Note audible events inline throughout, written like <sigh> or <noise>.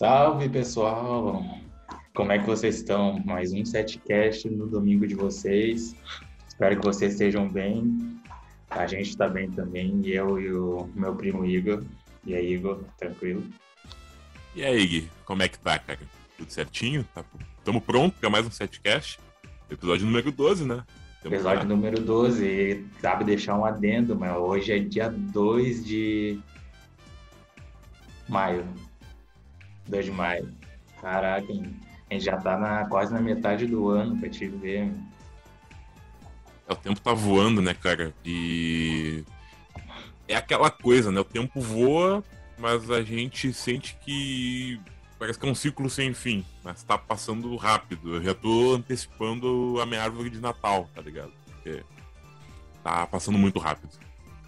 Salve pessoal! Como é que vocês estão? Mais um setcast no domingo de vocês. Espero que vocês estejam bem. A gente está bem também, eu e o meu primo Igor. E aí, Igor, tranquilo? E aí, Igor, como é que tá, cara? Tudo certinho? Tá... Tamo pronto para mais um setcast? Episódio número 12, né? Temos Episódio pra... número 12. E sabe deixar um adendo, mas hoje é dia 2 de maio. 2 de maio. Caraca, a gente já tá na, quase na metade do ano pra te ver. É, o tempo tá voando, né, cara? E é aquela coisa, né? O tempo voa, mas a gente sente que parece que é um ciclo sem fim, mas tá passando rápido. Eu já tô antecipando a minha árvore de Natal, tá ligado? Porque tá passando muito rápido.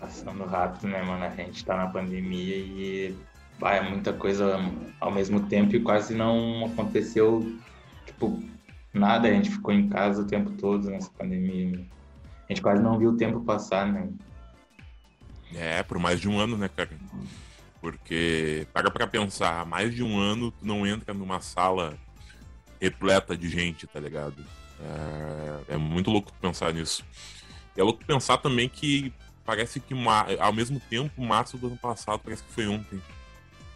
Passando rápido, né, mano? A gente tá na pandemia e vai, é muita coisa ao mesmo tempo e quase não aconteceu, tipo, nada. A gente ficou em casa o tempo todo nessa pandemia. A gente quase não viu o tempo passar, né? É, por mais de um ano, né, cara? Porque, paga pra pensar, mais de um ano tu não entra numa sala repleta de gente, tá ligado? É, é muito louco pensar nisso. E é louco pensar também que parece que ao mesmo tempo, março do ano passado parece que foi ontem.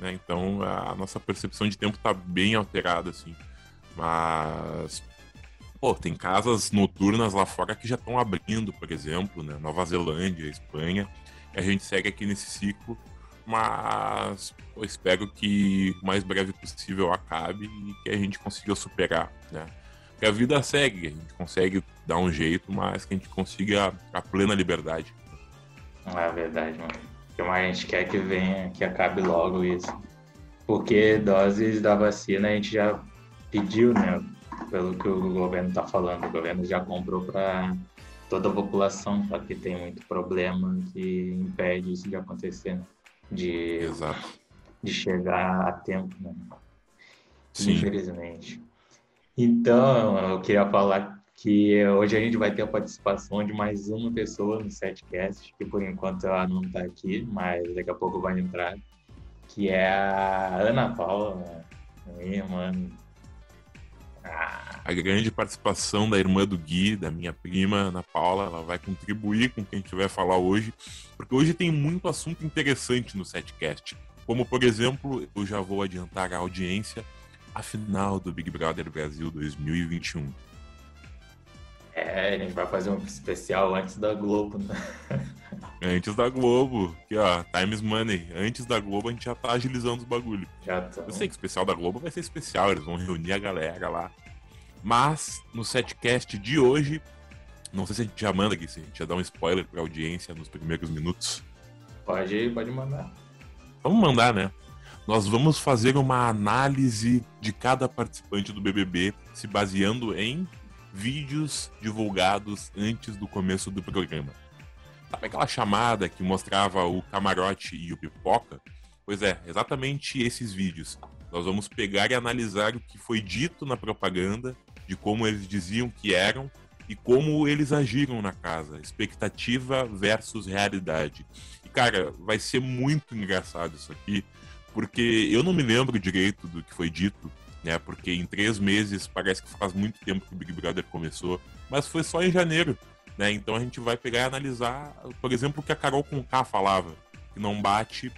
Né? Então a nossa percepção de tempo está bem alterada, assim. Mas, pô, tem casas noturnas lá fora que já estão abrindo, por exemplo, né? Nova Zelândia, Espanha. A gente segue aqui nesse ciclo, mas espero que o mais breve possível acabe e que a gente consiga superar, né? Que a vida segue, a gente consegue dar um jeito, mas que a gente consiga a plena liberdade. É verdade, mano a gente quer que venha, que acabe logo isso. Porque doses da vacina a gente já pediu, né? Pelo que o governo está falando, o governo já comprou para toda a população, só que tem muito problema que impede isso de acontecer, né? de, Exato. de chegar a tempo, né? Sim. Infelizmente. Então, eu queria falar que hoje a gente vai ter a participação de mais uma pessoa no setcast, que por enquanto ela não está aqui, mas daqui a pouco vai entrar, que é a Ana Paula, minha irmã. Ah. A grande participação da irmã do Gui, da minha prima Ana Paula, ela vai contribuir com o que a gente vai falar hoje, porque hoje tem muito assunto interessante no setcast, como por exemplo, eu já vou adiantar a audiência, a final do Big Brother Brasil 2021. É, a gente vai fazer um especial antes da Globo, né? <laughs> Antes da Globo. Aqui, ó, Times Money. Antes da Globo a gente já tá agilizando os bagulho. Já tá. Eu sei que o especial da Globo vai ser especial, eles vão reunir a galera lá. Mas, no setcast de hoje, não sei se a gente já manda aqui, se a gente já dá um spoiler pra audiência nos primeiros minutos. Pode, pode mandar. Vamos mandar, né? Nós vamos fazer uma análise de cada participante do BBB, se baseando em vídeos divulgados antes do começo do programa. Sabe aquela chamada que mostrava o camarote e o pipoca? Pois é, exatamente esses vídeos. Nós vamos pegar e analisar o que foi dito na propaganda, de como eles diziam que eram e como eles agiram na casa. Expectativa versus realidade. E cara, vai ser muito engraçado isso aqui, porque eu não me lembro direito do que foi dito né? Porque em três meses parece que faz muito tempo que o Big Brother começou, mas foi só em janeiro, né? Então a gente vai pegar e analisar, por exemplo, o que a Carol Conká falava, que não bate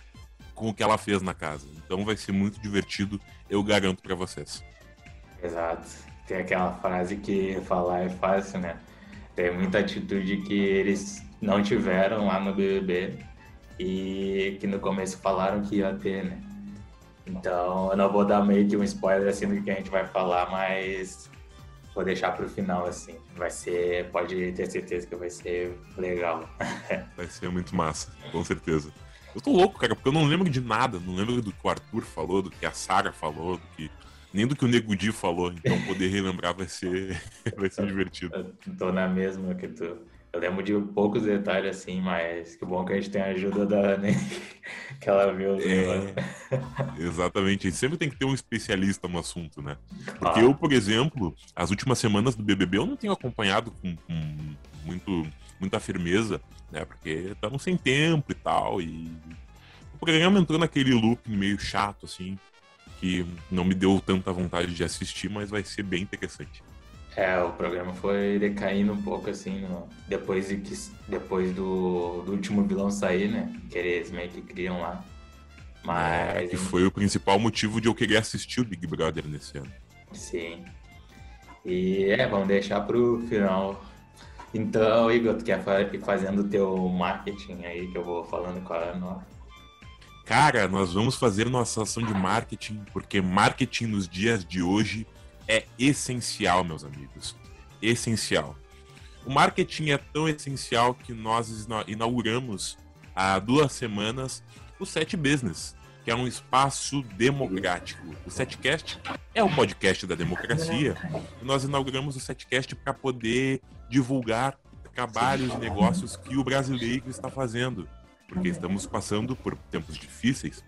com o que ela fez na casa. Então vai ser muito divertido, eu garanto para vocês. Exato. Tem aquela frase que falar é fácil, né? Tem muita atitude que eles não tiveram lá no BBB e que no começo falaram que ia ter, né? Então, eu não vou dar meio que um spoiler assim do que a gente vai falar, mas vou deixar para o final assim. Vai ser, pode ter certeza que vai ser legal. <laughs> vai ser muito massa, com certeza. Eu tô louco, cara, porque eu não lembro de nada, não lembro do que o Arthur falou, do que a Sara falou, do que nem do que o Nego Di falou, então poder relembrar vai ser <laughs> vai ser divertido. Eu tô na mesma que tu. Eu lembro de poucos detalhes assim, mas que bom que a gente tem a ajuda da Ana, <laughs> que ela viu os é, <laughs> Exatamente, sempre tem que ter um especialista no assunto, né? Porque ah. eu, por exemplo, as últimas semanas do BBB eu não tenho acompanhado com, com muito, muita firmeza, né? Porque estamos sem tempo e tal, e o programa entrou naquele loop meio chato, assim, que não me deu tanta vontade de assistir, mas vai ser bem interessante. É, o programa foi decaindo um pouco, assim, no... depois, de que... depois do... do último vilão sair, né? Que eles meio que criam lá. Mas. É, que foi o principal motivo de eu querer assistir o Big Brother nesse ano. Sim. E é, vamos deixar pro final. Então, Igor, tu quer ir fazendo o teu marketing aí, que eu vou falando com a Ana? Cara, nós vamos fazer nossa ação de marketing, porque marketing nos dias de hoje é essencial, meus amigos. Essencial. O marketing é tão essencial que nós inauguramos há duas semanas o Set Business, que é um espaço democrático. O Setcast é o podcast da democracia. E nós inauguramos o Setcast para poder divulgar trabalhos e negócios que o brasileiro está fazendo porque estamos passando por tempos difíceis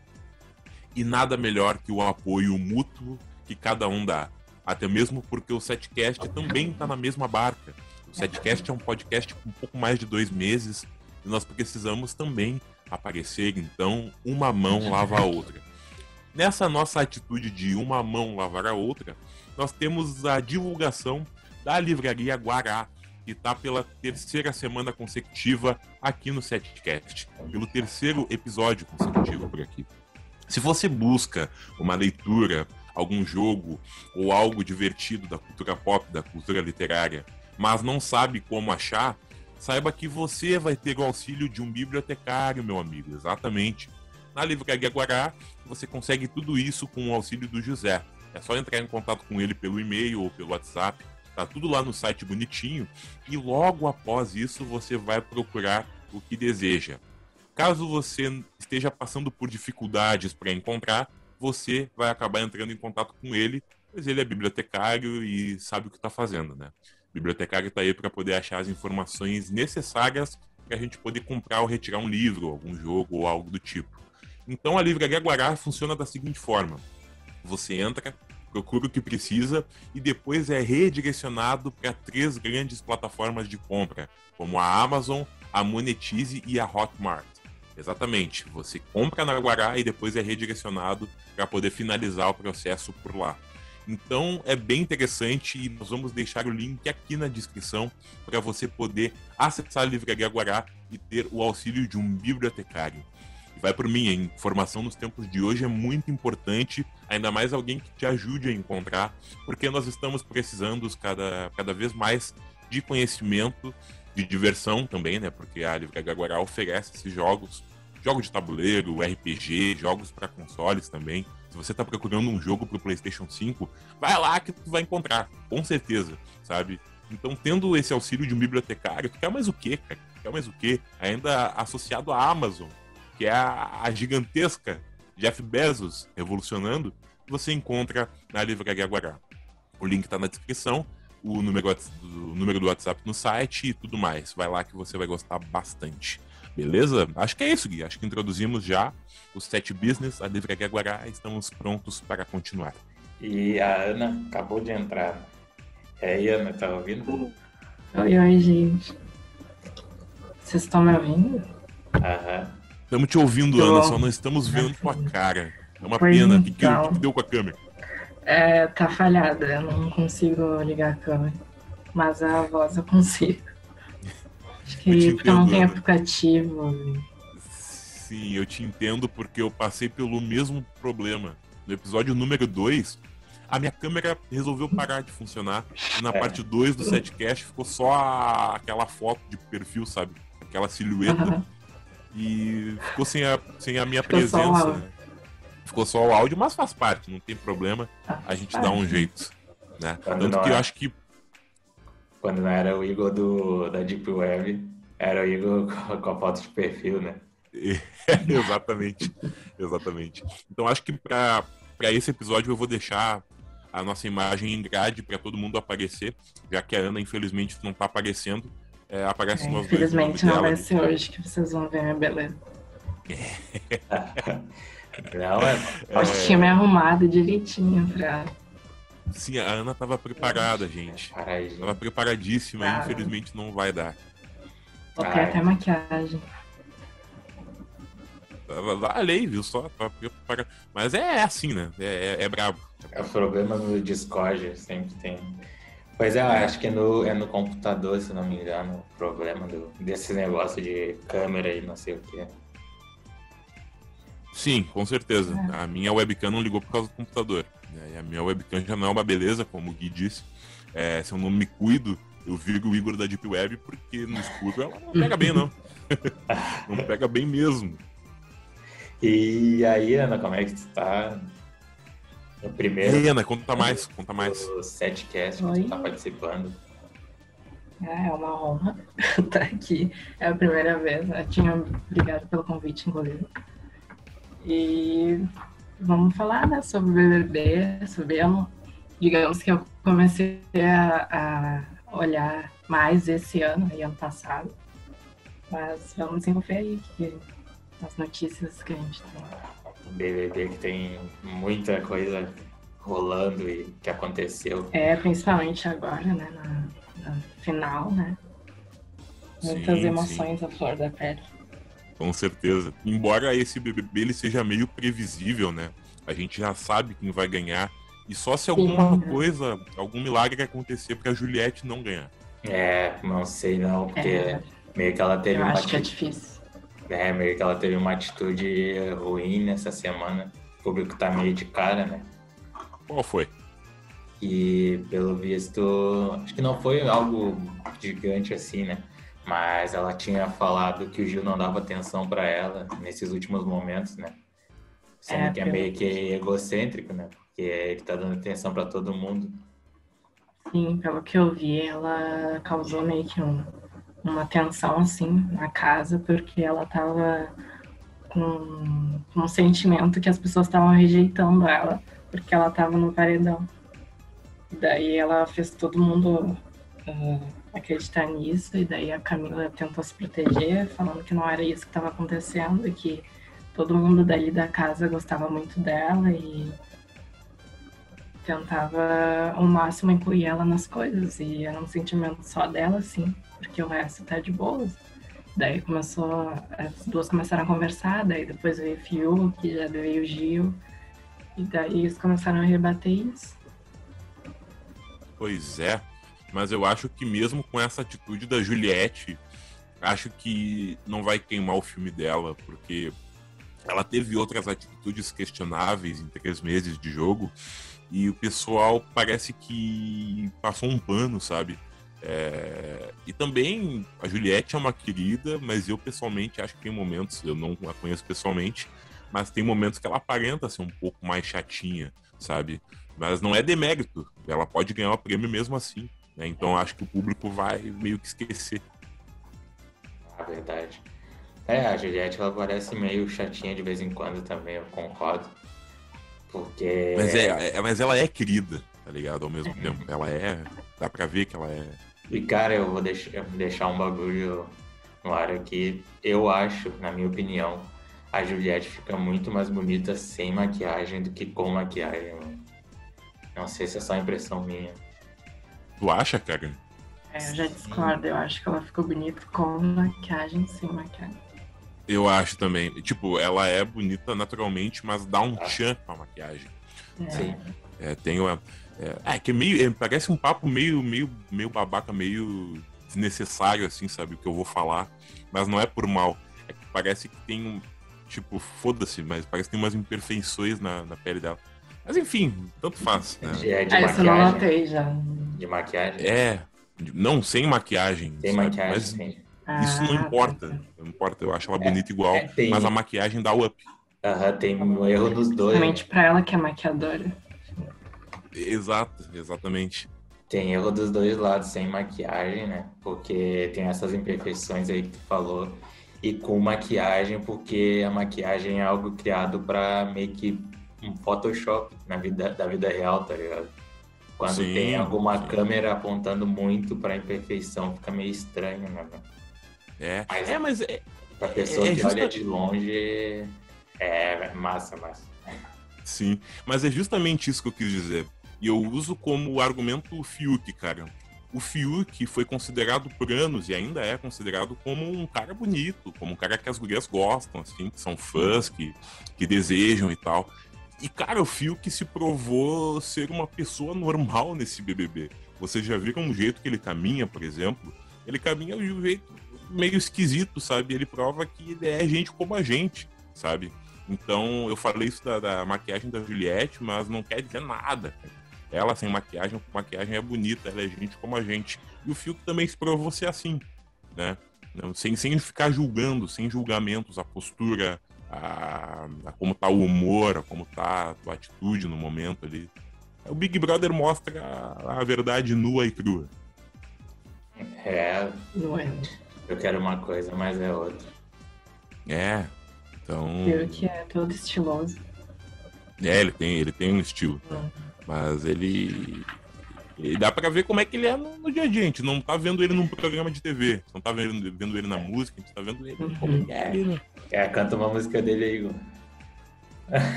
e nada melhor que o apoio mútuo que cada um dá. Até mesmo porque o Setcast também está na mesma barca. O Setcast é um podcast com um pouco mais de dois meses e nós precisamos também aparecer, então uma mão lava a outra. Nessa nossa atitude de uma mão lavar a outra, nós temos a divulgação da livraria Guará, que está pela terceira semana consecutiva aqui no Setcast, pelo terceiro episódio consecutivo por aqui. Se você busca uma leitura, algum jogo ou algo divertido da cultura pop, da cultura literária, mas não sabe como achar, saiba que você vai ter o auxílio de um bibliotecário, meu amigo, exatamente. Na Livraria Guará, você consegue tudo isso com o auxílio do José. É só entrar em contato com ele pelo e-mail ou pelo WhatsApp Tá tudo lá no site bonitinho e logo após isso você vai procurar o que deseja. Caso você esteja passando por dificuldades para encontrar, você vai acabar entrando em contato com ele, pois ele é bibliotecário e sabe o que está fazendo, né? O bibliotecário está aí para poder achar as informações necessárias para a gente poder comprar ou retirar um livro, algum jogo ou algo do tipo. Então a Livraria Guará funciona da seguinte forma: você entra, procura o que precisa e depois é redirecionado para três grandes plataformas de compra, como a Amazon, a Monetize e a Hotmart. Exatamente, você compra na Guará e depois é redirecionado para poder finalizar o processo por lá. Então é bem interessante e nós vamos deixar o link aqui na descrição para você poder acessar a Livraria Guará e ter o auxílio de um bibliotecário vai por mim, a informação nos tempos de hoje é muito importante, ainda mais alguém que te ajude a encontrar, porque nós estamos precisando cada, cada vez mais de conhecimento, de diversão também, né? Porque a Livraria Guará oferece esses jogos, jogos de tabuleiro, RPG, jogos para consoles também. Se você está procurando um jogo para o PlayStation 5, vai lá que tu vai encontrar, com certeza, sabe? Então, tendo esse auxílio de um bibliotecário, tu quer mais o quê, cara? Tu quer mais o quê? Ainda associado à Amazon, que é a, a gigantesca Jeff Bezos revolucionando, você encontra na Livraria Guará. O link está na descrição, o número, o número do WhatsApp no site e tudo mais. Vai lá que você vai gostar bastante. Beleza? Acho que é isso, Gui. Acho que introduzimos já o Set Business, a Livraria Guará, e estamos prontos para continuar. E a Ana acabou de entrar. É aí, Ana, tá ouvindo? Oi, oi, gente. Vocês estão me ouvindo? Aham. Estamos te ouvindo, Tô. Ana, só não estamos vendo tua cara. É uma pois pena. O que, então. que, deu com a câmera? É, tá falhada, eu não consigo ligar a câmera. Mas a voz eu consigo. Acho que porque não tem aplicativo. Sim, eu te entendo porque eu passei pelo mesmo problema. No episódio número 2, a minha câmera resolveu parar de funcionar. E na é. parte 2 do setcast ficou só a, aquela foto de perfil, sabe? Aquela silhueta. Uhum e ficou sem a, sem a minha ficou presença. Só ficou só o áudio, mas faz parte, não tem problema. A gente dá um jeito. Né? Tanto que eu acho que. Quando não era o Igor do, da Deep Web, era o Igor <laughs> com a foto de perfil, né? <laughs> exatamente, exatamente. Então acho que para esse episódio eu vou deixar a nossa imagem em grade para todo mundo aparecer, já que a Ana infelizmente não está aparecendo. É, aparece é, nós Infelizmente não vai ser hoje que vocês vão ver minha beleza. <laughs> não, é, é... O time é arrumado direitinho pra. Sim, a Ana tava preparada, gente. Ai, Tava preparadíssima e infelizmente não vai dar. Vou ter até maquiagem. Valei, viu só? Mas é assim, né? É, é, é brabo. É o problema no Discord, sempre tem. Pois é, acho que é no, é no computador, se não me engano, o problema do, desse negócio de câmera e não sei o que. Sim, com certeza. É. A minha webcam não ligou por causa do computador. Né? E a minha webcam já não é uma beleza, como o Gui disse. É, se eu não me cuido, eu vigo o Igor da Deep Web porque no escuro ela não pega bem, não. <laughs> não pega bem mesmo. E aí, Ana, como é que tu tá? No primeiro. E aí, Ana, conta mais, conta mais. O setcast que tu tá participando. É, é uma honra <laughs> estar aqui. É a primeira vez. Eu tinha obrigado pelo convite, inclusive. E vamos falar né, sobre o BBB, sobre digamos que eu comecei a, a, olhar mais esse ano e ano passado. Mas vamos desenvolver aí que, as notícias que a gente tem. O BBB que tem muita coisa rolando e que aconteceu. É, principalmente agora, né, na, na final, né? Muitas sim, emoções sim. à flor da pele. Com certeza. Embora esse BBB ele seja meio previsível, né? A gente já sabe quem vai ganhar. E só se alguma Sim. coisa, algum milagre acontecer pra Juliette não ganhar. É, não sei não, porque é. meio que ela teve Eu uma acho que é difícil. É, meio que ela teve uma atitude ruim nessa semana. O público tá meio de cara, né? Qual foi? E pelo visto, acho que não foi algo gigante assim, né? Mas ela tinha falado que o Gil não dava atenção para ela nesses últimos momentos, né? Sendo é, que é meio que egocêntrico, né? Porque ele tá dando atenção para todo mundo. Sim, pelo que eu vi, ela causou meio que um, uma tensão assim na casa, porque ela tava com, com um sentimento que as pessoas estavam rejeitando ela, porque ela tava no paredão. Daí ela fez todo mundo uh, acreditar nisso, e daí a Camila tentou se proteger, falando que não era isso que estava acontecendo, e que todo mundo dali da casa gostava muito dela e tentava ao máximo incluir ela nas coisas, e era um sentimento só dela, sim, porque o resto tá de boas. Daí começou, as duas começaram a conversar, daí depois veio o Fiuk, já veio o Gil, e daí eles começaram a rebater isso. Pois é, mas eu acho que mesmo com essa atitude da Juliette, acho que não vai queimar o filme dela, porque ela teve outras atitudes questionáveis em três meses de jogo e o pessoal parece que passou um pano, sabe? É... E também a Juliette é uma querida, mas eu pessoalmente acho que tem momentos, eu não a conheço pessoalmente, mas tem momentos que ela aparenta ser um pouco mais chatinha, sabe? Mas não é demérito, ela pode ganhar o prêmio mesmo assim. Né? Então acho que o público vai meio que esquecer. Ah, verdade. É, a Juliette ela parece meio chatinha de vez em quando também, eu concordo. Porque. Mas, é, é mas ela é querida, tá ligado? Ao mesmo tempo. Ela é. Dá pra ver que ela é. E cara, eu vou deixar, eu vou deixar um bagulho no ar aqui. Eu acho, na minha opinião, a Juliette fica muito mais bonita sem maquiagem do que com maquiagem. Não sei se é só impressão minha. Tu acha, cara? É, eu já discordo. Eu acho que ela ficou bonita com maquiagem, sem maquiagem. Eu acho também. Tipo, ela é bonita naturalmente, mas dá um tchan pra maquiagem. É. Sim. É, tem uma. É, é que é meio. É, parece um papo meio, meio, meio babaca, meio desnecessário, assim, sabe? O que eu vou falar. Mas não é por mal. É que parece que tem um. Tipo, foda-se, mas parece que tem umas imperfeições na, na pele dela. Mas enfim, tanto faz. Né? É de ah, isso eu não notei já. De maquiagem? É. Não, sem maquiagem. Sem sabe? maquiagem, mas sim. Isso não ah, importa. Tá. Não importa, eu acho ela é, bonita igual, é, tem... mas a maquiagem dá o up. Aham, tem um erro dos dois. Principalmente pra ela que é maquiadora. Exato, exatamente. Tem erro dos dois lados, sem maquiagem, né? Porque tem essas imperfeições aí que tu falou. E com maquiagem, porque a maquiagem é algo criado para meio que um Photoshop na vida, da vida real, tá ligado? Quando sim, tem alguma sim. câmera apontando muito pra imperfeição, fica meio estranho, né? É, mas, é, mas é, pra pessoa é, é que justa... olha de longe, é massa, massa. Sim, mas é justamente isso que eu quis dizer. E eu uso como argumento Fiuk, cara. o Fiuk foi considerado por anos e ainda é considerado como um cara bonito, como um cara que as gurias gostam, assim, que são fãs, que, que desejam e tal. E, cara, o Fiuk se provou ser uma pessoa normal nesse BBB. Você já viram um jeito que ele caminha, por exemplo? Ele caminha de um jeito meio esquisito, sabe? Ele prova que ele é gente como a gente, sabe? Então, eu falei isso da, da maquiagem da Juliette, mas não quer dizer nada. Ela sem maquiagem, com maquiagem é bonita, ela é gente como a gente. E o Fiuk também se provou ser assim, né? Sem, sem ficar julgando, sem julgamentos, a postura, a, a como tá o humor, a como tá a tua atitude no momento ali. O Big Brother mostra a, a verdade nua e crua. É. Não é. Eu quero uma coisa, mas é outra. É. Então. Viu que é todo estiloso. É, ele tem, ele tem um estilo. Hum. Mas ele. E dá pra ver como é que ele é no, no, dia a dia. A gente não tá vendo ele num programa de TV. Não tá vendo, vendo ele na música, a gente tá vendo ele como ele é né? É, canta uma música dele aí, Igor.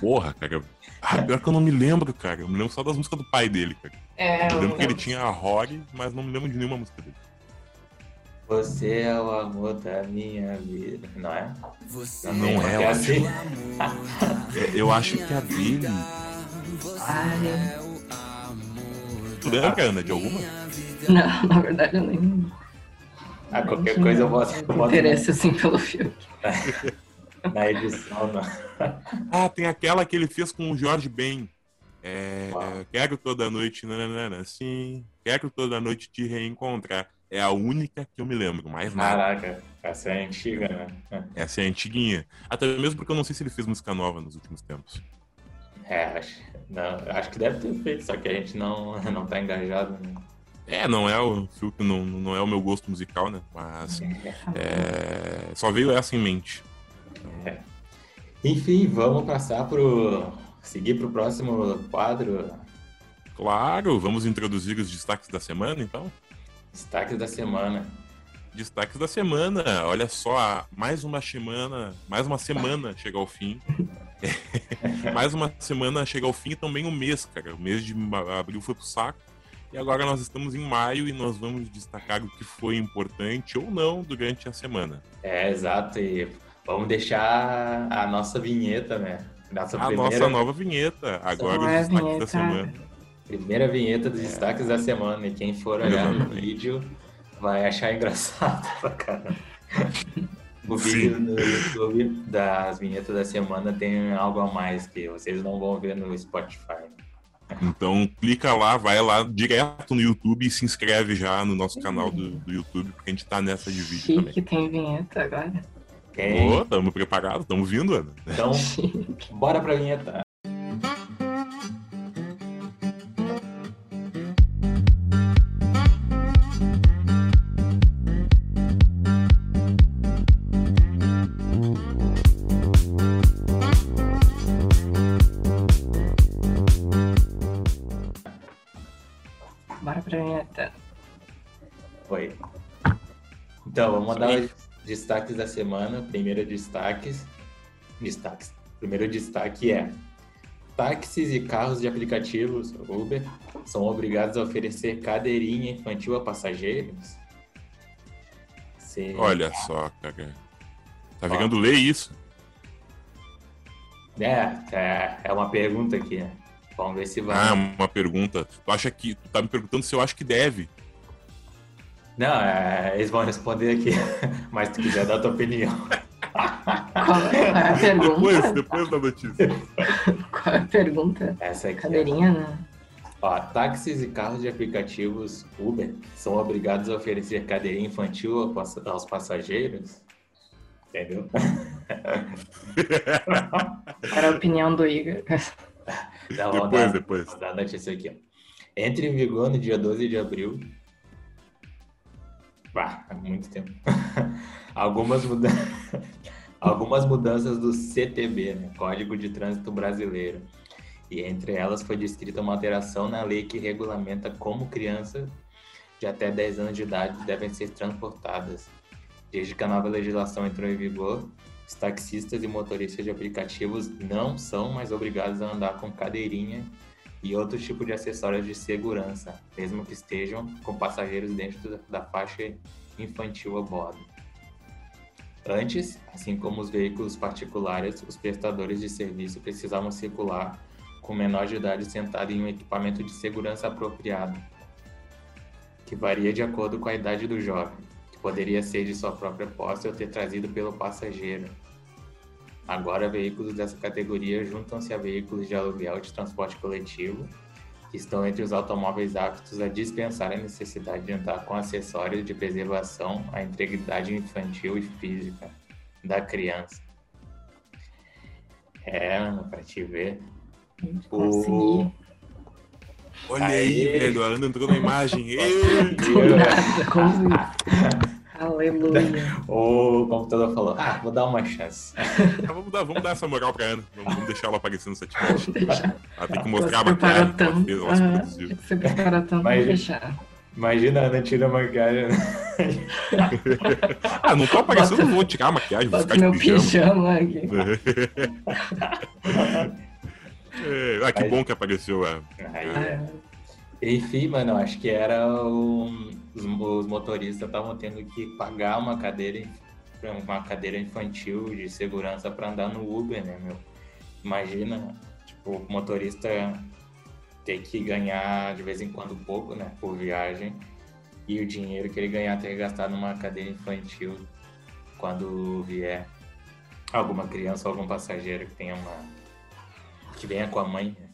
Porra, cara. Ah, pior que eu não me lembro, cara. Eu me lembro só das músicas do pai dele, cara. É, Eu lembro que ele tinha a Rory, mas não me lembro de nenhuma música dele. Você é o amor da minha vida, não é? Você Não é, eu assim, É, <laughs> Eu acho que a dele. Ai, Tu lembra, Ana, de alguma? não, <laughs> na verdade eu nem. ah, qualquer coisa eu boto, eu boto interesse assim pelo filme. <laughs> na, edição. Não. <laughs> Ah, tem aquela que ele fez com o Jorge Ben. É, Uau. quero toda noite, nananana, sim. Quero toda noite te reencontrar. É a única que eu me lembro, mais nada. Caraca, essa é antiga, né? Essa é a antiguinha. Até mesmo porque eu não sei se ele fez música nova nos últimos tempos. É, acho, não, acho que deve ter feito, só que a gente não, <laughs> não tá engajado. Né? É, não é o não, não é o meu gosto musical, né? Mas é, só veio essa em mente. Enfim, vamos passar pro. seguir pro próximo quadro. Claro, vamos introduzir os destaques da semana, então? Destaques da semana. Destaques da semana. Olha só, mais uma semana, mais uma semana chega ao fim. <laughs> mais uma semana chega ao fim e também o mês, cara. O mês de abril foi pro saco. E agora nós estamos em maio e nós vamos destacar o que foi importante ou não durante a semana. É, exato. E vamos deixar a nossa vinheta, né? Nossa A primeira, nossa nova vinheta. Agora é os destaques da vinheta. semana. primeira vinheta dos destaques da semana. E quem for olhar no Exatamente. vídeo vai achar engraçado <laughs> pra caramba. O Sim. vídeo no YouTube das vinhetas da semana tem algo a mais que vocês não vão ver no Spotify. Então clica lá, vai lá direto no YouTube e se inscreve já no nosso canal do, do YouTube, porque a gente tá nessa de vídeo também. Chique tem vinheta agora. Tem? Ô, tamo preparado, tamo vindo, Ana. Então, <laughs> bora pra vinheta. Então, vamos dar os destaques da semana. Primeiro destaques. Destaques. Primeiro destaque é: táxis e carros de aplicativos Uber são obrigados a oferecer cadeirinha infantil a passageiros? Olha só, cara. Tá virando lei isso? É, é, é uma pergunta aqui. né? Vamos ver se vai. Ah, uma pergunta. Tu acha que. Tu tá me perguntando se eu acho que deve. Não, é, eles vão responder aqui. <laughs> Mas se tu quiser dar a tua opinião. Qual é a Depois, pergunta? depois da notícia. Qual é a pergunta? Essa aqui. Cadeirinha, né? Ó, táxis e carros de aplicativos Uber são obrigados a oferecer cadeirinha infantil aos passageiros? Entendeu? Era a opinião do Igor. Então, vamos Depois, dar- depois. vou dar a notícia aqui. ó. Entre em vigor no dia 12 de abril. Há muito tempo. <laughs> Algumas, muda... <laughs> Algumas mudanças do CTB, né? Código de Trânsito Brasileiro. E entre elas foi descrita uma alteração na lei que regulamenta como crianças de até 10 anos de idade devem ser transportadas. Desde que a nova legislação entrou em vigor, os taxistas e motoristas de aplicativos não são mais obrigados a andar com cadeirinha e outros tipos de acessórios de segurança, mesmo que estejam com passageiros dentro da faixa infantil a bordo. Antes, assim como os veículos particulares, os prestadores de serviço precisavam circular com menor de idade sentado em um equipamento de segurança apropriado, que varia de acordo com a idade do jovem, que poderia ser de sua própria posse ou ter trazido pelo passageiro. Agora, veículos dessa categoria juntam-se a veículos de aluguel de transporte coletivo, que estão entre os automóveis aptos a dispensar a necessidade de andar com acessórios de preservação à integridade infantil e física da criança. É, para te ver. O... Olha aí, aí, velho, a Ana entrou na imagem. <laughs> Consegui. <laughs> Aleluia. <laughs> o computador falou: Ah, vou dar uma chance. Ah, vamos, dar, vamos dar essa moral pra Ana. Vamos, vamos deixar ela aparecer no setcast. Ela tem que mostrar a maquiagem ela ela se. Tem que se preparar tanto deixar. Imagina a Ana tira a maquiagem. <laughs> ah, não tô aparecendo, Bota, vou tirar a maquiagem, vou ficar de meu pijama. pijama aqui. <laughs> é, ah, que Aí, bom que apareceu. É. Aí, é. Enfim, mano, acho que era o, os, os motoristas estavam tendo que pagar uma cadeira, uma cadeira infantil de segurança para andar no Uber, né, meu? Imagina, tipo, o motorista ter que ganhar de vez em quando pouco, né, por viagem, e o dinheiro que ele ganhar ter gastar numa cadeira infantil quando vier alguma criança ou algum passageiro que tenha uma que venha com a mãe, né?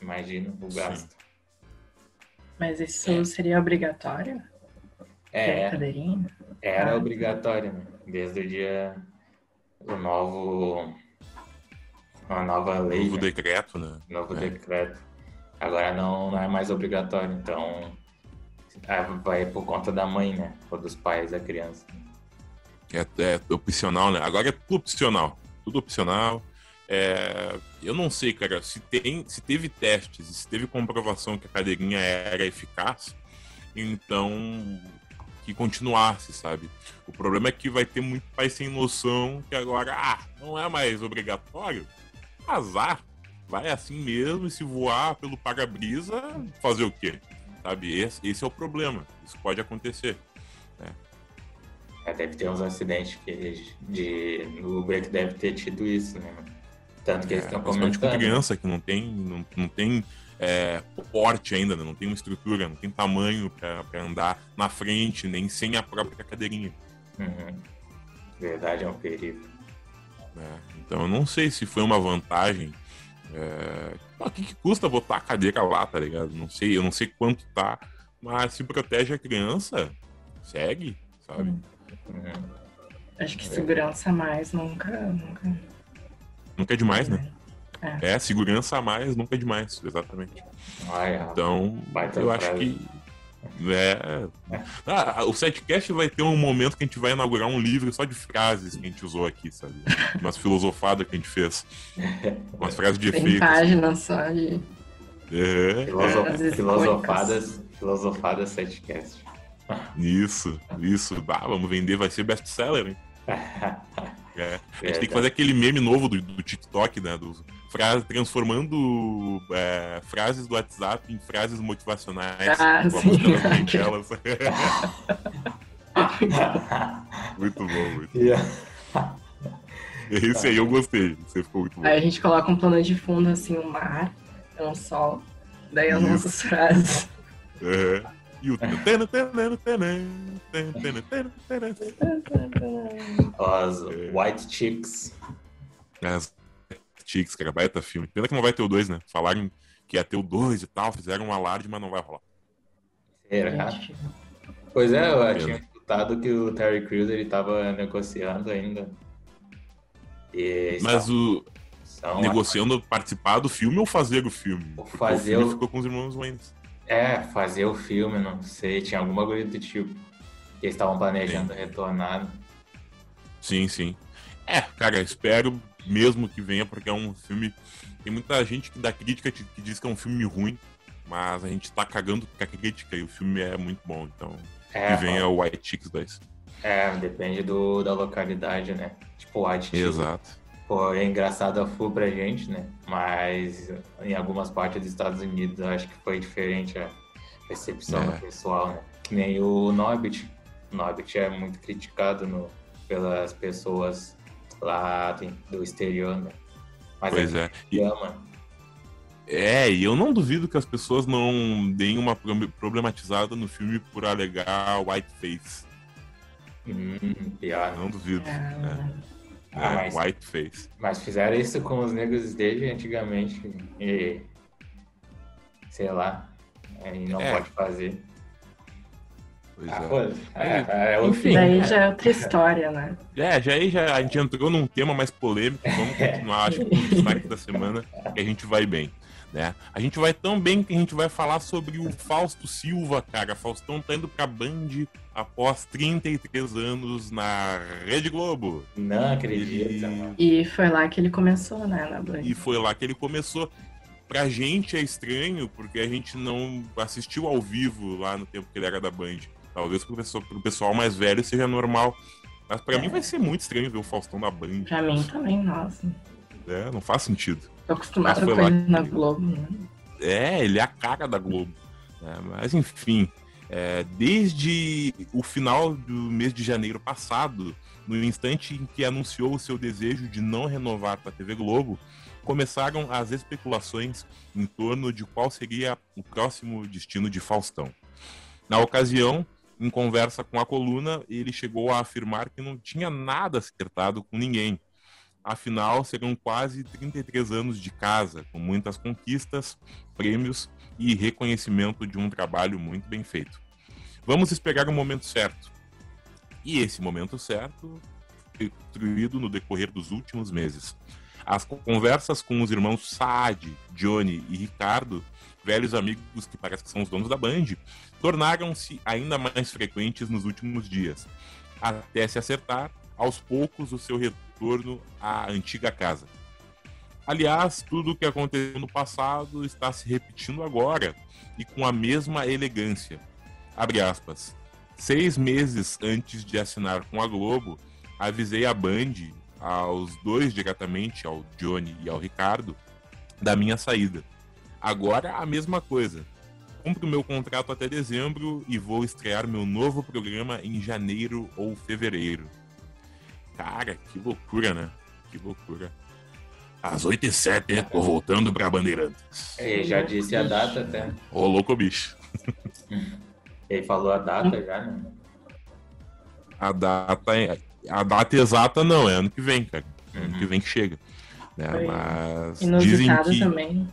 imagina o gasto. Sim. Mas isso é. seria obrigatório? É, era ah. obrigatório, né? Desde o dia o novo uma nova lei. Novo né? decreto, né? Novo é. decreto. Agora não, não é mais obrigatório, então é, vai por conta da mãe, né? Ou dos pais da criança. É, é opcional, né? Agora é tudo opcional. Tudo opcional. É, eu não sei, cara, se, tem, se teve testes, se teve comprovação que a cadeirinha era eficaz, então que continuasse, sabe? O problema é que vai ter muito pai sem noção que agora, ah, não é mais obrigatório. Azar. Vai assim mesmo e se voar pelo para-brisa, fazer o quê? Sabe? Esse, esse, é o problema. Isso pode acontecer. Né? É, deve ter uns acidentes que, de, no Uber que deve ter tido isso, né? Tanto que eles estão é, comentando. com criança que não tem, não, não tem é, porte ainda, né? não tem uma estrutura, não tem tamanho para andar na frente, nem sem a própria cadeirinha. Uhum. Verdade, é um perigo. É, então eu não sei se foi uma vantagem. É... O que, que custa botar a cadeira lá, tá ligado? Não sei, eu não sei quanto tá, mas se protege a criança, segue, sabe? Uhum. Acho que segurança mais nunca, nunca Nunca é demais, né? É. é, segurança a mais nunca é demais, exatamente. Ah, é. Então, eu acho que. É. Ah, o setcast vai ter um momento que a gente vai inaugurar um livro só de frases que a gente usou aqui, sabe? <laughs> Umas filosofadas que a gente fez. Umas frases de efeito. Tem páginas só de. É. Filosof... Filosofadas, filosofadas setcast. Isso, isso. Bah, vamos vender, vai ser best-seller, hein? <laughs> É. A gente tem que fazer aquele meme novo do, do TikTok, né? Do, frase, transformando é, frases do WhatsApp em frases motivacionais. Ah, sim. <laughs> <laughs> muito bom, muito yeah. bom. Esse aí eu gostei. Você ficou muito bom. Aí a gente coloca um plano de fundo, assim, um mar, um sol. Daí as Isso. nossas frases. É. E o. As White Chicks. As Chicks, cara, baita filme. Pena que não vai ter o 2, né? Falaram que ia ter o 2 e tal, fizeram um alarde, mas não vai rolar. Será? Pois é, eu tinha escutado que o Terry Crews ele tava negociando ainda. E mas o. Negociando participar do filme ou fazer o filme? Fazer o filme o... ficou com os irmãos Waynes. É, fazer o filme, não sei, tinha alguma coisa do tipo. Que eles estavam planejando sim. retornar. Sim, sim. É, cara, espero mesmo que venha, porque é um filme. Tem muita gente que dá crítica que diz que é um filme ruim, mas a gente tá cagando com a crítica e o filme é muito bom, então. É, que venha o White Chicks 2. É, depende do, da localidade, né? Tipo, White Chicks. Exato. Foi engraçado a full pra gente, né? Mas em algumas partes dos Estados Unidos acho que foi diferente a recepção É. do pessoal, né? Que nem o Norbit. O Norbit é muito criticado no, pelas pessoas lá do exterior, né? Mas Pois é. E, ama. é, e eu não duvido que as pessoas não deem uma pro- problematizada no filme por alegar whiteface. Hum, pior. Não duvido. Ah, Ah, É, mas- whiteface. Mas fizeram isso com os negros desde antigamente e sei lá, aí não É. pode fazer. Pois Ah, é. foda-se. é, é o Enfim. fim. Daí já é outra história, né? É, já aí já a gente entrou num tema mais polêmico. Vamos continuar, acho que com o destaque da semana, que a gente vai bem. Né? A gente vai tão bem que a gente vai falar sobre o Fausto Silva, cara. Faustão tá indo pra Band após 33 anos na Rede Globo. Não acredito, mano. E foi lá que ele começou, né, na Band. E foi lá que ele começou. Pra gente é estranho, porque a gente não assistiu ao vivo lá no tempo que ele era da Band. Talvez pro pessoal, pro pessoal mais velho seja normal. Mas pra É. mim vai ser muito estranho ver o Faustão na Band. Pra mim também, nossa. né? Não faz sentido. Tô lá ele na Globo, né? É, ele é a cara da Globo. né? Mas enfim, é, desde o final do mês de janeiro passado, no instante em que anunciou o seu desejo de não renovar com a TV Globo, começaram as especulações em torno de qual seria o próximo destino de Faustão. Na ocasião, em conversa com a coluna, ele chegou a afirmar que não tinha nada acertado com ninguém. Afinal, serão quase 33 anos de casa, com muitas conquistas, prêmios e reconhecimento de um trabalho muito bem feito. Vamos esperar o momento certo. E esse momento certo foi construído no decorrer dos últimos meses. As conversas com os irmãos Saad, Johnny e Ricardo, velhos amigos que parece que são os donos da Band, tornaram-se ainda mais frequentes nos últimos dias, até se acertar aos poucos o seu retorno à antiga casa. Aliás, tudo o que aconteceu no passado está se repetindo agora e com a mesma elegância. Abre aspas. Seis meses antes de assinar com a Globo, avisei a Band, aos dois diretamente, ao Johnny e ao Ricardo, da minha saída. Agora a mesma coisa. Cumpro meu contrato até dezembro e vou estrear meu novo programa em janeiro ou fevereiro. Cara, que loucura, né? Que loucura. Às 8 e 7 tô voltando pra Bandeirantes. Ele já disse a data até. Ô, louco bicho. <laughs> Ele falou a data já, né? A data, é- a data exata não, é ano que vem, cara. É Ano Uhum. que vem que chega. Né? Foi Mas dizem Inusitado que. também.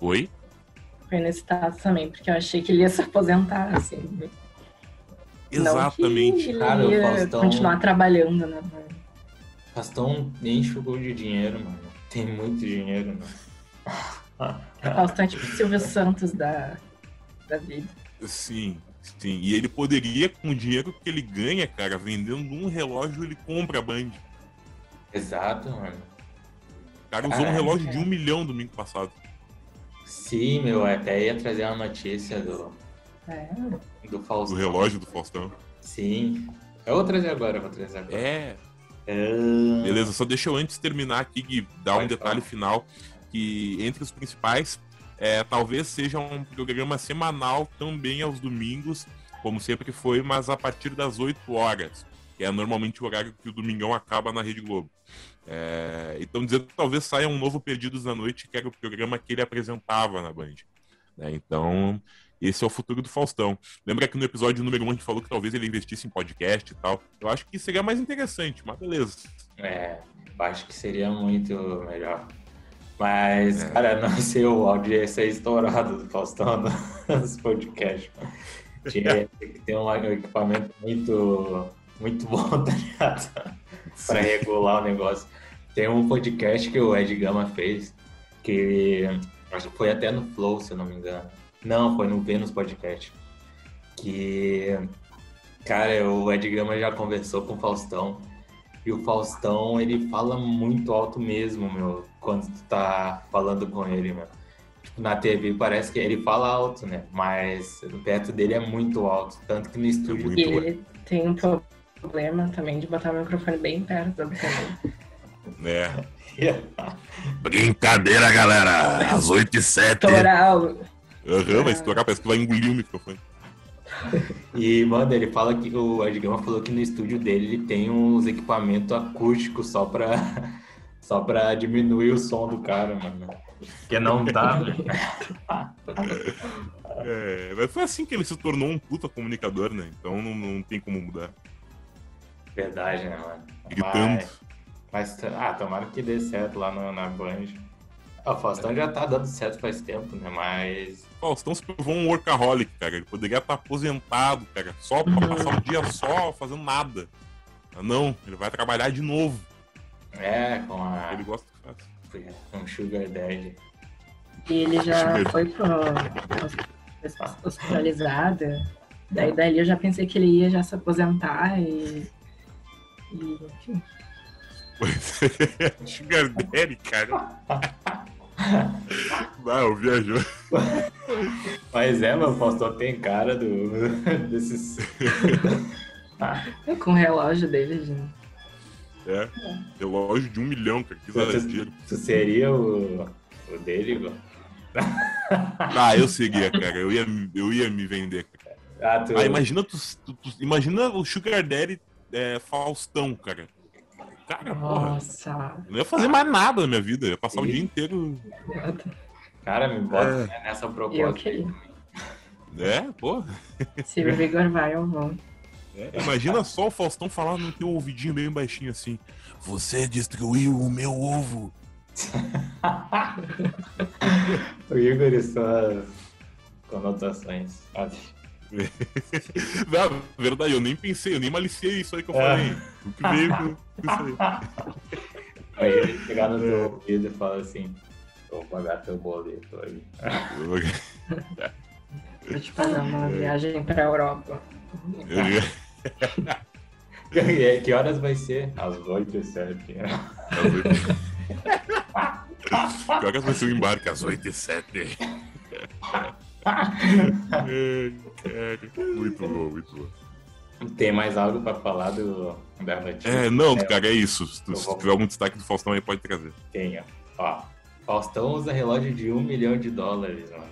Oi? Foi inusitado também, porque eu achei que ele ia se aposentar, <laughs> assim. Não que Exatamente. ele Cara, o ia Faustão- continuar trabalhando, né? Faustão enche o gol de dinheiro, mano. Tem muito dinheiro, mano. <laughs> Faustão é tipo Silvio Santos da, da vida. Sim, sim. E ele poderia, com o dinheiro que ele ganha, cara, vendendo um relógio, ele compra a Band. Exato, mano. O cara usou um Caraca. relógio de um milhão domingo passado. Sim, meu, até ia trazer uma notícia do, É. do Do Faustão. relógio do Faustão. Sim. Eu vou trazer agora, eu vou trazer agora. É, Ah, Beleza, só deixa eu antes terminar aqui e dar um Pode detalhe falar. final, que entre os principais, é, talvez seja um programa semanal também aos domingos, como sempre foi, mas a partir das 8 horas, que é normalmente o horário que o Domingão acaba na Rede Globo. É, então dizendo que talvez saia um novo Perdidos na Noite, que era o programa que ele apresentava na Band. né? Então, esse é o futuro do Faustão. Lembra que no episódio número 1 a gente falou que talvez ele investisse em podcast e tal. Eu acho que seria mais interessante, mas beleza. É, acho que seria muito melhor. Mas, É. cara, não sei o áudio ia ser estourado do Faustão <laughs> nos podcasts. Tinha que ter um equipamento muito, muito bom, <laughs> tá ligado? Pra regular o negócio. Tem um podcast que o Ed Gama fez, que acho que foi até no Flow, se eu não me engano. Não, foi no Vênus Podcast. Que, cara, o Ed Gama já conversou com o Faustão. E o Faustão, ele fala muito alto mesmo, meu, quando tu tá falando com ele, meu. Tipo, na TV parece que ele fala alto, né? Mas perto dele é muito alto. Tanto que no estúdio E ele tem um problema também de botar o microfone bem perto da boca dele. É. <laughs> Brincadeira, galera! Às 8 e 7. Toral. Aham, vai estourar, parece que vai engolir o microfone. <laughs> E, mano, ele fala que o Ed Gama falou que no estúdio dele ele tem uns equipamentos acústicos só pra, <laughs> só pra diminuir o som do cara, mano. Porque não dá, né? <laughs> É, mas foi assim que ele se tornou um puta comunicador, né? Então não, não tem como mudar. Verdade, né, mano? Gritando. Mas, mas, ah, tomara que dê certo lá no, na Band. O Faustão já tá dando certo faz tempo, né? Mas. Faustão se provou um workaholic, cara. Ele poderia estar aposentado, cara. Só pra passar um dia só fazendo nada. Mas não, ele vai trabalhar de novo. É, com a. Ele gosta que faz. Com um Sugar Daddy. E ele já foi pro hospitalizado. Daí dali eu já pensei que ele ia já se aposentar e. e enfim. É, <laughs> Sugar Daddy, cara. <laughs> Não, viajou. <laughs> Mas é, meu, o Faustão tem cara do, <laughs> desses. <laughs> É com o relógio dele, gente. É, relógio de um milhão, cara. Que seria o, o dele, mano? <laughs> Ah, eu seguia, cara. Eu ia, eu ia me vender, cara. Ah, tu... Ah, imagina, tu, tu- tu- imagina o Sugar Daddy é, Faustão, cara. Cara, porra. Nossa. Eu não ia fazer mais nada na minha vida. Eu ia passar o E- dia inteiro. Cara, me bota É. né, nessa Eu proposta. queria. É, porra. Se o Vigor vai, eu vou. É, imagina só o Faustão falar no teu ouvidinho bem baixinho assim. Você destruiu o meu ovo. <laughs> o Igor e suas conotações. <laughs> Não, verdade, eu nem pensei, eu nem maliciei isso aí que eu É. falei. O que veio com isso aí. <laughs> Aí ele chegar no teu ouvido e fala assim: Vou pagar teu boleto aí. Vou te fazer uma <laughs> viagem pra Europa. Eu <laughs> Que horas vai ser? Às 8 e 7. às oito- Pior <laughs> que vai ser o embarque às 8 e 7. Muito bom, muito bom. Tem mais algo pra falar do, da notícia? É, não, cara, é isso. Se, se tiver algum destaque do Faustão aí, pode trazer. Tem, ó. Faustão usa relógio de um milhão de dólares, mano.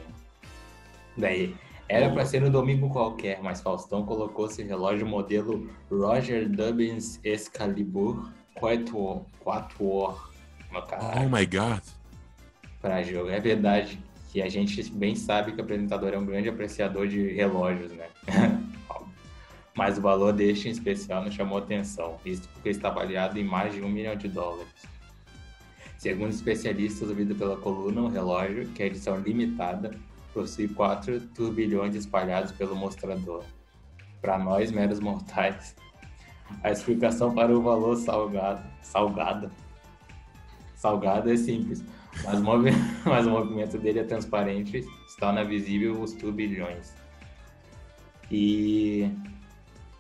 Daí, era pra ser no domingo qualquer, mas Faustão colocou esse relógio modelo Roger Dubbins Excalibur Quatuor, Quatuor no Oh caralho, my god. pra jogo. É verdade que a gente bem sabe que o apresentador é um grande apreciador de relógios, né? <laughs> Mas o valor deste em especial nos chamou atenção, visto porque está avaliado em mais de um milhão de dólares. Segundo especialistas ouvidos pela coluna, o relógio, que é edição limitada, possui 4 turbilhões espalhados pelo mostrador. Para nós, meros mortais, a explicação para o valor salgado, salgado, salgado é simples, mas movi- <laughs> mas o movimento dele é transparente, se torna visível os turbilhões. E,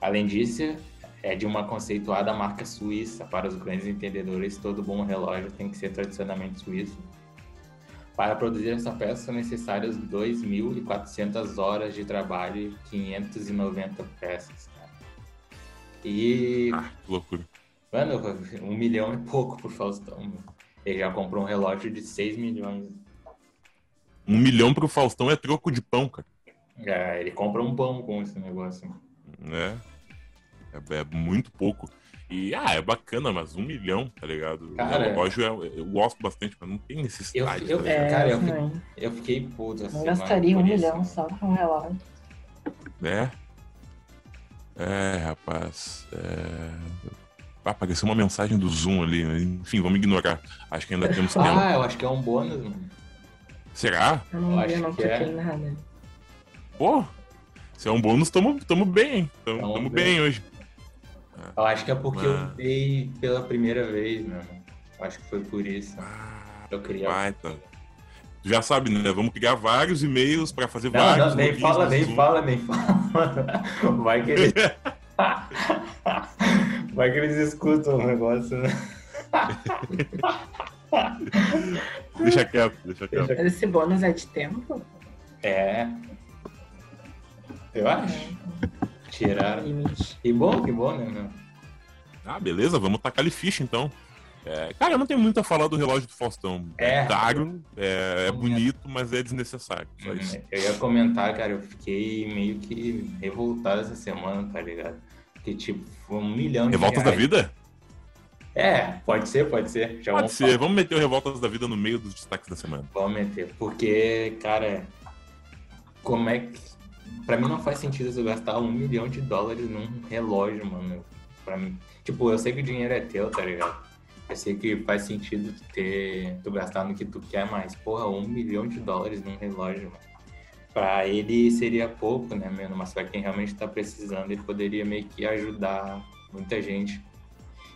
além disso, é de uma conceituada marca suíça. Para os grandes entendedores, todo bom relógio tem que ser tradicionalmente suíço. Para produzir essa peça são necessárias 2.400 horas de trabalho e 590 peças. cara. E, Ah, que loucura. mano, um milhão é pouco pro Faustão. Ele já comprou um relógio de 6 milhões. Um milhão pro Faustão é troco de pão, cara. É, ele compra um pão com esse negócio. né? É, é muito pouco. E, ah, é bacana, mas um milhão, tá ligado? Cara, o relógio é- eu gosto bastante, mas não tem necessidade. Eu- eu- tá? É, Cara, eu também. Eu fiquei puto assim. Mano, gastaria um milhão só com um relógio. É. É, rapaz. É... Ah, apareceu uma mensagem do Zoom ali. né? Enfim, vamos ignorar. Acho que ainda <laughs> temos tempo. Ah, eu acho que é um bônus, mano. Será? Eu não Eu acho eu não que é. nada. Pô, se é um bônus, tamo, tamo bem, hein? Tamo, Tamo tamo bem. bem hoje. Eu acho que é porque eu Ah. dei pela primeira vez, mano. Eu acho que foi por isso. Ah, Eu queria. baita. Tu já sabe, né? Vamos criar vários e-mails pra fazer Não, vários. não, nem fala, nem Zoom. fala, nem fala. <laughs> Vai que eles. <laughs> Vai que eles escutam o negócio, né? <laughs> Deixa quieto, deixa quieto. Mas esse bônus é de tempo? É. Eu acho. Tiraram. Que bom, que bom, né, meu? Ah, beleza, vamos tacar ali ficha então. É, cara, eu não tenho muito a falar do relógio do Faustão. É, É. caro, é, é bonito, mas é desnecessário. Só isso. Uhum. Eu ia comentar, cara, eu fiquei meio que revoltado essa semana, tá ligado? Porque, tipo, foi um milhão de Revoltas da. Vida? É, pode ser, pode ser. Já Pode vamos ser. Vamos meter o Revoltas da Vida no meio dos destaques da semana. Vamos meter. Porque, cara, como é que. Pra mim não faz sentido eu gastar um milhão de dólares num relógio, mano. Pra mim. Tipo, eu sei que o dinheiro é teu, tá ligado? Eu sei que faz sentido tu ter. tu gastar no que tu quer, mas, porra, um milhão de dólares num relógio, mano. Pra ele seria pouco, né, mano? Mas pra quem realmente tá precisando, ele poderia meio que ajudar muita gente.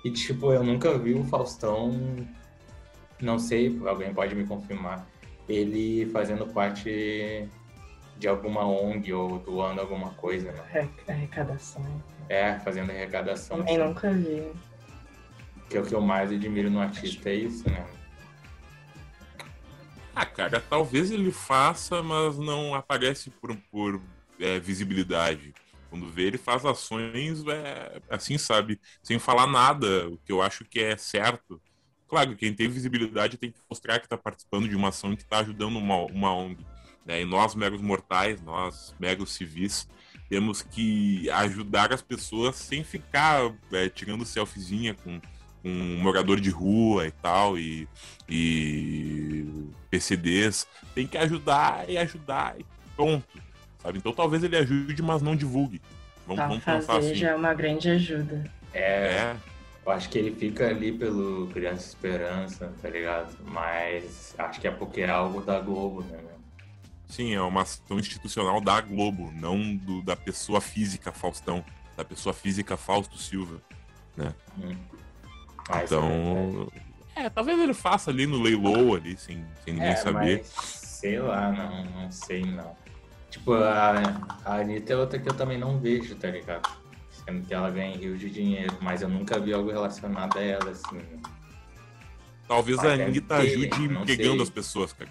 E, tipo, eu nunca vi o Faustão não sei, alguém pode me confirmar, ele fazendo parte de alguma ONG ou doando alguma coisa, né? Arre- Arrecadação. É, fazendo arrecadação. Também nunca vi. Que é o que eu mais admiro no artista, é isso, né? Ah, cara, talvez ele faça, mas não aparece por, por é, visibilidade. Quando vê, ele faz ações, é, assim, sabe, sem falar nada, o que eu acho que é certo. Claro, quem tem visibilidade tem que mostrar que está participando de uma ação que está ajudando uma, uma ONG. Né? E nós, meros mortais, nós, meros civis, temos que ajudar as pessoas sem ficar é, tirando selfiezinha com, com um morador de rua e tal, e, e PCDs. Tem que ajudar e ajudar e pronto. Sabe? Então talvez ele ajude, mas não divulgue. Vamos, Tá, vamos pensar fazer assim. já é uma grande ajuda. É, É, eu acho que ele fica ali pelo Criança Esperança, tá ligado? Mas acho que é porque é algo da Globo, né? Sim, é uma ação institucional da Globo, não do- da pessoa física Faustão, da pessoa física Fausto Silva. Hum. Ah, isso é. Então, é, talvez ele faça ali no leilão ali, sem, sem ninguém É, saber. mas sei lá, não, não sei não. Tipo, a, a Anitta é outra que eu também não vejo, tá ligado? Sendo que ela ganha rios de dinheiro, mas eu nunca vi algo relacionado a ela, assim. né? Talvez a deve Anitta ajude não empregando sei. as pessoas, cara.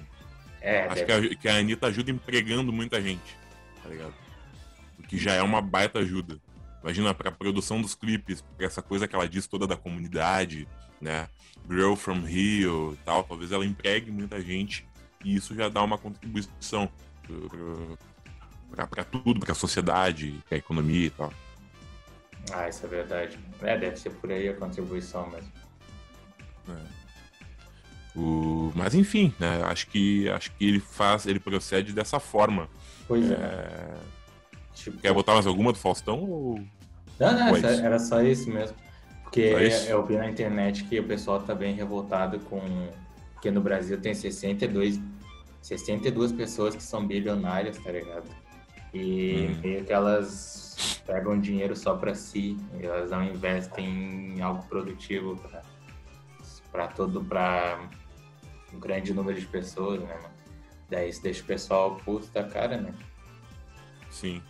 É, Acho deve- que a, que a Anitta ajuda empregando muita gente, tá ligado? O que já é uma baita ajuda. Imagina, pra produção dos clipes, pra essa coisa que ela diz toda da comunidade, né? Girl from Rio e tal, talvez ela empregue muita gente e isso já dá uma contribuição pra tudo, pra sociedade, pra economia e tal. Ah, isso é verdade. É, deve ser por aí a contribuição mesmo. O, mas enfim, né? Acho que acho que ele faz, ele procede dessa forma. Pois é. É, Tipo, Quer botar mais alguma do Faustão ou Não, não, essa- isso. era só isso mesmo. Porque Só isso? eu vi na internet que o pessoal tá bem revoltado com. Porque no Brasil tem 62, 62 pessoas que são bilionárias, tá ligado? E Hum. meio que elas pegam dinheiro só pra si, e elas não investem em algo produtivo pra, pra todo, pra um grande número de pessoas, né? Daí isso deixa o pessoal puto da cara, né? sim?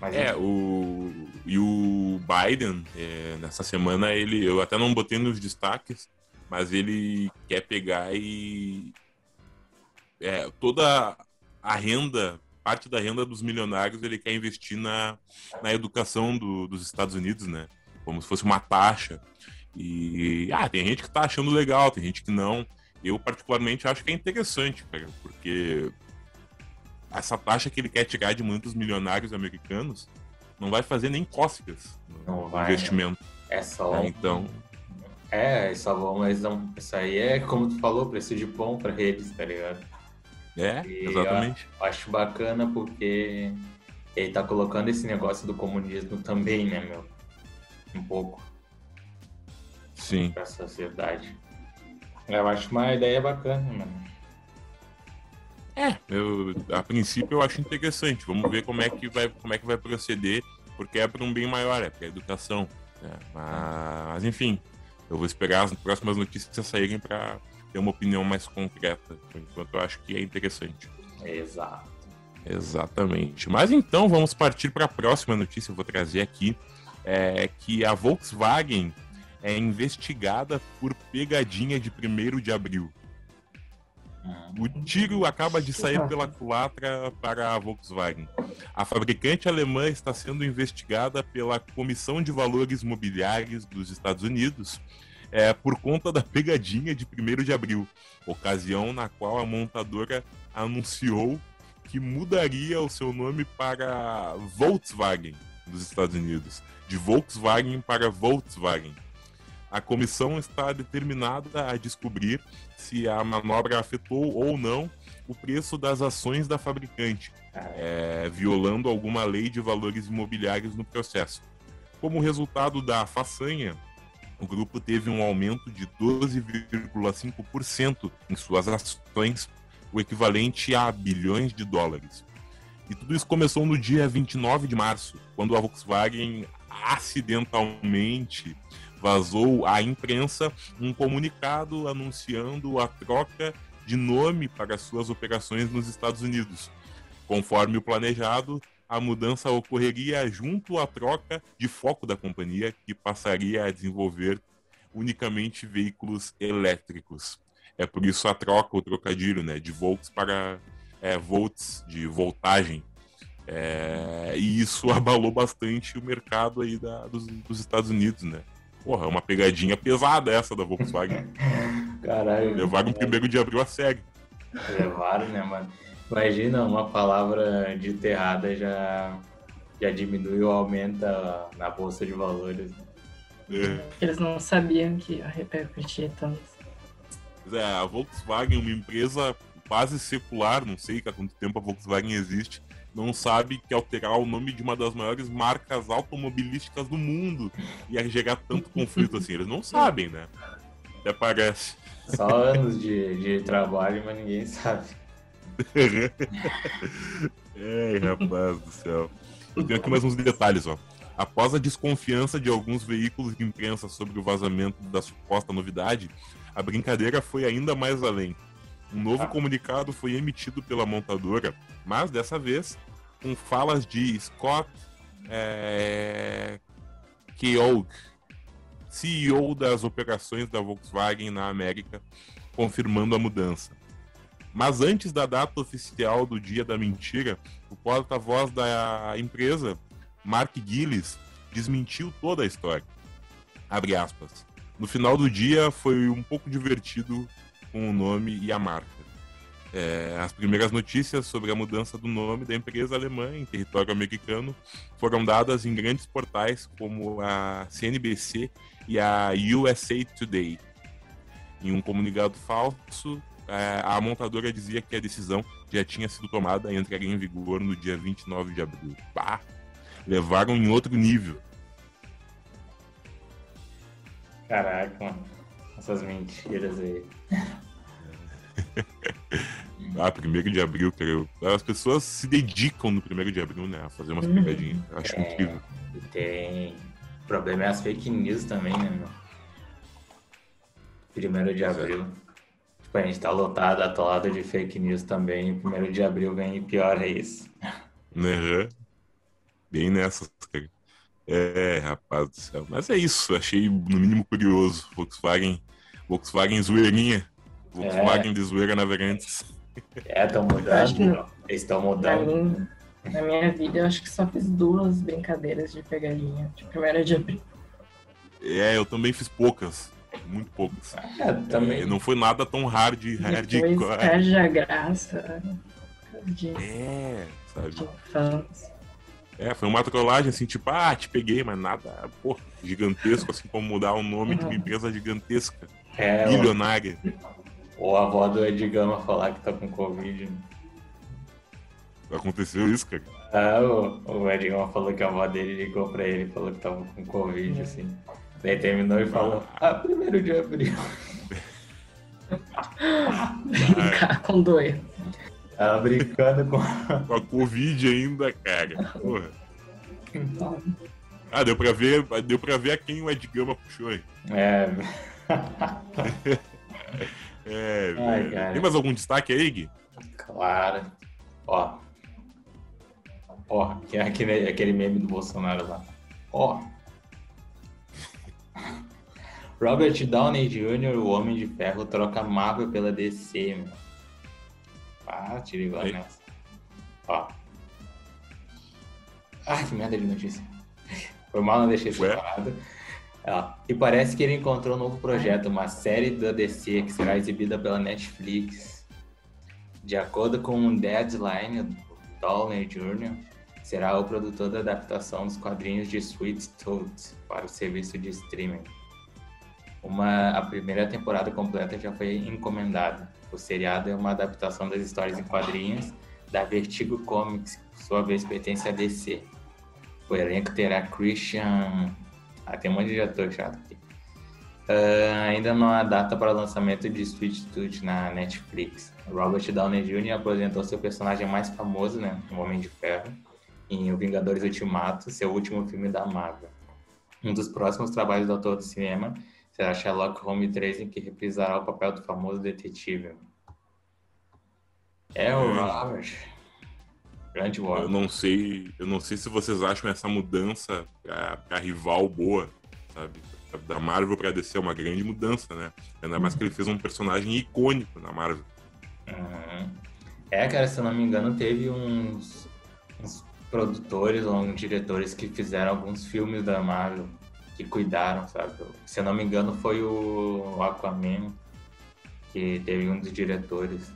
Mas É, o e o Biden é, nessa semana ele eu até não botei nos destaques, mas ele quer pegar e é, toda a renda, parte da renda dos milionários ele quer investir na, na educação do- dos Estados Unidos, né? Como se fosse uma taxa. E ah, tem gente que tá achando legal, tem gente que não. Eu particularmente acho que é interessante, cara, porque essa taxa que ele quer tirar de muitos milionários americanos não vai fazer nem cócegas no vai, né? investimento. é só. um- Então, É, só vão, mas não. Isso aí é, como tu falou, preço de pão pra eles, tá ligado? é, E, exatamente. Eu acho bacana porque ele tá colocando esse negócio do comunismo também, né, meu? Um pouco Sim. pra sociedade. Eu acho uma ideia bacana, mano. É, eu, a princípio eu acho interessante. Vamos ver como é que vai, como é que vai proceder, porque é para um bem maior, é para educação. né? Mas, enfim, eu vou esperar as próximas notícias saírem para ter uma opinião mais concreta. Por enquanto eu acho que é interessante. Exato. Exatamente. Mas então vamos partir para a próxima notícia. Eu vou trazer aqui é que a Volkswagen é investigada por pegadinha de 1 de abril. O tiro acaba de sair pela culatra para a Volkswagen. A fabricante alemã está sendo investigada pela Comissão de Valores Mobiliários dos Estados Unidos é, por conta da pegadinha de 1 de abril, ocasião na qual a montadora anunciou que mudaria o seu nome para Volkswagen dos Estados Unidos, de Volkswagen para Volkswagen. A comissão está determinada a descobrir se a manobra afetou ou não o preço das ações da fabricante, é, violando alguma lei de valores imobiliários no processo. Como resultado da façanha, o grupo teve um aumento de 12,5% em suas ações, o equivalente a bilhões de dólares. E tudo isso começou no dia 29 de março, quando a Volkswagen acidentalmente vazou à imprensa um comunicado anunciando a troca de nome para suas operações nos Estados Unidos. Conforme o planejado, a mudança ocorreria junto à troca de foco da companhia, que passaria a desenvolver unicamente veículos elétricos. É por isso a troca, o trocadilho, né, de volts para é, volts de voltagem. É, e isso <laughs> abalou bastante o mercado aí da, dos, dos, Estados Unidos, né? Porra, é uma pegadinha pesada essa da Volkswagen. <laughs> Caralho. Levaram o primeiro de abril a sério. Levaram, né, mano? Imagina, uma palavra dita errada já, já diminui ou aumenta na bolsa de valores. É. Eles não sabiam que ia repercutir tanto. É, a Volkswagen, uma empresa quase secular, não sei há quanto tempo a Volkswagen existe, não sabe que alterar o nome de uma das maiores marcas automobilísticas do mundo ia gerar tanto <laughs> conflito assim. Eles não sabem, né? Até parece. Só anos de, de trabalho, mas ninguém sabe. <laughs> Ei, rapaz do céu. Eu tenho aqui mais uns detalhes, ó. Após a desconfiança de alguns veículos de imprensa sobre o vazamento da suposta novidade, a brincadeira foi ainda mais além. Um novo ah. comunicado foi emitido pela montadora, mas dessa vez com falas de Scott é, Keogh, CEO das operações da Volkswagen na América, confirmando a mudança. Mas antes da data oficial do dia da mentira, o porta-voz da empresa, Mark Gillis, desmentiu toda a história. Abre aspas. No final do dia foi um pouco divertido com o nome e a marca. É, as primeiras notícias sobre a mudança do nome da empresa alemã em território americano foram dadas em grandes portais como a CNBC e a USA Today. Em um comunicado falso, é, a montadora dizia que a decisão já tinha sido tomada e entraria em vigor no dia 29 de abril. Pá! Levaram em outro nível. Caraca, mano. Essas mentiras aí. <laughs> ah, primeiro de abril, creio. As pessoas se dedicam no primeiro de abril, né? A fazer umas uhum. pegadinhas. Acho é, incrível. E tem. O problema é as fake news também, né, meu? Primeiro de abril. Tipo, a gente tá lotado, atolado de fake news também. Primeiro de abril vem pior é isso. Uhum. Bem nessas, cara. É, rapaz do céu. Mas é isso, achei no mínimo curioso. Volkswagen, Volkswagen zoeirinha. Volkswagen é. de zoeira navegantes. É, estão mudando. Eles estão mudando. na minha vida, eu acho que só fiz duas brincadeiras de pegadinha. De primeira de abril. É, eu também fiz poucas muito poucos. É, também. não foi nada tão hard, hardcore. Perde a graça. De... É, sabe? De fãs. É, foi uma trollagem assim, tipo, ah, te peguei, mas nada, pô, gigantesco, assim como mudar o nome uhum. de uma empresa gigantesca. É, milionária. Ou a avó do Ed Gama falar que tá com Covid. Aconteceu isso, cara? Ah, o, o Ed Gama falou que a avó dele ligou pra ele e falou que tava com Covid, assim. Daí terminou e falou, ah, primeiro de abril. Brincar <laughs> com doer. Tava brincando com... <laughs> com a Covid ainda, cara. Porra. Ah, deu pra ver, deu pra ver a quem o Ed Gama puxou aí. É. <laughs> é, Ai, Tem mais algum destaque aí, Gui? Claro. Ó. Ó, que é aquele, aquele meme do Bolsonaro lá. Ó. <laughs> Robert Downey Jr., o Homem de Ferro, troca Marvel pela DC, meu. Ah, tirei lá nessa. Ó. Ai, que merda de notícia. Foi mal, não deixei separado. E parece que ele encontrou um novo projeto, uma série da DC que será exibida pela Netflix. De acordo com um deadline, Downey Jr. será o produtor da adaptação dos quadrinhos de Sweet Tooth para o serviço de streaming. Uma, a primeira temporada completa já foi encomendada. O seriado é uma adaptação das histórias em quadrinhos da Vertigo Comics, que por sua vez pertence à DC. O elenco terá Christian. Ah, tem um monte de ator chato aqui. Uh, ainda não há data para o lançamento de Tooth na Netflix. Robert Downey Jr. apresentou seu personagem mais famoso, né, o Homem de Ferro, em O Vingadores Ultimato, seu último filme da Marvel. Um dos próximos trabalhos do ator do cinema será Sherlock Holmes 3, em que reprisará o papel do famoso detetive. É o Robert. Grande Eu não sei, eu não sei se vocês acham essa mudança pra, pra rival boa, sabe? Da Marvel pra DC é uma grande mudança, né? Ainda mais que ele fez um personagem icônico na Marvel. Uhum. É, cara, se eu não me engano, teve uns, uns produtores ou uns diretores que fizeram alguns filmes da Marvel que cuidaram, sabe? Se eu não me engano, foi o Aquaman que teve um dos diretores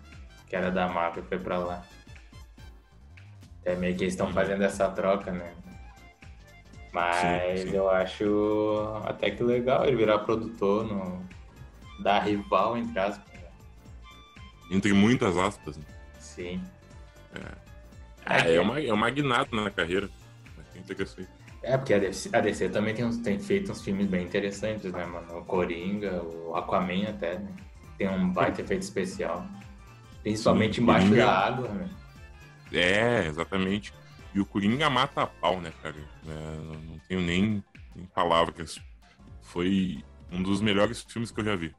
que era da Marvel foi para lá. É meio que eles estão uhum. fazendo essa troca, né? Mas sim, sim. eu acho até que legal ele virar produtor no, da rival, entre aspas. Né? Entre muitas aspas. Né? Sim. É, é, é, uma, é um magnata na carreira. É. É, porque a DC, a DC também tem, uns, tem, feito uns filmes bem interessantes, né, mano? O Coringa, o Aquaman até, né? Tem um baita efeito especial. Principalmente embaixo Coringa... da água, né? É, exatamente. E o Coringa mata a pau, né, cara? É, não tenho nem, nem palavras. Foi um dos melhores filmes que eu já vi.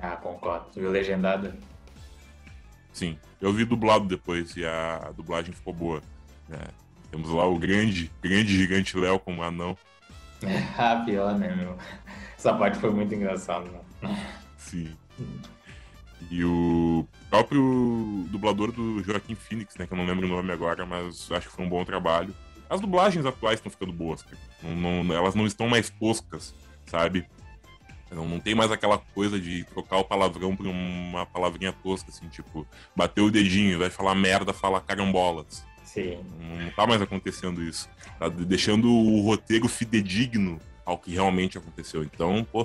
Ah, concordo. Viu legendado? Sim. Eu vi dublado depois e a dublagem ficou boa. É. Temos lá o grande, grande gigante Léo como anão. <laughs> ah, pior, né, meu? Essa parte foi muito engraçada, né? Sim. <laughs> E o próprio dublador do Joaquim Phoenix, né? Que eu não lembro o nome agora, mas acho que foi um bom trabalho. As dublagens atuais estão ficando boas, não, não, elas não estão mais toscas, sabe? Não, não tem mais aquela coisa de trocar o palavrão por uma palavrinha tosca, assim, tipo, bater o dedinho, vai falar merda, falar carambolas. Sim. Não tá mais acontecendo isso. Tá deixando o roteiro fidedigno ao que realmente aconteceu. Então, pô.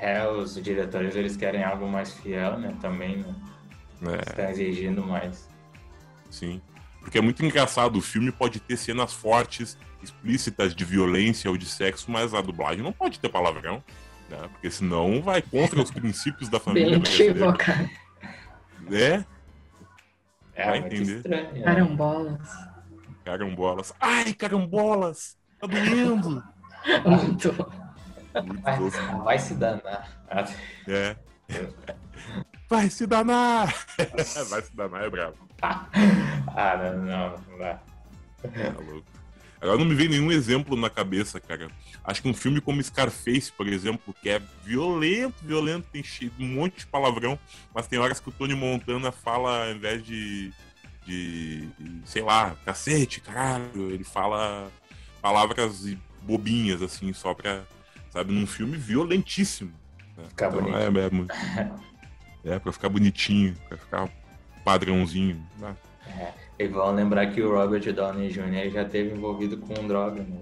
É, os diretores eles querem algo mais fiel, né? Também, né? É. Estão exigindo mais. Sim. Porque é muito engraçado, o filme pode ter cenas fortes, explícitas de violência ou de sexo, mas a dublagem não pode ter palavrão, né? Porque senão vai contra os <laughs> princípios da família. Bem equivocado. É, é Vai entender. Estranho, né? Carambolas. Carambolas. Ai, carambolas! Tá doendo! <laughs> Muito. Vai, vai se danar. É. Vai se danar! <laughs> vai se danar, é brabo. <laughs> ah, não, não, não dá. É louco. Agora não me vem nenhum exemplo na cabeça, cara. Acho que um filme como Scarface, por exemplo, que é violento, violento, tem um monte de palavrão, mas tem horas que o Tony Montana fala, ao invés de, de, sei lá, cacete, caralho, ele fala palavras bobinhas, assim, só pra, sabe, num filme violentíssimo. Né? Então, bonito. É, é, muito, <laughs> é, pra ficar bonitinho, pra ficar padrãozinho. Né? É. E vão lembrar que o Robert Downey Jr. já teve envolvido com droga, né?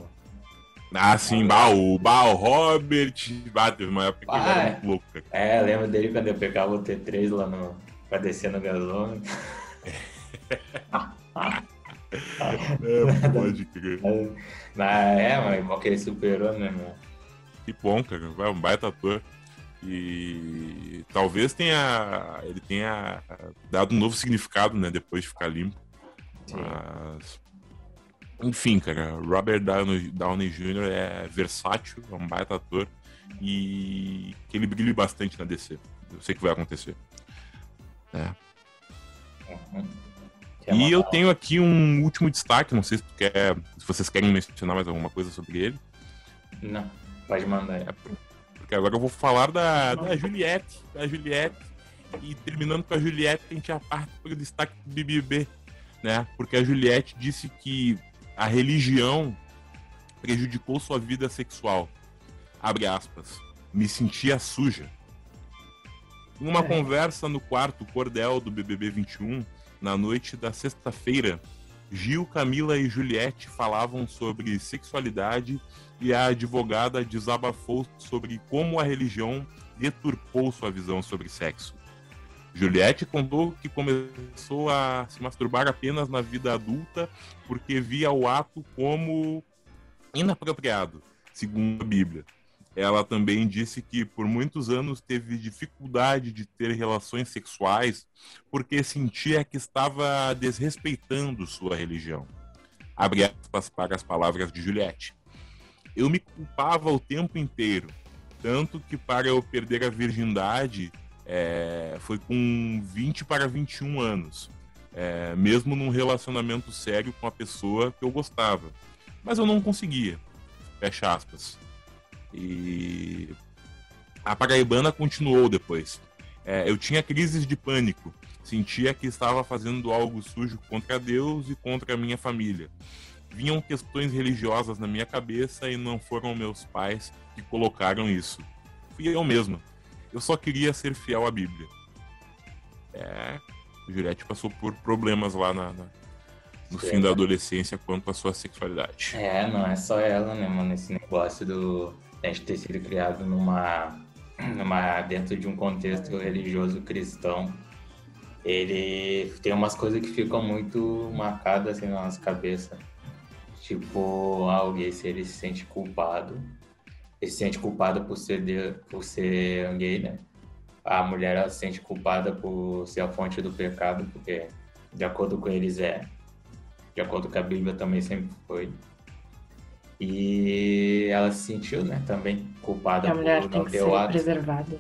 Ah, sim, bah, o Robert. Bah, teve uma época que ele era muito louco. Cara. É, lembro dele quando eu pegava o T3 lá no. pra descer no gasômetro. é, pode crer. <laughs> Mas, é, mas igual que ele superou, né, meu? Que bom, cara. Vai, um baita ator. E talvez tenha. Ele tenha dado um novo significado, né? Depois de ficar limpo. Mas. Enfim, cara, Robert Downey, Downey Jr. é versátil, é um baita ator e que ele brilhe bastante na DC. Eu sei que vai acontecer. É. Uhum. E eu tenho aqui um último destaque, não sei se, quer, se vocês querem mencionar mais alguma coisa sobre ele. Não, pode mandar. É, agora eu vou falar da, da Juliette, da Juliette. E terminando com a Juliette, a gente já parte para o destaque do BBB né? Porque a Juliette disse que a religião prejudicou sua vida sexual. Abre aspas. Me sentia suja. Em uma É. conversa no quarto cordel do BBB 21, na noite da sexta-feira, Gil, Camila e Juliette falavam sobre sexualidade e a advogada desabafou sobre como a religião deturpou sua visão sobre sexo. Juliette contou que começou a se masturbar apenas na vida adulta porque via o ato como inapropriado, segundo a Bíblia. Ela também disse que por muitos anos teve dificuldade de ter relações sexuais porque sentia que estava desrespeitando sua religião. Abre aspas para as palavras de Juliette. Eu me culpava o tempo inteiro, tanto que para eu perder a virgindade é, foi com 20 para 21 anos, é, mesmo num relacionamento sério com a pessoa que eu gostava. Mas eu não conseguia. Fecha aspas. E a paraibana continuou depois. É, eu tinha crises de pânico. Sentia que estava fazendo algo sujo contra Deus e contra a minha família. Vinham questões religiosas na minha cabeça e não foram meus pais que colocaram isso. Fui eu mesma. Eu só queria ser fiel à Bíblia. É, Juliette passou por problemas lá na, na- no Sim. fim da adolescência quanto à sua sexualidade. É, não é só ela, né, mano? Esse negócio do a gente ter sido criado numa, numa dentro de um contexto religioso cristão. Ele tem umas coisas que ficam muito marcadas assim na nossa cabeça. Tipo, alguém se ele se sente culpado. Ele se sente culpado por ser, de, por ser gay, né? A mulher ela se sente culpada por ser a fonte do pecado, porque de acordo com eles é de acordo com a Bíblia também sempre foi. E ela se sentiu, né, também culpada a mulher por tem não que ter o ato. preservada.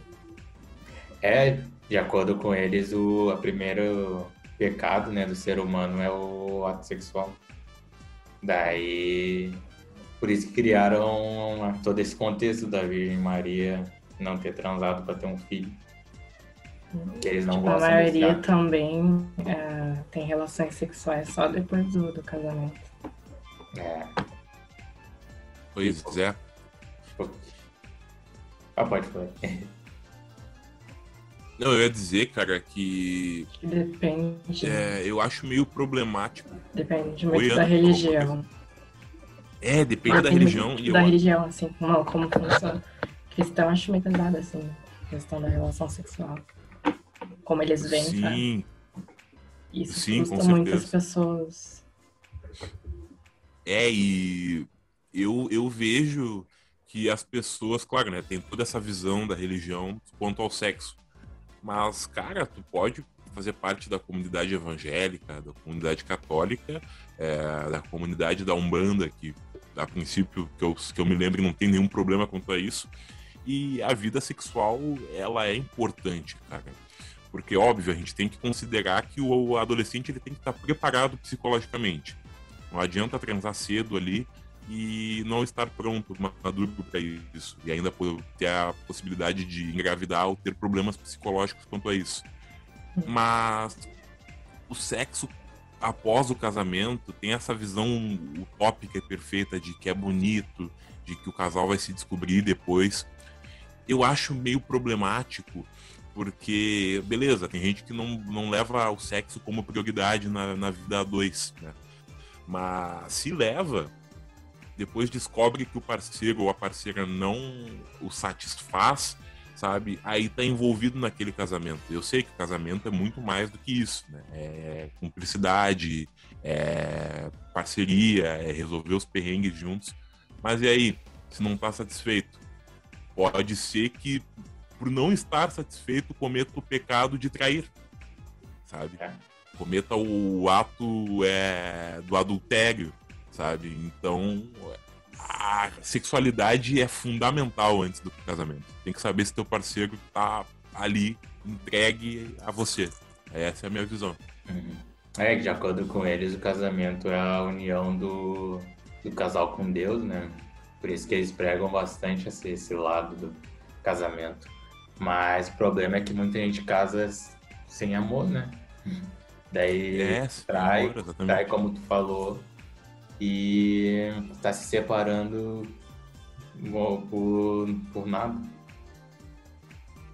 É, de acordo com eles, o a primeiro pecado, né, do ser humano é o ato sexual. Daí, por isso que criaram todo esse contexto da Virgem Maria não ter transado para ter um filho. Que eles não Tipo, a gostam desse maioria também é, tem relações sexuais só depois do, do casamento. É, Pois é. tipo... Ah, pode falar. <laughs> Não, eu ia dizer, cara, que Depende, é, eu acho meio problemático. depende muito Olhando da religião. É, depende da Depende religião. E eu, Da religião, assim, como, como funciona. Cristão acho meio pesado, assim, questão da relação sexual. Como eles veem, sabe? sim, Isso sim, com custa muitas certeza. pessoas. é, e eu, eu vejo que as pessoas, claro, né, tem toda essa visão da religião quanto ao sexo. Mas, cara, tu pode fazer parte da comunidade evangélica, da comunidade católica, é, da comunidade da Umbanda, que a princípio, que eu, que eu me lembro, não tem nenhum problema quanto a isso. E a vida sexual, ela é importante, cara. Porque, óbvio, a gente tem que considerar que o adolescente ele tem que estar preparado psicologicamente. Não adianta transar cedo ali e não estar pronto, maduro para isso. E ainda ter a possibilidade de engravidar ou ter problemas psicológicos quanto a isso. Mas o sexo após o casamento tem essa visão utópica e perfeita de que é bonito, de que o casal vai se descobrir depois. Eu acho meio problemático, porque, beleza, tem gente que não, não leva o sexo como prioridade na, na vida a dois, né? Mas se leva, depois descobre que o parceiro ou a parceira não o satisfaz, sabe? Aí tá envolvido naquele casamento. Eu sei que o casamento é muito mais do que isso, né? É cumplicidade, é parceria, é resolver os perrengues juntos. Mas e aí, se não tá satisfeito? Pode ser que, por não estar satisfeito, cometa o pecado de trair, sabe? É. Cometa o ato é, do adultério, sabe? Então, a sexualidade é fundamental antes do casamento. Tem que saber se teu parceiro tá ali entregue a você. Essa é a minha visão. Uhum. É, que de acordo com eles, o casamento é a união do, do casal com Deus, né? Por isso que eles pregam bastante esse, esse lado do casamento. Mas o problema é que muita gente casa sem amor, né? Daí É, trai, trai como tu falou, e tá se separando por, por nada.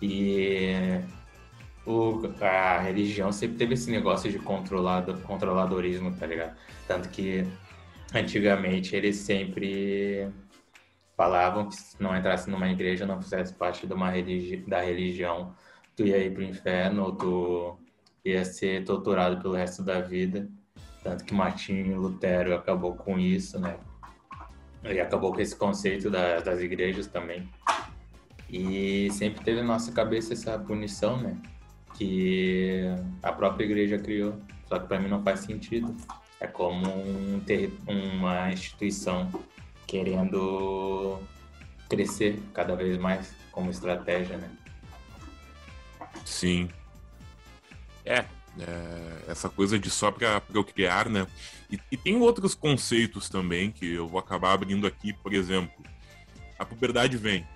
E o, a religião sempre teve esse negócio de controlado, controladorismo, tá ligado? Tanto que antigamente eles sempre falavam que se não entrasse numa igreja, não fizesse parte de uma religi da religião, tu ia ir pro inferno ou tu ia ser torturado pelo resto da vida. Tanto que Martinho Lutero acabou com isso, né? E acabou com esse conceito da, das igrejas também. E sempre teve na nossa cabeça essa punição, né? Que a própria igreja criou. Só que para mim não faz sentido. É como um ter, uma instituição querendo crescer cada vez mais como estratégia, né? Sim. É, é, essa coisa de só para criar, né? E, e, tem outros conceitos também que eu vou acabar abrindo aqui, por exemplo, a puberdade vem,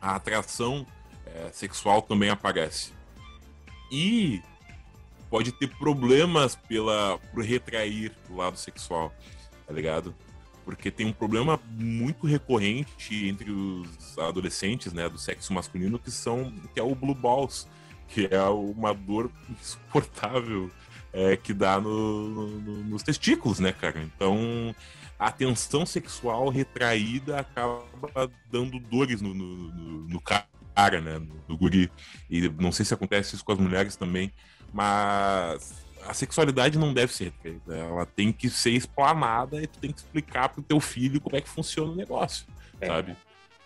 a atração é, sexual também aparece. E pode ter problemas pela, por retrair o lado sexual, tá ligado? Porque tem um problema muito recorrente entre os adolescentes, né, do sexo masculino, que são que é o blue balls, que é uma dor insuportável é, que dá no, no, nos testículos, né, cara? Então, a tensão sexual retraída acaba dando dores no, no, cara, né, no, guri. E não sei se acontece isso com as mulheres também, mas a sexualidade não deve ser retraída. Ela tem que ser explanada e tu tem que explicar pro teu filho como é que funciona o negócio, é. sabe?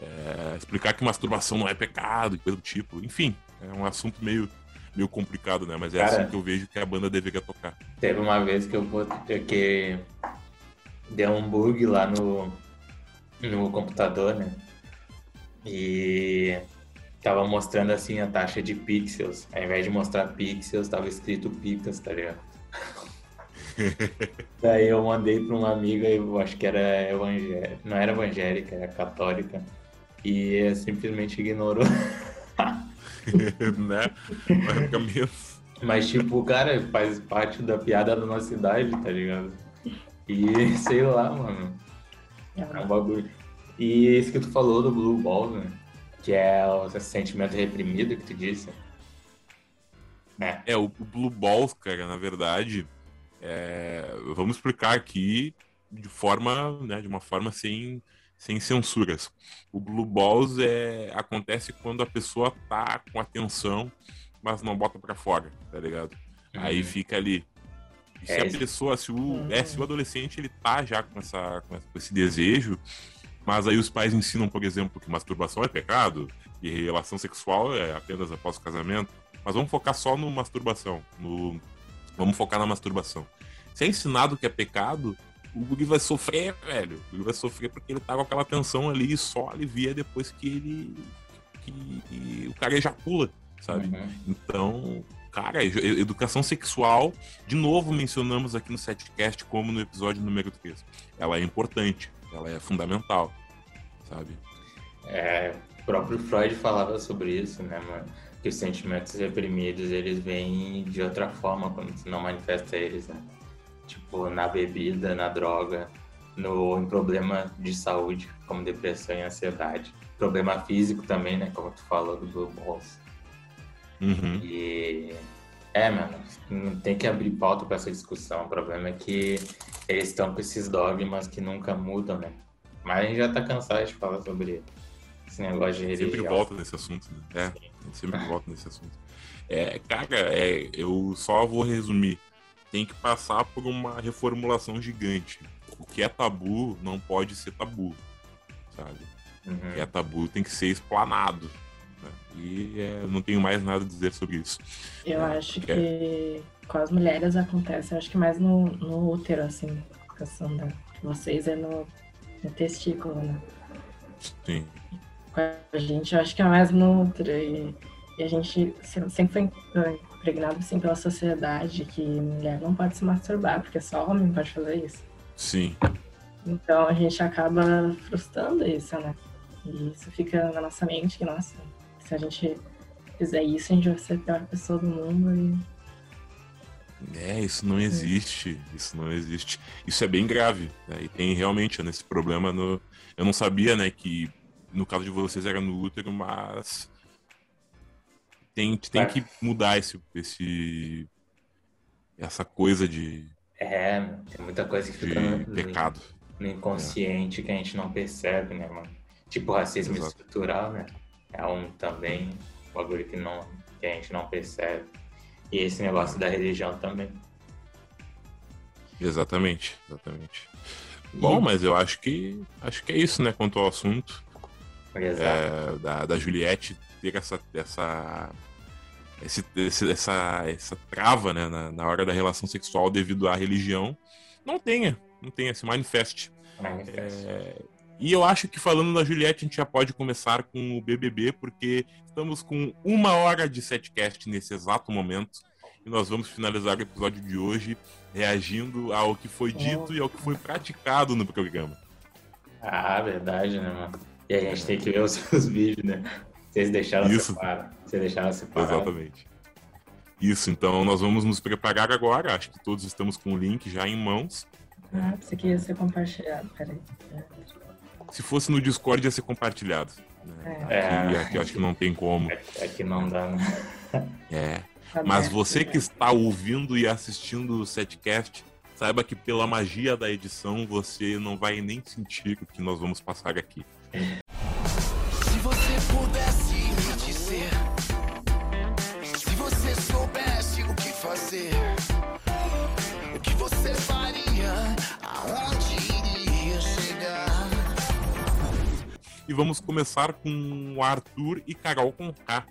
É, explicar que masturbação não é pecado coisa do tipo. Enfim, é um assunto meio, meio complicado, né? Mas é Cara, assim que eu vejo que a banda deveria tocar. Teve uma vez que eu que deu um bug lá no, no computador, né? E tava mostrando assim a taxa de pixels. Ao invés de mostrar pixels, tava escrito picas, tá ligado? <laughs> Daí eu mandei para uma amiga, eu acho que era evangélica, não era evangélica, era católica, e simplesmente ignorou. <laughs> <laughs> né? Vai ficar meio... Mas, tipo, cara, faz parte da piada da nossa idade, tá ligado? E <laughs> sei lá, mano. É um bagulho. E isso que tu falou do Blue Ball, né? Que é o sentimento reprimido que tu disse. É, é o Blue Balls, cara, na verdade, é... vamos explicar aqui de forma, né, de uma forma sem sem censuras. O Blue Balls é, acontece quando a pessoa tá com atenção, mas não bota para fora, tá ligado? Uhum. Aí fica ali. E se é, a pessoa, se o, uhum. é, se o adolescente ele tá já com, essa, com esse desejo, mas aí os pais ensinam, por exemplo, que masturbação é pecado e relação sexual é apenas após o casamento. Mas vamos focar só no masturbação. No, vamos focar na masturbação. Se é ensinado que é pecado, o Guri vai sofrer, velho. O Guri vai sofrer porque ele tá com aquela tensão ali e só alivia depois que ele. que, o cara ejacula, sabe? Uhum. Então, cara, educação sexual, de novo mencionamos aqui no setcast, como no episódio número 3. Ela é importante, ela é fundamental, sabe? É, o próprio Freud falava sobre isso, né, mano? Que os sentimentos reprimidos, eles vêm de outra forma quando você não manifesta eles, né? Tipo na bebida, na droga, no em problema de saúde, como depressão e ansiedade. Problema físico também, né? Como tu falou do Blue Balls. Uhum. E é, mano, não tem que abrir pauta para essa discussão. O problema é que eles estão com esses dogmas que nunca mudam, né? Mas a gente já tá cansado de falar sobre esse negócio de religião. Sempre volta nesse assunto, né? É, sempre <laughs> volta nesse assunto. É, cara, é, eu só vou resumir tem que passar por uma reformulação gigante. O que é tabu não pode ser tabu, sabe? Uhum. O que é tabu tem que ser explanado. Né? E é, não tenho mais nada a dizer sobre isso. Eu é, acho que é... com as mulheres acontece, acho que mais no, no útero, assim, a questão da vocês é no, no testículo, né? Sim. Com a gente, eu acho que é mais no útero. E, e a gente sempre foi impregnado assim pela sociedade que mulher não pode se masturbar, porque só homem pode fazer isso. Sim. Então a gente acaba frustrando isso, né? E isso fica na nossa mente que, nossa, se a gente fizer isso, a gente vai ser a pior pessoa do mundo e. É, isso não existe. Isso não existe. Isso é bem grave. Né? E tem realmente nesse problema no. Eu não sabia, né, que no caso de vocês era no útero, mas tem, tem É. que mudar esse, esse essa coisa de, É, tem muita coisa que fica no, pecado. no inconsciente que a gente não percebe, né, mano? Tipo racismo Exato. estrutural, né? É um também bagulho que, não, que a gente não percebe. E esse negócio da religião também. Exatamente, exatamente. Bom, mas eu acho que acho que é isso, né, quanto ao assunto. É, da, da Juliette ter essa essa esse, esse- essa essa trava né, na, na hora da relação sexual devido à religião não tenha não tenha se manifeste Manifesto. É, e eu acho que falando da Juliette a gente já pode começar com o BBB porque estamos com uma hora de setcast nesse exato momento e nós vamos finalizar o episódio de hoje reagindo ao que foi dito e ao que foi praticado no programa Ah, verdade, né, mano? E a gente tem que ver os seus vídeos, né? Vocês deixaram Isso. separar. Vocês deixaram separar. Exatamente. Isso, então nós vamos nos preparar agora. Acho que todos estamos com o link já em mãos. Ah, isso aqui ia ser compartilhado, peraí. Se fosse no Discord, ia ser compartilhado. né? É, Aqui, aqui eu acho que não tem como. É, é que não dá, né? É. tá Mas você né? que está ouvindo e assistindo o setcast, saiba que pela magia da edição você não vai nem sentir o que nós vamos passar aqui. Se você E vamos começar com o Arthur e Carol com K.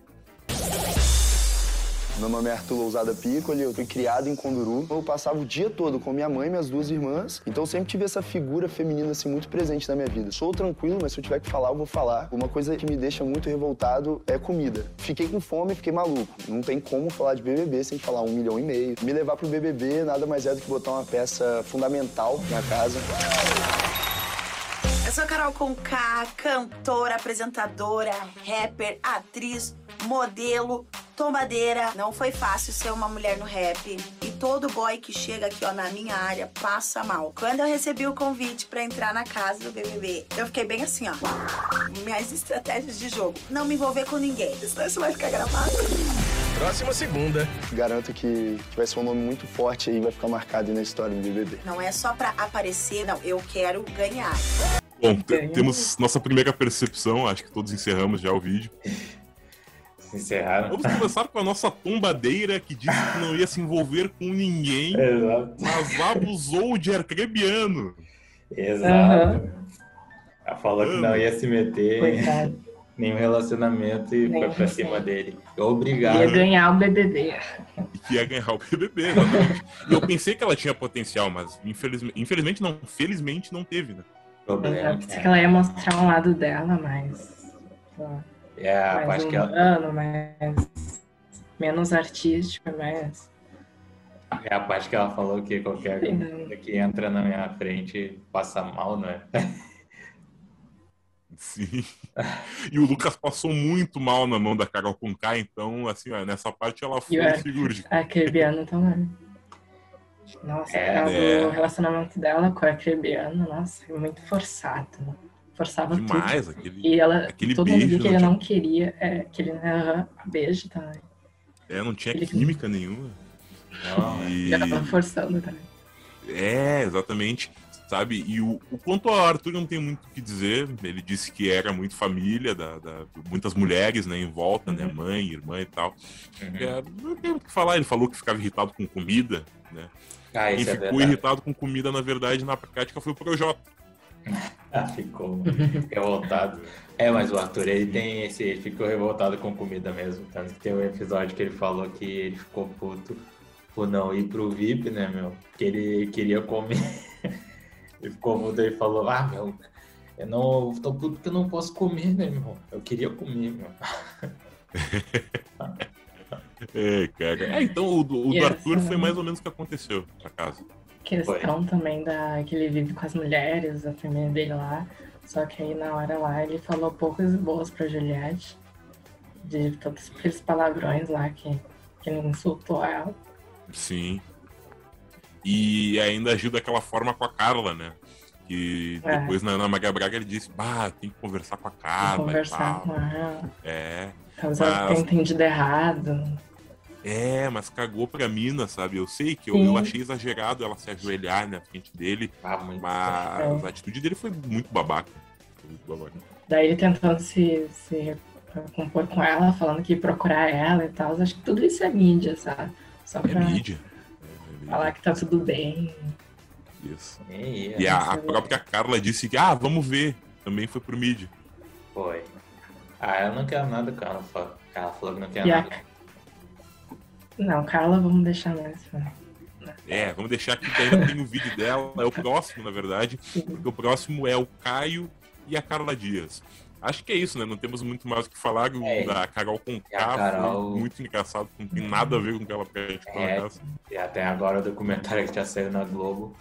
Meu nome é Arthur Lousada Piccoli, eu fui criado em Conduru. Eu passava o dia todo com minha mãe e minhas duas irmãs, então eu sempre tive essa figura feminina assim muito presente na minha vida. Sou tranquilo, mas se eu tiver que falar, eu vou falar. Uma coisa que me deixa muito revoltado é comida. Fiquei com fome, fiquei maluco. Não tem como falar de BBB sem falar um milhão e meio. Me levar pro BBB nada mais é do que botar uma peça fundamental na casa. Sou Carol Conká, cantora, apresentadora, rapper, atriz, modelo, tombadeira. Não foi fácil ser uma mulher no rap. E todo boy que chega aqui, ó, na minha área, passa mal. Quando eu recebi o convite pra entrar na casa do BBB, eu fiquei bem assim, ó. Minhas estratégias de jogo. Não me envolver com ninguém, senão isso vai ficar gravado. Próxima segunda. Garanto que, que vai ser um nome muito forte aí, vai ficar marcado aí na história do BBB. Não é só pra aparecer, não. Eu quero ganhar. Bom, te- temos nossa primeira percepção, acho que todos encerramos já o vídeo. <laughs> Se encerraram. Vamos começar com a nossa tombadeira que disse que não ia se envolver com ninguém, <laughs> Exato. mas abusou de arcrebiano. Exato. Ela falou que não ia se meter em <laughs> nenhum relacionamento e Nem foi pra cima dele. Obrigado. Ia ganhar o BBB. e que ia ganhar o BBB, exatamente. Eu pensei que ela tinha potencial, mas infelizmente, infelizmente não, felizmente não teve, né? Problema. Eu pensei que ela ia mostrar um lado dela, mas. É a mais parte que ela, humano, mais. Menos artístico, mas. é a parte que ela falou que qualquer um que entra na minha frente passa mal, né? <laughs> Sim. E o Lucas passou muito mal na mão da Carol Conká, então, assim, ó, nessa parte ela foi E é- cirúrgica. A Crebiano também. Nossa, É, o né? relacionamento dela com a Crebiano, nossa, muito forçado. né? Forçava Demais, tudo. aquele. E ela, aquele todo mundo beijo viu que não ele tinha- não queria, é, que ele aham, beijo também. É, não tinha Ele- química nenhuma. Não, E... Já tava forçando também. É, exatamente. Sabe? E o, o quanto ao Arthur, não tenho muito o que dizer. Ele disse que era muito família, da, da- muitas mulheres né, em volta, né? Mãe, irmã e tal. Uhum. É, não tem o que falar. Ele falou que ficava irritado com comida, né? Ah, Quem é ficou verdade. irritado com comida, na verdade, na prática, foi o Projota. <laughs> Ah, ficou revoltado. É, mas o Arthur, ele tem esse. Ele ficou revoltado com comida mesmo. Tanto que tem um episódio que ele falou que ele ficou puto por não ir pro VIP, né, meu? Que ele queria comer. <laughs> ele ficou puto e falou: Ah, meu, eu não. tô puto porque eu não posso comer, né, meu? Eu queria comer, meu. <laughs> <laughs> É, cara. É, então o, do- o do Arthur essa- foi mais ou menos o que aconteceu, por acaso. Questão também da que ele vive com as mulheres, a família dele lá. Só que aí na hora lá ele falou poucas boas pra Juliette. De todos aqueles palavrões lá que, que ele insultou ela. Sim. E ainda agiu daquela forma com a Carla, né? Que É. depois na Ana Maria Braga ele disse, bah, tem que conversar com a Carla conversar tal. com ela. É, Talvez ela Mas- tenha entendido errado. É, mas cagou pra mina, sabe? Eu sei que eu, eu achei exagerado ela se ajoelhar na frente dele, Ah, muito. mas É. a atitude dele foi muito babaca. Foi muito babaca. Daí ele tentando se, se compor com ela, falando que ia procurar ela e tal. Acho que tudo isso é mídia, sabe? Só É pra mídia. É, é mídia. falar que tá tudo bem. Isso. E, E a, a própria Carla disse que, ah, vamos ver. Também foi pro mídia. Foi. Ah, eu não quero nada com ela. fa- Ela falou que não quer E a... Não, Carla, vamos deixar mais. É, vamos deixar aqui que ainda tem o vídeo dela. É o próximo, na verdade. Porque o próximo é o Caio e a Carla Dias. Acho que é isso, né? Não temos muito mais o que falar. O É. da Carol com Carol- muito engraçado. Não tem nada a ver com o que ela praticou É. na casa. E até agora o documentário que já saiu na Globo,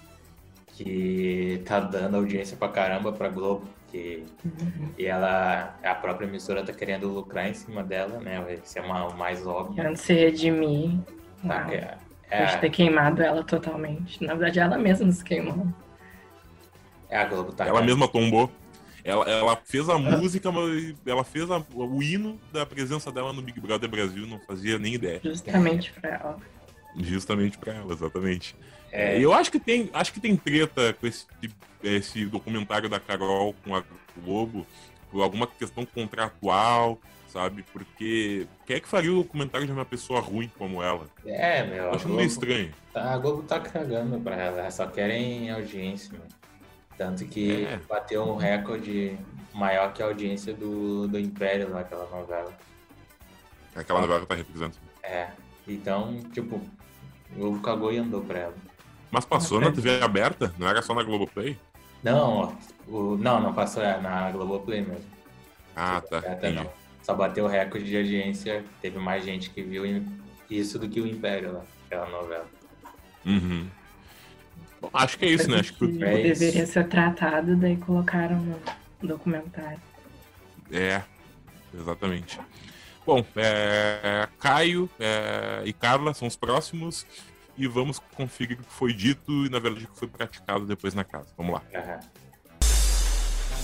que tá dando audiência pra caramba pra Globo. Que... E ela, a própria emissora tá querendo lucrar em cima dela, né? Esse é uma, o mais óbvio. Querendo se redimir. Tá? É, de ter é, queimado ela totalmente. Na verdade, ela mesma se queimou. é a Globo tá Ela mesma tombou. Ela, ela fez a música, mas ela fez a- o hino da presença dela no Big Brother Brasil, não fazia nem ideia. Justamente pra ela. Justamente pra ela, exatamente. É, E eu acho que tem, acho que tem treta com esse, esse documentário da Carol com a Globo por alguma questão contratual, sabe? Porque quem é que faria o documentário de uma pessoa ruim como ela? é, meu. Acho meio Globo, estranho. a Globo tá cagando pra ela. Só querem audiência, meu. Tanto que É. bateu um recorde maior que a audiência do, do Império lá, aquela novela. Aquela novela que tá representando. É. Então, tipo, o Globo cagou e andou pra ela. Mas passou na TV aberta? Não era só na Globoplay? Não, o, não, não passou é, na Globoplay mesmo. Ah, tá. Não. Só bateu o recorde de audiência. Teve mais gente que viu isso do que o Império lá, aquela novela. Uhum. Bom, acho que é isso, né? Acho que que É isso. deveria ser tratado, daí colocaram no documentário. É, exatamente. Bom, é, Caio é, e Carla são os próximos e vamos conferir o que foi dito e, na verdade, o que foi praticado depois na casa. Vamos lá.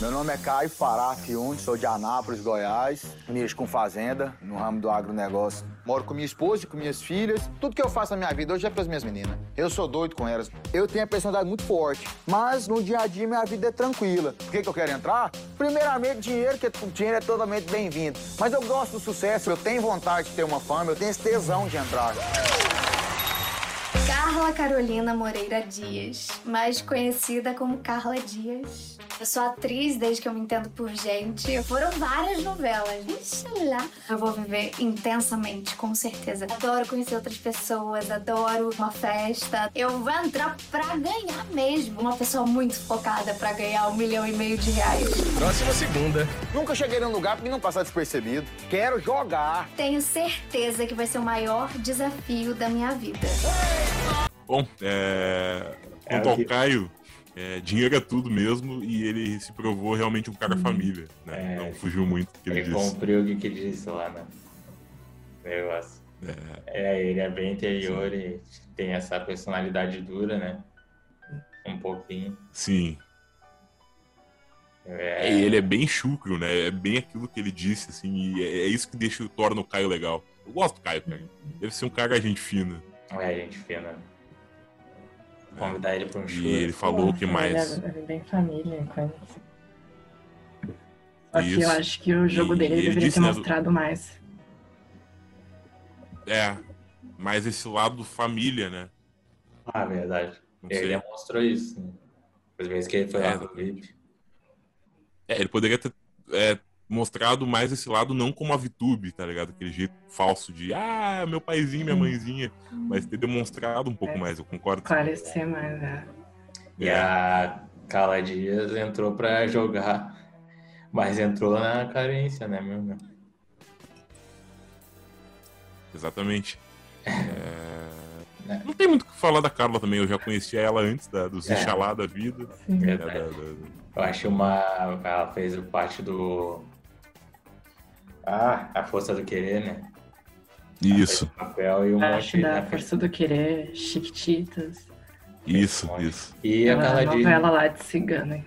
Meu nome é Caio Fará Fiundi, sou de Anápolis, Goiás. Mexo com fazenda, no ramo do agronegócio. Moro com minha esposa e com minhas filhas. Tudo que eu faço na minha vida hoje é pras minhas meninas. Eu sou doido com elas. Eu tenho a personalidade muito forte, mas no dia a dia minha vida é tranquila. Por que, que eu quero entrar? Primeiramente, dinheiro, que o dinheiro é totalmente bem-vindo. Mas eu gosto do sucesso, eu tenho vontade de ter uma fama, eu tenho esse tesão de entrar. Carla Carolina Moreira Dias, mais conhecida como Carla Dias. Eu sou atriz desde que eu me entendo por gente. Foram várias novelas. Ixi, lá. Eu vou viver intensamente, com certeza. Adoro conhecer outras pessoas, adoro uma festa. Eu vou entrar pra ganhar mesmo. Uma pessoa muito focada pra ganhar um milhão e meio de reais. Próxima segunda. Nunca cheguei num lugar pra não passar despercebido. Quero jogar. Tenho certeza que vai ser o maior desafio da minha vida. Bom, é, É, quanto o ao Caio, é, dinheiro é tudo mesmo e ele se provou realmente um cara família, né? É. Não fugiu muito do que ele Ele disse. cumpriu o que que disse lá, né? Negócio. É, ele é bem interior e tem essa personalidade dura, né? Um pouquinho. Sim. É, É, ele é bem chucro, né? É bem aquilo que ele disse, assim, e é, é isso que deixa, torna o Caio legal. Eu gosto do Caio, cara. Deve ser um cara gente fina. é gente fina. Convidar ele pra um show. E ele falou o que mais. ele é bem família, coisa assim. Só que Isso. eu acho que o jogo E dele ele deveria disse, ter né, do- mostrado mais. É, mais esse lado família, né? Ah, verdade. Não Ele sei. demonstrou isso. Né? As vezes que ele foi lá É, no VIP. É, ele poderia ter é, mostrado mais esse lado não como a VTube, tá ligado? Aquele jeito falso de, ah, meu paizinho, minha mãezinha. Mas ter demonstrado um pouco É. mais, eu concordo. Esclarecer mais, né? E É. a Carla Dias entrou pra jogar. Mas entrou na carência, né, meu? Exatamente. É, É. Não tem muito o que falar da Carla também, eu já conhecia ela antes da, dos É. Ixalá da vida. Né, Verdade. da- da- Eu acho uma. Ela fez parte do. Ah, a força do querer, né? Isso. Papel e um Acho monte da né? Força do Querer, Chiquititas. Isso, isso. E a Carla Dias. novela lá de cigana.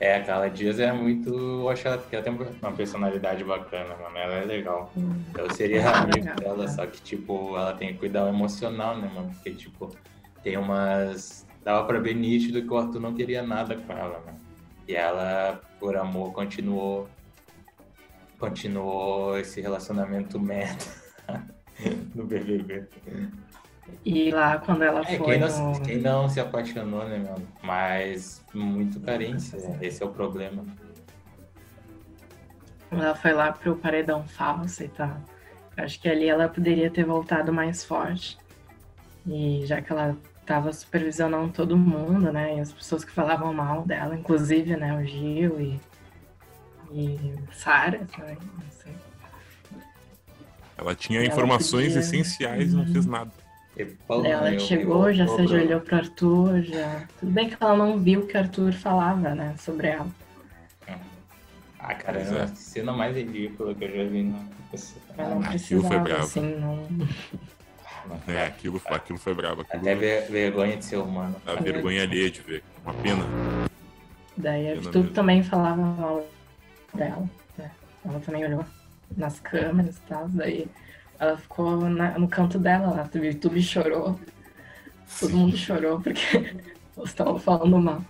É, a Carla Dias é muito. Eu acho ela que ela tem uma personalidade bacana, mano. Ela é legal. Eu seria Ah, amigo legal, dela, tá. só que, tipo, ela tem que cuidar o emocional, né, mano? Porque, tipo, tem umas. Dava pra ver nítido que o Arthur não queria nada com ela, mano. E ela, por amor, continuou. Continuou esse relacionamento merda <laughs> no BBB. E lá quando ela É, foi quem no... não, quem não se apaixonou, né, mano? Mas muito carência, esse é o problema. Ela foi lá pro paredão falso e tal. Eu acho que ali ela poderia ter voltado mais forte. E já que ela tava supervisionando todo mundo, né? E as pessoas que falavam mal dela, inclusive, né, o Gil e, e Sara também, não sei. Ela tinha Ela informações podia- essenciais e não fez nada. Daí ela chegou, já se ajoelhou pro Arthur, já. Tudo bem que ela não viu o que o Arthur falava, né, sobre ela. Ah, cara, é é. a cena mais ridícula que eu já vi na não Aquilo foi bravo. assim, não. <laughs> É, aquilo, aquilo foi brabo. Aquilo Até ver- vergonha de ser humano. dá vergonha alheia de ver. Uma pena. Daí a Pena mesmo. também falava mal dela, né? Ela também olhou nas câmeras e tal, daí ela ficou na- no canto dela lá, o YouTube chorou. Todo mundo chorou porque <laughs> eles estavam falando mal.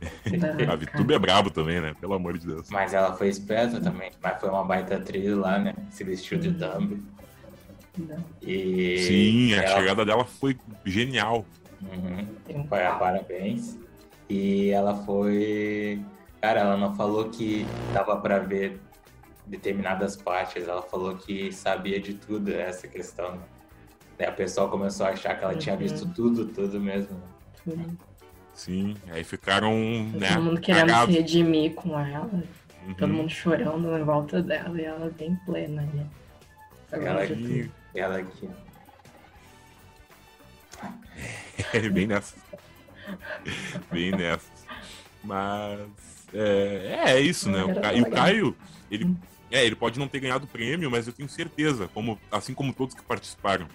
<laughs> da A Vitube é brabo também, né? Pelo amor de Deus. Mas ela foi esperta também. Mas foi uma baita atriz lá, né? Se vestiu de Dumb. E. Sim, a ela- chegada dela foi genial. Uhum. Foi, parabéns. E ela foi. Cara, ela não falou que dava pra ver determinadas partes, ela falou que sabia de tudo, essa questão. Daí a pessoa começou a achar que ela tinha Uhum. visto tudo, tudo mesmo. tudo. Sim, aí ficaram, né? Todo mundo querendo cagados. se redimir com ela. Uhum. Todo mundo chorando em volta dela e ela bem plena, né? Ela aqui, ela aqui. É, bem nessa. bem nessa. Mas. É, é isso, né? O Ca- E o Caio, ele, é, ele pode não ter ganhado o prêmio, mas eu tenho certeza, como, assim como todos que participaram,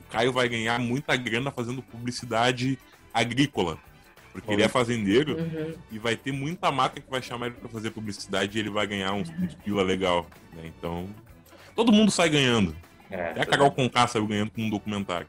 o Caio vai ganhar muita grana fazendo publicidade agrícola. Porque ele é fazendeiro Uhum. e vai ter muita marca que vai chamar ele pra fazer publicidade e ele vai ganhar uns, uns pila legal. Né? Então, todo mundo sai ganhando. É, Até a Carol Conká saiu ganhando com um documentário.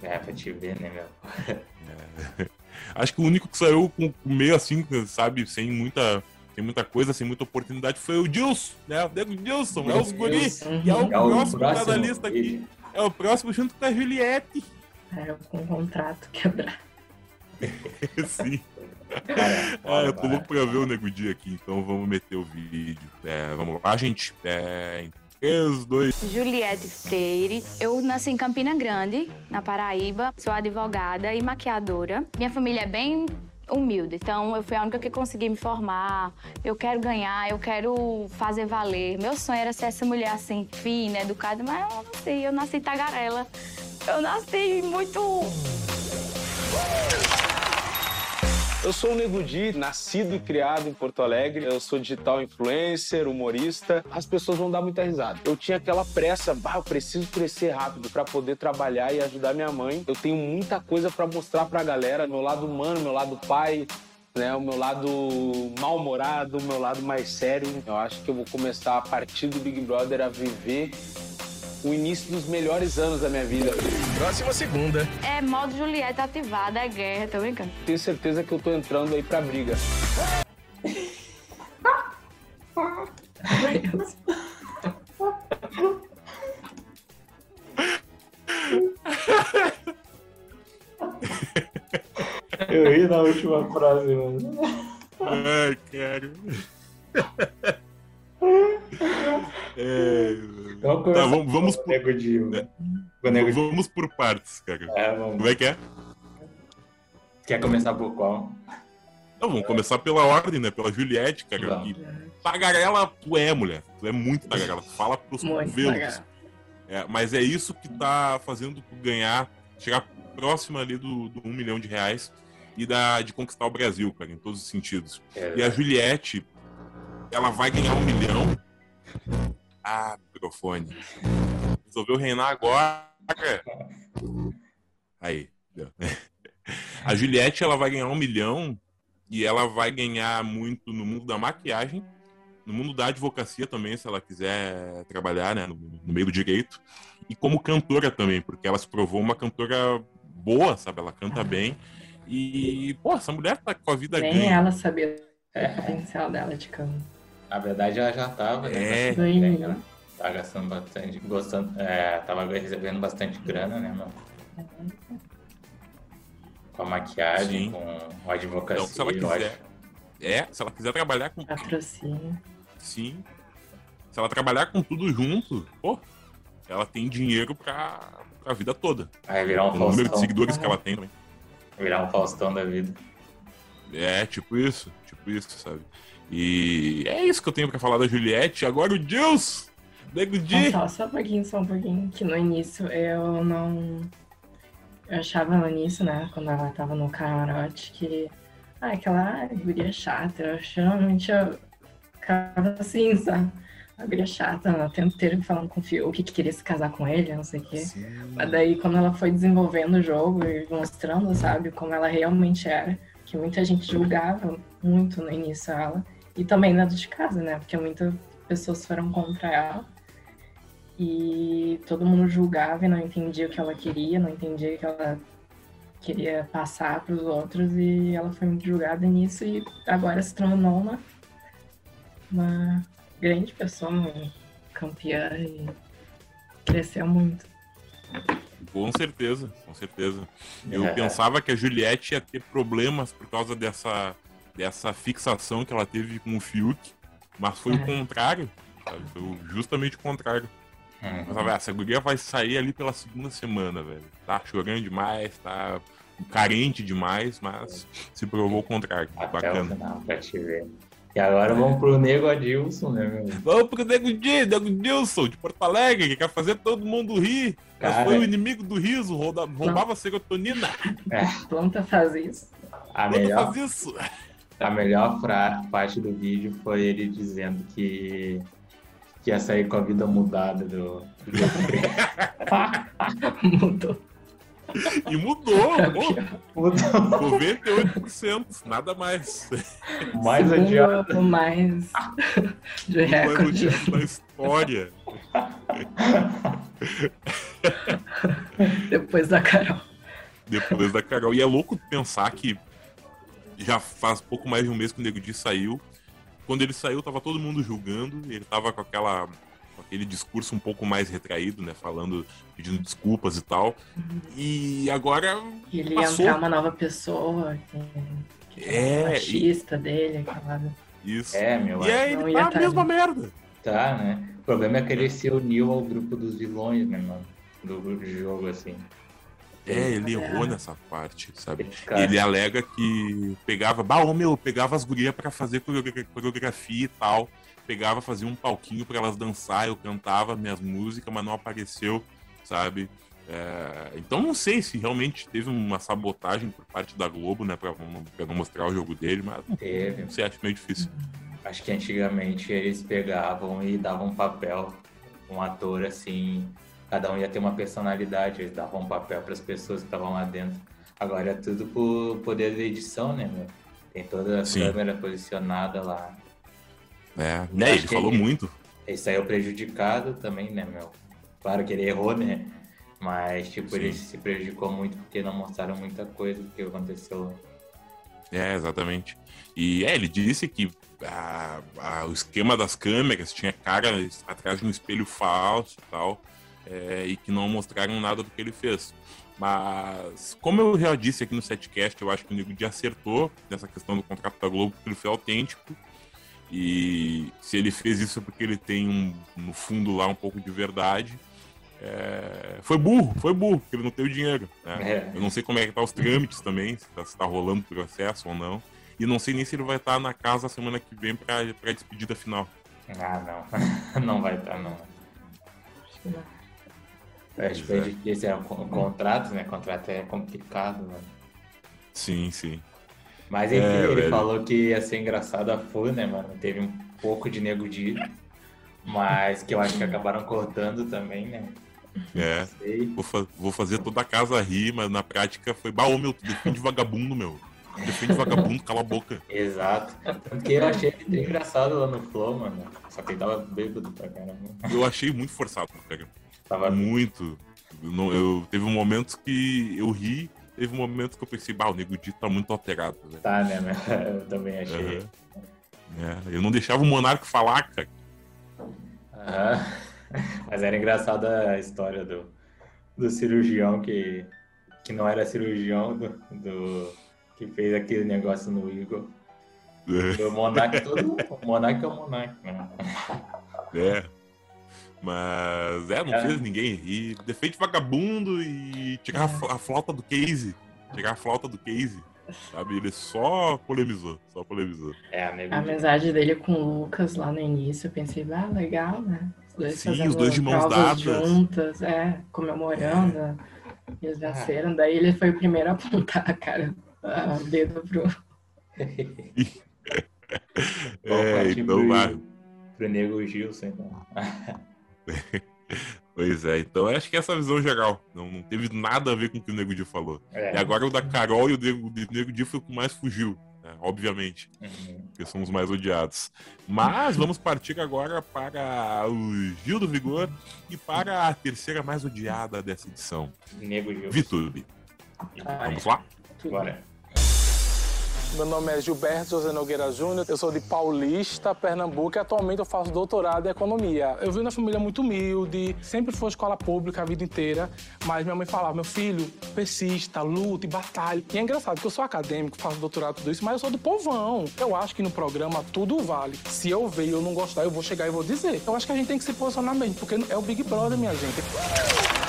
É, pra te ver, né, meu? <laughs> Acho que o único que saiu com meio assim, sabe, sem muita, sem muita coisa, sem muita oportunidade, foi o Dilson, né? O Nego Dilson, é os guri, que é o É o próximo da lista aqui. É o próximo junto com a Juliette. É, com o contrato quebrado. <laughs> Sim. Cara, Ah, eu tô louco pra ver o Nego Di aqui, então vamos meter o vídeo. É, vamos lá, gente. É, em 3, 2, Juliette Freire. Eu nasci em Campina Grande, na Paraíba. Sou advogada e maquiadora. Minha família é bem humilde, então eu fui a única que consegui me formar. Eu quero ganhar, eu quero fazer valer. Meu sonho era ser essa mulher assim, fina, educada, mas eu não sei, eu nasci tagarela. Eu nasci muito Eu sou o Nego Di, nascido e criado em Porto Alegre. Eu sou digital influencer, humorista. As pessoas vão dar muita risada. Eu tinha aquela pressa, bah, eu preciso crescer rápido para poder trabalhar e ajudar minha mãe. Eu tenho muita coisa para mostrar pra galera, meu lado humano, meu lado pai, né, o meu lado mal-humorado, o meu lado mais sério. Eu acho que eu vou começar a partir do Big Brother a viver o início dos melhores anos da minha vida. Próxima segunda. É modo Juliette ativada, é guerra, tô brincando. Tenho certeza que eu tô entrando aí pra briga. Eu ri na última frase, mano. Ai, cara. <laughs> É, Vamos tá, vamos, vamos, por, Nego Di, né? Di. vamos por partes, cara. É, vamos. Como é que é? Quer começar por qual? Não, vamos começar pela ordem, né? Pela Juliette, cara. Vamos. Que tagarela tu é, mulher. Tu é muito tagarela. Tu fala pros cotovelos. É, mas é isso que tá fazendo tu ganhar, chegar próximo ali do, do um milhão de reais e da, de conquistar o Brasil, cara, em todos os sentidos. É, E a Juliette, ela vai ganhar um milhão. Ah, microfone. Resolveu reinar agora. Aí. <laughs> A Juliette, ela vai ganhar um milhão e ela vai ganhar muito no mundo da maquiagem, no mundo da advocacia também, se ela quiser trabalhar, né, no, no meio do direito, e como cantora também, porque ela se provou uma cantora boa, sabe? Ela canta Ah. bem. E, pô, essa mulher tá com a vida Nem ganha. ela sabia o potencial <laughs> dela de canto. Na verdade, ela já tava, né? É. bem, Ela tava gastando bastante, gostando, é, tava recebendo bastante grana, né, mano? Com a maquiagem, Sim. com a advocacia. Então, se ela quiser. acho. É, se ela quiser trabalhar com. Patrocínio. Sim. Se ela trabalhar com tudo junto, pô, ela tem dinheiro pra, pra vida toda. Vai virar um o número de Faustão. seguidores que ela tem também. Virar um Faustão da vida. É, tipo isso, tipo isso, sabe? E é isso que eu tenho pra falar da Juliette. Agora o Deus! Nego Di! Só, só um pouquinho, só um pouquinho. Que no início eu não. Eu achava no início, né? Quando ela tava no camarote, que. Ah, aquela ah, guria chata. Eu realmente eu ficava assim, sabe? A guria chata, ela o tempo inteiro falando com o Fiuk que queria se casar com ele, não sei o quê. Mas daí quando ela foi desenvolvendo o jogo e mostrando, sabe, como ela realmente era, que muita gente julgava muito no início ela. E também dentro de casa, né? Porque muitas pessoas foram contra ela. E todo mundo julgava e não entendia o que ela queria, não entendia o que ela queria passar para os outros. E ela foi muito julgada nisso e agora se tornou uma, uma grande pessoa, uma campeã e cresceu muito. Com certeza, com certeza. Eu É. pensava que a Juliette ia ter problemas por causa dessa, dessa fixação que ela teve com o Fiuk, mas foi o É. contrário, sabe? Foi o- justamente o contrário. Uhum. Mas, velho, essa guria vai sair ali pela segunda semana, velho. Tá chorando demais, tá carente demais, mas se provou o contrário. Até o Bacana. final, pra te ver. E agora vamos pro Nego Adilson, né, meu? Vamos pro Nego Di, Nego Dilson, de Porto Alegre, que quer fazer todo mundo rir. Mas Cara. foi o inimigo do riso, rouba- roubava serotonina. Planta faz isso. A Quando melhor, faz isso? A melhor fra- parte do vídeo foi ele dizendo que, que ia sair com a vida mudada do, do <laughs> Mudou. E mudou, <laughs> pô. Mudou. 98%, nada mais. mais. Segundo mais de Mais recorde. da história. Depois da Carol. Depois da Carol. E é louco pensar que já faz pouco mais de um mês que o Nego Di saiu. Quando ele saiu, tava todo mundo julgando. e Ele tava com aquela com aquele discurso um pouco mais retraído, né? Falando, pedindo desculpas e tal. E agora ele ia entrar uma nova pessoa, que, que É, era e- machista dele, aquela. Isso. É, meu. E aí Não ele tá tá a mesma ali. merda. Tá, né? O problema é que ele se uniu ao grupo dos vilões, né, mano? Do grupo de jogo, assim. É, ele É. errou nessa parte, sabe? Cara, Ele alega que pegava, bah, meu, pegava as gurias pra fazer coreogra- coreografia e tal. Pegava, fazia um palquinho pra elas dançar, eu cantava minhas músicas, mas não apareceu, sabe? É, então não sei se realmente teve uma sabotagem por parte da Globo, né, pra, não- mostrar o jogo dele, mas Teve. não sei, acho meio difícil. Acho que antigamente eles pegavam e davam um papel, um ator assim, cada um ia ter uma personalidade, eles davam um papel para as pessoas que estavam lá dentro. Agora é tudo por poder de edição, né, meu? Tem toda a Sim. câmera posicionada lá. É, né, ele falou ele- muito. Ele saiu prejudicado também, né, meu? Claro que ele errou, né? Mas, tipo, ele Sim. se prejudicou muito porque não mostraram muita coisa do que aconteceu. É, exatamente. E é, ele disse que a- a- o esquema das câmeras tinha cara atrás de um espelho falso e tal, é, e que não mostraram nada do que ele fez. Mas, como eu já disse aqui no setcast, eu acho que o Nego Di acertou nessa questão do contrato da Globo, porque ele foi autêntico. E se ele fez isso é porque ele tem, um, no fundo lá, um pouco de verdade. É, foi burro, foi burro, porque ele não tem o dinheiro. né? É. Eu não sei como é que tá os trâmites também, se tá, se tá rolando o processo ou não. E não sei nem se ele vai estar na casa semana que vem pra, pra despedida final. Ah, não. <laughs> não vai estar, não. Acho que não. Eu acho que é. é difícil, é um con- contrato, né? Contrato é complicado, mano. Sim, sim. Mas enfim, É, ele velho. falou que ia ser engraçado a full, né, mano? Teve um pouco de nego de mas que eu acho que acabaram cortando também, né? É. Vou, fa- vou fazer toda a casa rir, mas na prática foi, bah, ô meu, defende vagabundo, meu. Defende vagabundo, cala a boca. Exato. Tanto que eu achei ele engraçado lá no Flow, mano. Só que ele tava bêbado pra caramba. Eu achei muito forçado, cara. Tava muito. Eu, eu- teve momentos que eu ri, teve momentos que eu pensei, bah, o Nego Dito tá muito alterado, velho. Tá, né? né? <laughs> Eu também achei. Aham. É, eu não deixava o Monarco falar, cara. Aham. <laughs> Mas era engraçada a história do, do cirurgião que, que não era cirurgião, do, do- que fez aquele negócio no Igor. O Monark, todo, o Monark é o Monark, né? É. Mas, é, não É. fez ninguém rir. Defende vagabundo e tirar a a flauta do case. Tirar a flauta do case. Sabe? Ele só polemizou. Só polemizou. É, a A amizade dele com o Lucas lá no início, eu pensei, ah, legal, né? Os dois Sim, os dois de mãos dadas. juntas, é, comemorando. E eles venceram. Daí ele foi o primeiro a apontar, cara, o dedo pro. <laughs> <laughs> É, então vai. pro Nego Gilson, então. <laughs> <laughs> Pois é, então eu acho que essa é a visão geral. Não, não teve nada a ver com o que o Nego Di falou. É. E agora o da Carol e o Nego, o Nego Di foi o que mais fugiu, né? obviamente. Porque são os mais odiados. Mas vamos partir agora para o Gil do Vigor e para a terceira mais odiada dessa edição. Nego Gilson. Vitube. Vamos lá? Bora. Meu nome é Gilberto José Nogueira Júnior, eu sou de Paulista, Pernambuco e atualmente eu faço doutorado em economia. Eu vim de uma família muito humilde, sempre foi escola pública a vida inteira, mas minha mãe falava, meu filho, persista, lute, batalhe. E é engraçado que eu sou acadêmico, faço doutorado, tudo isso, mas eu sou do povão. Eu acho que no programa tudo vale. Se eu ver e eu não gostar, eu vou chegar e vou dizer. Eu acho que a gente tem que se posicionar mesmo, porque é o Big Brother, minha gente.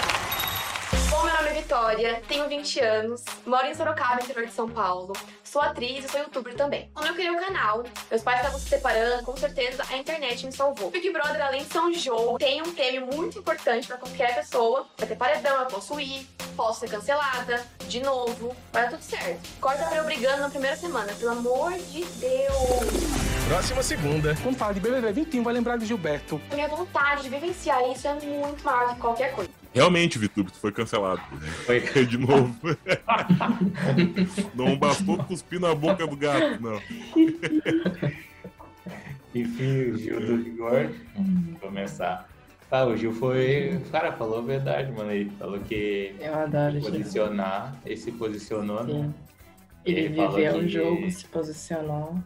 Vitória, tenho 20 anos, moro em Sorocaba, interior de São Paulo. Sou atriz e sou youtuber também. Quando eu criei o canal, meus pais estavam se separando, com certeza a internet me salvou. Big Brother, além de ser um jogo, tem um prêmio muito importante pra qualquer pessoa. Vai ter paredão, eu posso ir, posso ser cancelada, de novo, vai dar tudo certo. Corta pra eu brigando na primeira semana, pelo amor de Deus. Próxima segunda. Quando fala de BBB 21, vai lembrar de Gilberto. A minha vontade de vivenciar isso é muito maior que qualquer coisa. Realmente, Vitube, tu foi cancelado. Foi de novo. não bastou cuspir na boca do gato, não. Enfim, o Gil do Vigor. Vamos começar. Ah, o Gil foi. Cara, falou a verdade, mano. Ele falou que Eu adoro se o Gil. posicionar, ele se posicionou, né? Sim. Ele, falou viveu o que- jogo, se posicionou.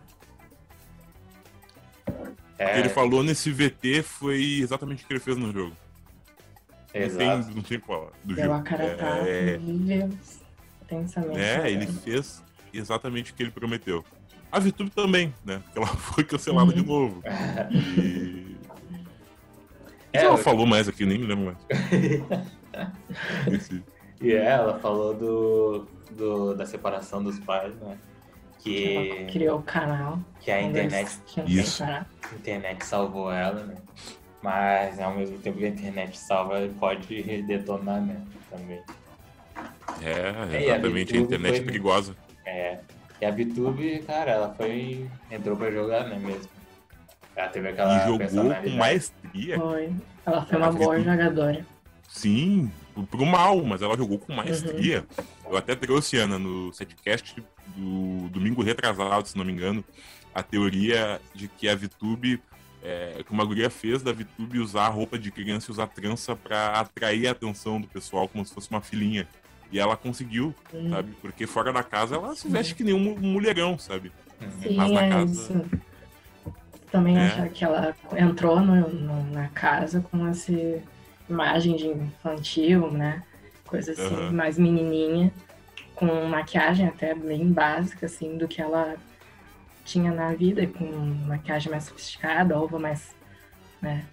O que ele falou nesse VT foi exatamente o que ele fez no jogo. Não Exato. tem, não tem falar. Do Deu Gil. a cara É, viveu intensamente. É, ele fez exatamente o que ele prometeu. A Vitube também, né? Porque ela <laughs> foi cancelada de novo. <laughs> E... É, ela eu- falou mais aqui? Nem me lembro mais. <laughs> E é, ela falou do, do, da separação dos pais, né? Que, Ela criou o canal. que a internet, Isso. a internet salvou ela, né? Mas ao mesmo tempo que a internet salva, pode detonar, né? Também. É, É, e a exatamente. A internet é foi- perigosa. É. E a Vitube, cara, ela foi. entrou pra jogar, né mesmo? Ela teve aquela. E jogou com maestria. Foi. Ela foi uma A boa jogadora. Sim, pro- pro mal, mas ela jogou com maestria. Eu até trouxe, Ana, no setcast do domingo retrasado, se não me engano, a teoria de que a VTube, é, que uma guria fez da VTube usar a roupa de criança e usar trança pra atrair a atenção do pessoal como se fosse uma filhinha. E ela conseguiu, Hum. sabe? Porque fora da casa ela se veste que nem um mulherão, sabe? Sim, Mas na é casa. isso. Também É. acho que ela entrou no- no- na casa com essa imagem de infantil, né? Coisa assim, Aham. mais menininha, com maquiagem até bem básica, assim, do que ela tinha na vida, com maquiagem mais sofisticada, roupa mais, né,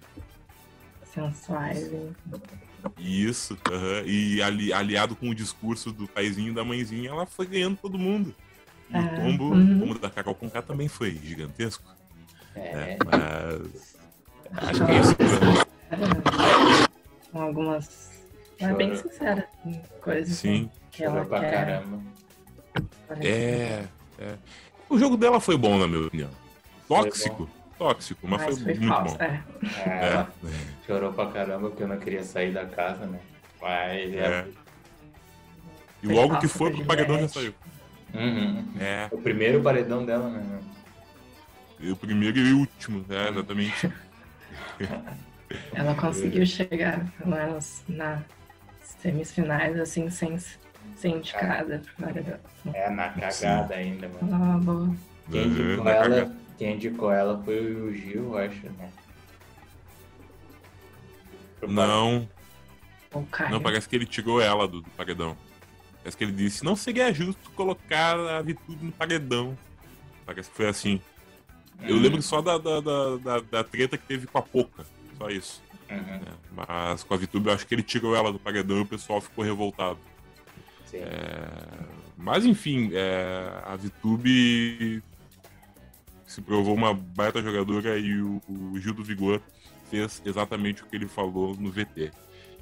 sensuais. Isso, e ali- aliado com o discurso do paizinho e da mãezinha, ela foi ganhando todo mundo. E É, o tombo, uhum. o tombo da Carol Conká também foi gigantesco. É. né? Mas. Acho que é isso. né? Com algumas. Ela é bem sincera em coisas Sim. que ela pra quer. caramba. É, é. O jogo dela foi bom, na minha opinião. Tóxico. tóxico, mas, Mas foi, foi muito falso, bom. é. É, ela chorou pra caramba porque eu não queria sair da casa, né? Mas é. É. E logo que foi pro paredão já saiu. Uhum. É. O primeiro paredão dela, né? E o primeiro e o último, é, exatamente. Ela conseguiu chegar pelo menos nas semifinais, assim, sem ser indicada. Paredão. É, na cagada ainda, mano. Ah, boa. Quem Uhum, indicou, na ela, quem indicou ela foi o Gil, eu acho, né? Não, não, parece que ele tirou ela do, do paredão. Parece que ele disse, não seria justo colocar a Vitube no paredão. Parece que foi assim. Eu Hum. lembro só da, da, da, da- da treta que teve com a Poca. Só isso. Uhum. É, mas com a Vitube eu acho que ele tirou ela do paredão e o pessoal ficou revoltado. É, mas enfim, é, a Vitube se provou uma baita jogadora e o, o Gil do Vigor fez exatamente o que ele falou no VT.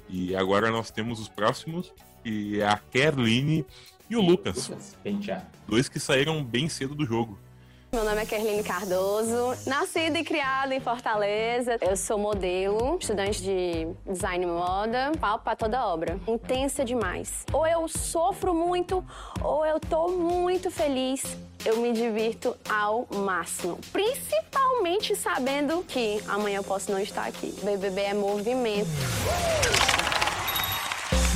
E agora nós temos os próximos, que é a Kerline e o Lucas. Penteado. Dois que saíram bem cedo do jogo. Meu nome é Kerline Cardoso, nascida e criada em Fortaleza. Eu sou modelo, estudante de design e moda, pau pra toda obra. Intensa demais. Ou eu sofro muito, ou eu tô muito feliz. Eu me divirto ao máximo. Principalmente sabendo que amanhã eu posso não estar aqui. BBB é movimento.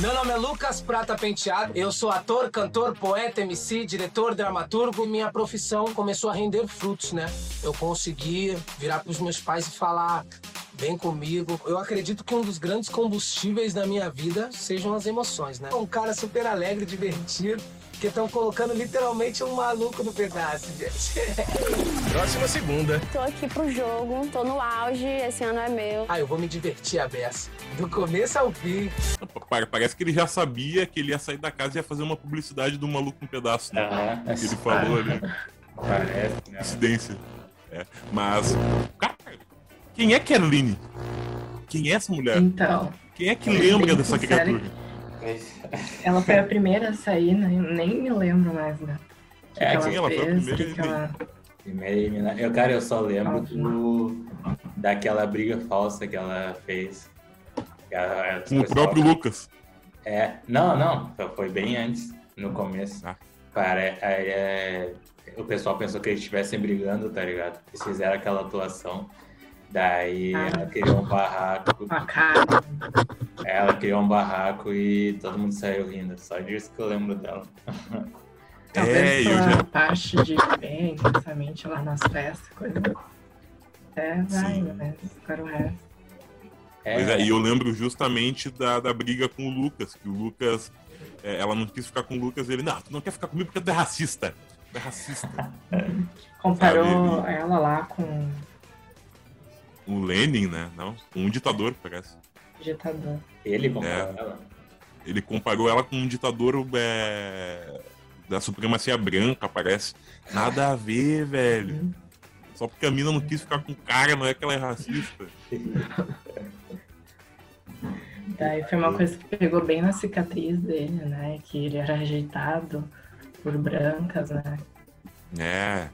Meu nome é Lucas Prata Penteado. Eu sou ator, cantor, poeta, MC, diretor, dramaturgo. Minha profissão começou a render frutos, né? Eu consegui virar pros meus pais e falar: vem comigo. Eu acredito que um dos grandes combustíveis da minha vida sejam as emoções, né? Um cara super alegre, divertido, que estão colocando literalmente um maluco no pedaço, gente. <laughs> Próxima segunda. Tô aqui pro jogo, tô no auge, esse ano é meu. Ah, eu vou me divertir a beça. Do começo ao fim. Pa- Parece que ele já sabia que ele ia sair da casa e ia fazer uma publicidade do maluco um pedaço. Né? Aham. Que ele falou ali. <laughs> Parece, né? Incidência. É. Mas, cara, quem é Kerline? Quem é essa mulher? Então. Quem é que lembra dessa criatura? Ela foi a primeira a sair, né? nem me lembro mais, né? Que É, que sim, ela foi a fez, primeira que ela- Primeira eliminada. Eu, cara, eu só lembro do, daquela briga falsa que ela fez. Ela- Com o próprio Lucas. É, não, não, foi bem antes, no começo. Ah. Cara, é, é- o pessoal pensou que eles estivessem brigando, tá ligado? Eles fizeram aquela atuação. Daí Ah. ela criou um barraco. Ela criou um barraco e todo mundo saiu rindo. Só disso que eu lembro dela. Talvez É, eu pela já- parte de viver intensamente lá nas festas, coisa. É, vai, Sim. mas agora o resto. Pois é, e eu lembro justamente da, da briga com o Lucas, que o Lucas. é, ela não quis ficar com o Lucas ele, não, tu não quer ficar comigo porque tu é racista. Tu é racista. Comparou Sabe, ela lá com O Lenin, né? Não, um ditador, parece. ditador. Ele comparou É. ela. Ele comparou ela com um ditador é, da supremacia branca, parece. Nada a ver, velho. Só porque a mina não quis ficar com o cara, não é que ela é racista. Daí foi uma coisa que pegou bem na cicatriz dele, né? Que ele era rejeitado por brancas, né? É.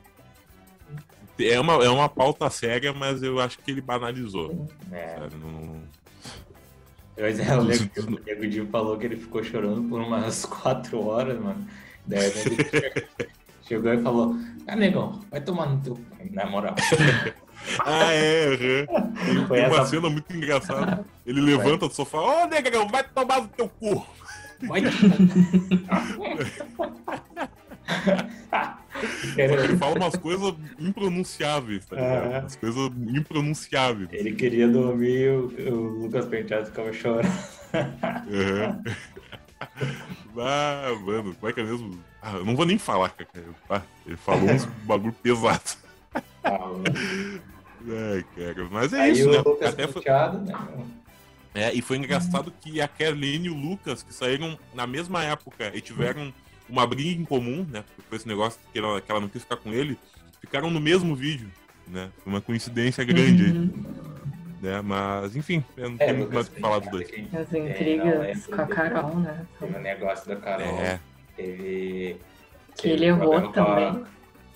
É uma, é uma pauta séria, mas eu acho que ele banalizou. É. Sabe, não- Pois é, o Diego <laughs> Di falou que ele ficou chorando por umas <laughs> quatro horas, mano. Daí ele che- <laughs> chegou e falou, ah, negão, vai tomar no teu... cu." Na moral. Ah, é, aham. Tem Foi tem uma essa- cena muito engraçada. Ele levanta do sofá, ô negão, vai tomar no teu cu. Vai Ele fala umas coisas impronunciáveis, tá ligado? Aham. Umas coisas impronunciáveis. Ele queria dormir e o, o Lucas Penteado ficava chorando. Aham. <laughs> Ah, mano, como é que é mesmo? Ah, eu não vou nem falar, cara. Ah, ele falou uns <laughs> bagulho pesado. É, <laughs> cara, mas é Aí isso, né? Lucas Até foi- Penteado, né? É, e foi engraçado que a Kerline e o Lucas, que saíram na mesma época e tiveram uma briga em comum, né? Foi esse negócio que ela, que ela não quis ficar com ele, ficaram no mesmo vídeo, né? Foi uma coincidência grande aí. Uhum. Né? Mas, enfim, eu não É, tenho mais o que falar dos dois. As intrigas lembra com a dele, Carol, né? O negócio da Carol. É. Teve. Que ele errou com a- também.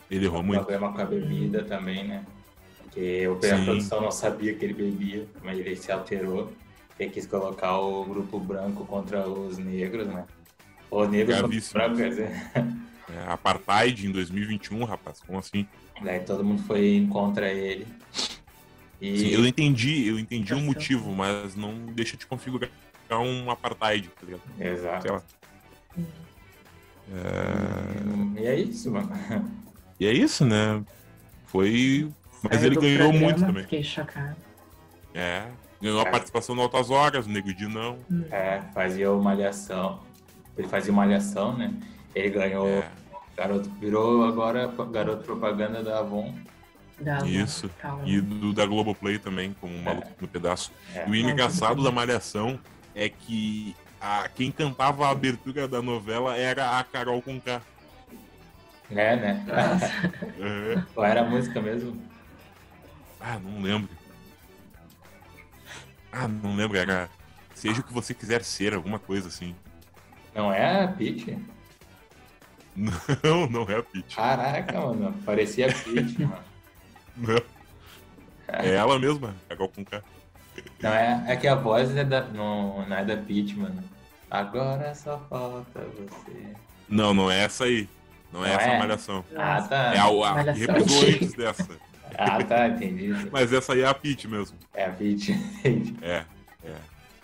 Ele errou muito. Problema com a bebida também, né? Que o- produção não sabia que ele bebia, mas ele se alterou e quis colocar o grupo branco contra os negros, né? Gravíssimo. brancos, quer dizer. É, apartheid em 2021, rapaz. Como assim? Daí todo mundo foi contra ele. E Sim, eu entendi, eu entendi o motivo, mas não deixa de configurar um apartheid, tá ligado? Exato. Sei lá. É, E é isso, mano. E é isso, né? Foi. Mas Saiu ele ganhou programa, muito também. Fiquei chocada. É. Ganhou a participação no Altas Horas, o Nego Di não. É, fazia o Malhação. Ele fazia Malhação, né? Ele ganhou. É. Garoto, virou agora garoto propaganda da Avon. Da Isso. Calma. E do da Globoplay também, como um maluco no pedaço. É. E o engraçado da Malhação é que a, quem cantava a abertura da novela era a Carol Conká. É, né? <laughs> É. Qual era a música mesmo? Ah, não lembro. Ah, não lembro, era Seja o que você quiser ser, alguma coisa assim. Não é a Peach? Não, não é a Peach. Caraca, mano. Parecia a Peach, mano. <laughs> Não. É ela mesma, Carol Conká. Não, é, é que a voz é da, não, não é da Peach, mano. Agora só falta você. Não, não é essa aí. Não é Não essa é? malhação. Ah, tá. É a, a reprisou antes dessa. Ah, tá, entendi. Mas essa aí é a Peach mesmo. É a Peach. <laughs> É, é.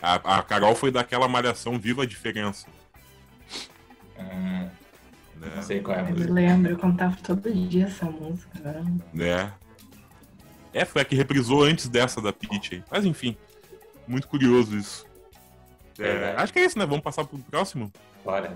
A, a Carol foi daquela malhação Viva a Diferença. Hum, Né? Não sei qual é a Eu música. lembro, eu cantava todo dia essa música. Agora... né? É, foi a que reprisou antes dessa da Peach aí. Mas enfim, muito curioso isso. É, acho que é isso, né? Vamos passar pro próximo? Bora.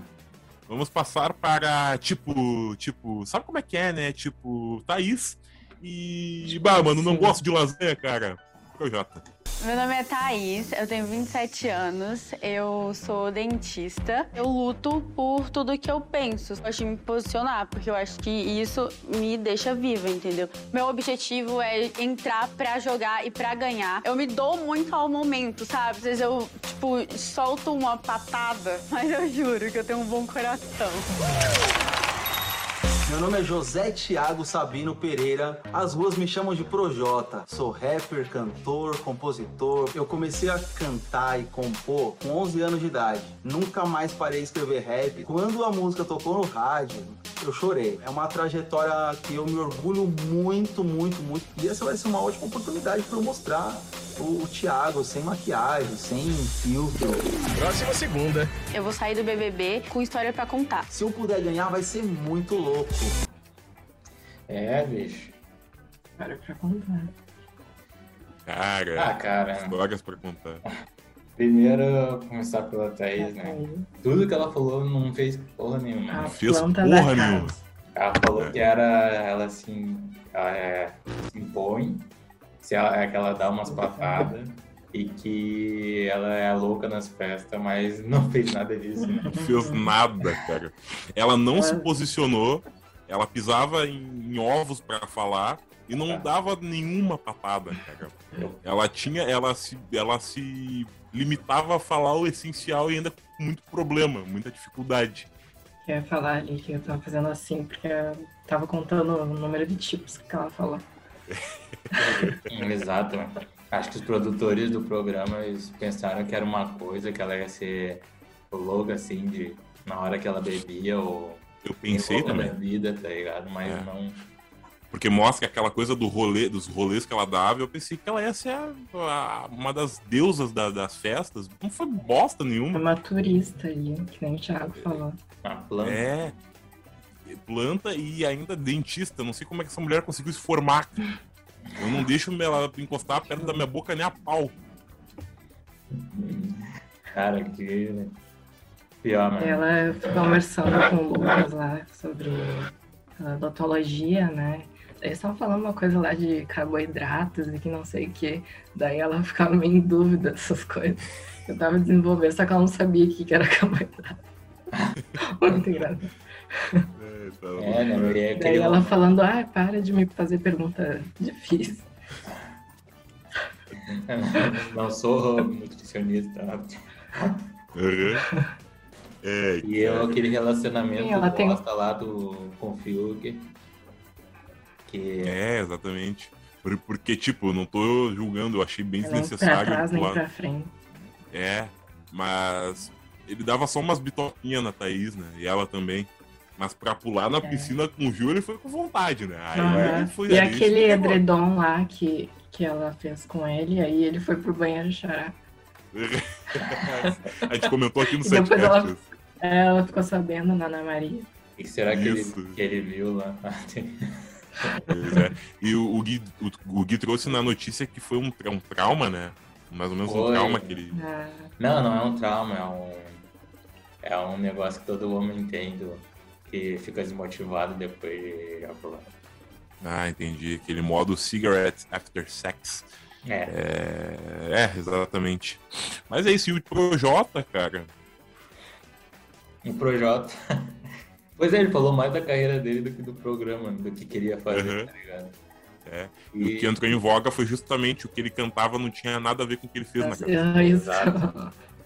Vamos passar para, tipo, tipo, sabe como é que é, né? Tipo, Thaís e. Bah, mano, não gosto de lasanha, cara. Projota. Meu nome é Thaís, eu tenho 27 anos, eu sou dentista. Eu luto por tudo que eu penso. Eu de me posicionar, porque eu acho que isso me deixa viva, entendeu? Meu objetivo é entrar pra jogar e pra ganhar. Eu me dou muito ao momento, sabe? Às vezes eu, tipo, solto uma patada, <laughs> mas eu juro que eu tenho um bom coração. Meu nome é José Tiago Sabino Pereira. As ruas me chamam de Projota. Sou rapper, cantor, compositor. Eu comecei a cantar e compor com 11 anos de idade. Nunca mais parei de escrever rap. Quando a música tocou no rádio, eu chorei. É uma trajetória que eu me orgulho muito, muito, muito. E essa vai ser uma ótima oportunidade para eu mostrar o, o Thiago sem maquiagem, sem filtro. Próxima segunda. Eu vou sair do BBB com história pra contar. Se eu puder ganhar, vai ser muito louco. É, bicho. Para pra contar. Cara, Ah, cara. histórias pra contar. <laughs> Primeiro, começar pela Thaís, né? Tudo que ela falou não fez porra nenhuma. Né? Fez porra nenhuma. Ela falou que era. Ela assim. Ela é, se impõe, se ela, é que ela dá umas patadas e que ela é louca nas festas, mas <laughs> não fez nada disso. Né? Não fez nada, cara. Ela não se posicionou, ela pisava em, em ovos pra falar e não dava nenhuma patada, cara. Ela tinha, ela se, ela se limitava a falar o essencial e ainda com muito problema, muita dificuldade. Ia falar ali que eu tava fazendo assim, porque eu tava contando o número de tipos que ela falou. <laughs> Exato. Acho que os produtores do programa eles pensaram que era uma coisa, que ela ia ser louca assim, de na hora que ela bebia ou Eu pensei também. da vida, tá ligado? Mas É. não. Porque mostra aquela coisa do rolê, dos rolês que ela dava, eu pensei que ela ia ser a- a- uma das deusas da- das festas. Não foi bosta nenhuma. Uma turista ali, que nem o Thiago falou. A planta. É. Planta e ainda dentista. Não sei como é que essa mulher conseguiu se formar. Eu não deixo ela encostar perto da minha boca nem a pau. Cara, que. Pior, mano. Ela conversando com o Lucas lá sobre a odontologia, né? Eles estavam falando uma coisa lá de carboidratos e que não sei o que. Daí ela ficava meio em dúvida dessas coisas. Eu tava desenvolvendo, só que ela não sabia o que que era <laughs> carboidrato. Muito engraçado. É, né? E aí, Daí ela falando, ah, para de me fazer pergunta difícil. <laughs> Não sou nutricionista. Uhum. É, E eu, aquele relacionamento Sim, ela tem- lá do com o Fiuk. Que É, exatamente. Por- Porque, tipo, não tô julgando, eu achei bem Nem pra desnecessário. trás, nem pular. pra frente. É, mas ele dava só umas bitoquinhas na Thaís, né? E ela também. Mas pra pular na piscina com o Gil, ele foi com vontade, né? Aí ele foi E ali, aquele edredom lá que, que ela fez com ele, aí ele foi pro banheiro chorar. <laughs> A gente comentou aqui no E depois set ela, é, ela ficou sabendo na Ana Maria. E será que ele, que ele viu lá? <laughs> Pois é. E o, o, Gui, o, o Gui trouxe na notícia que foi um, tra- um trauma, né? Mais ou menos um Foi. trauma que ele. Não, não é um trauma, é um. É um negócio que todo homem tem, do, que fica desmotivado depois de aprovar. Ah, entendi. Aquele modo cigarette after sex. É. É, é, exatamente. Mas é isso, e o Projota, cara. O Projota. <laughs> pois é, ele falou mais da carreira dele do que do programa, do que queria fazer, Uhum. tá ligado? É. E o que entrou em voga foi justamente o que ele cantava não tinha nada a ver com o que ele fez na carreira. É isso.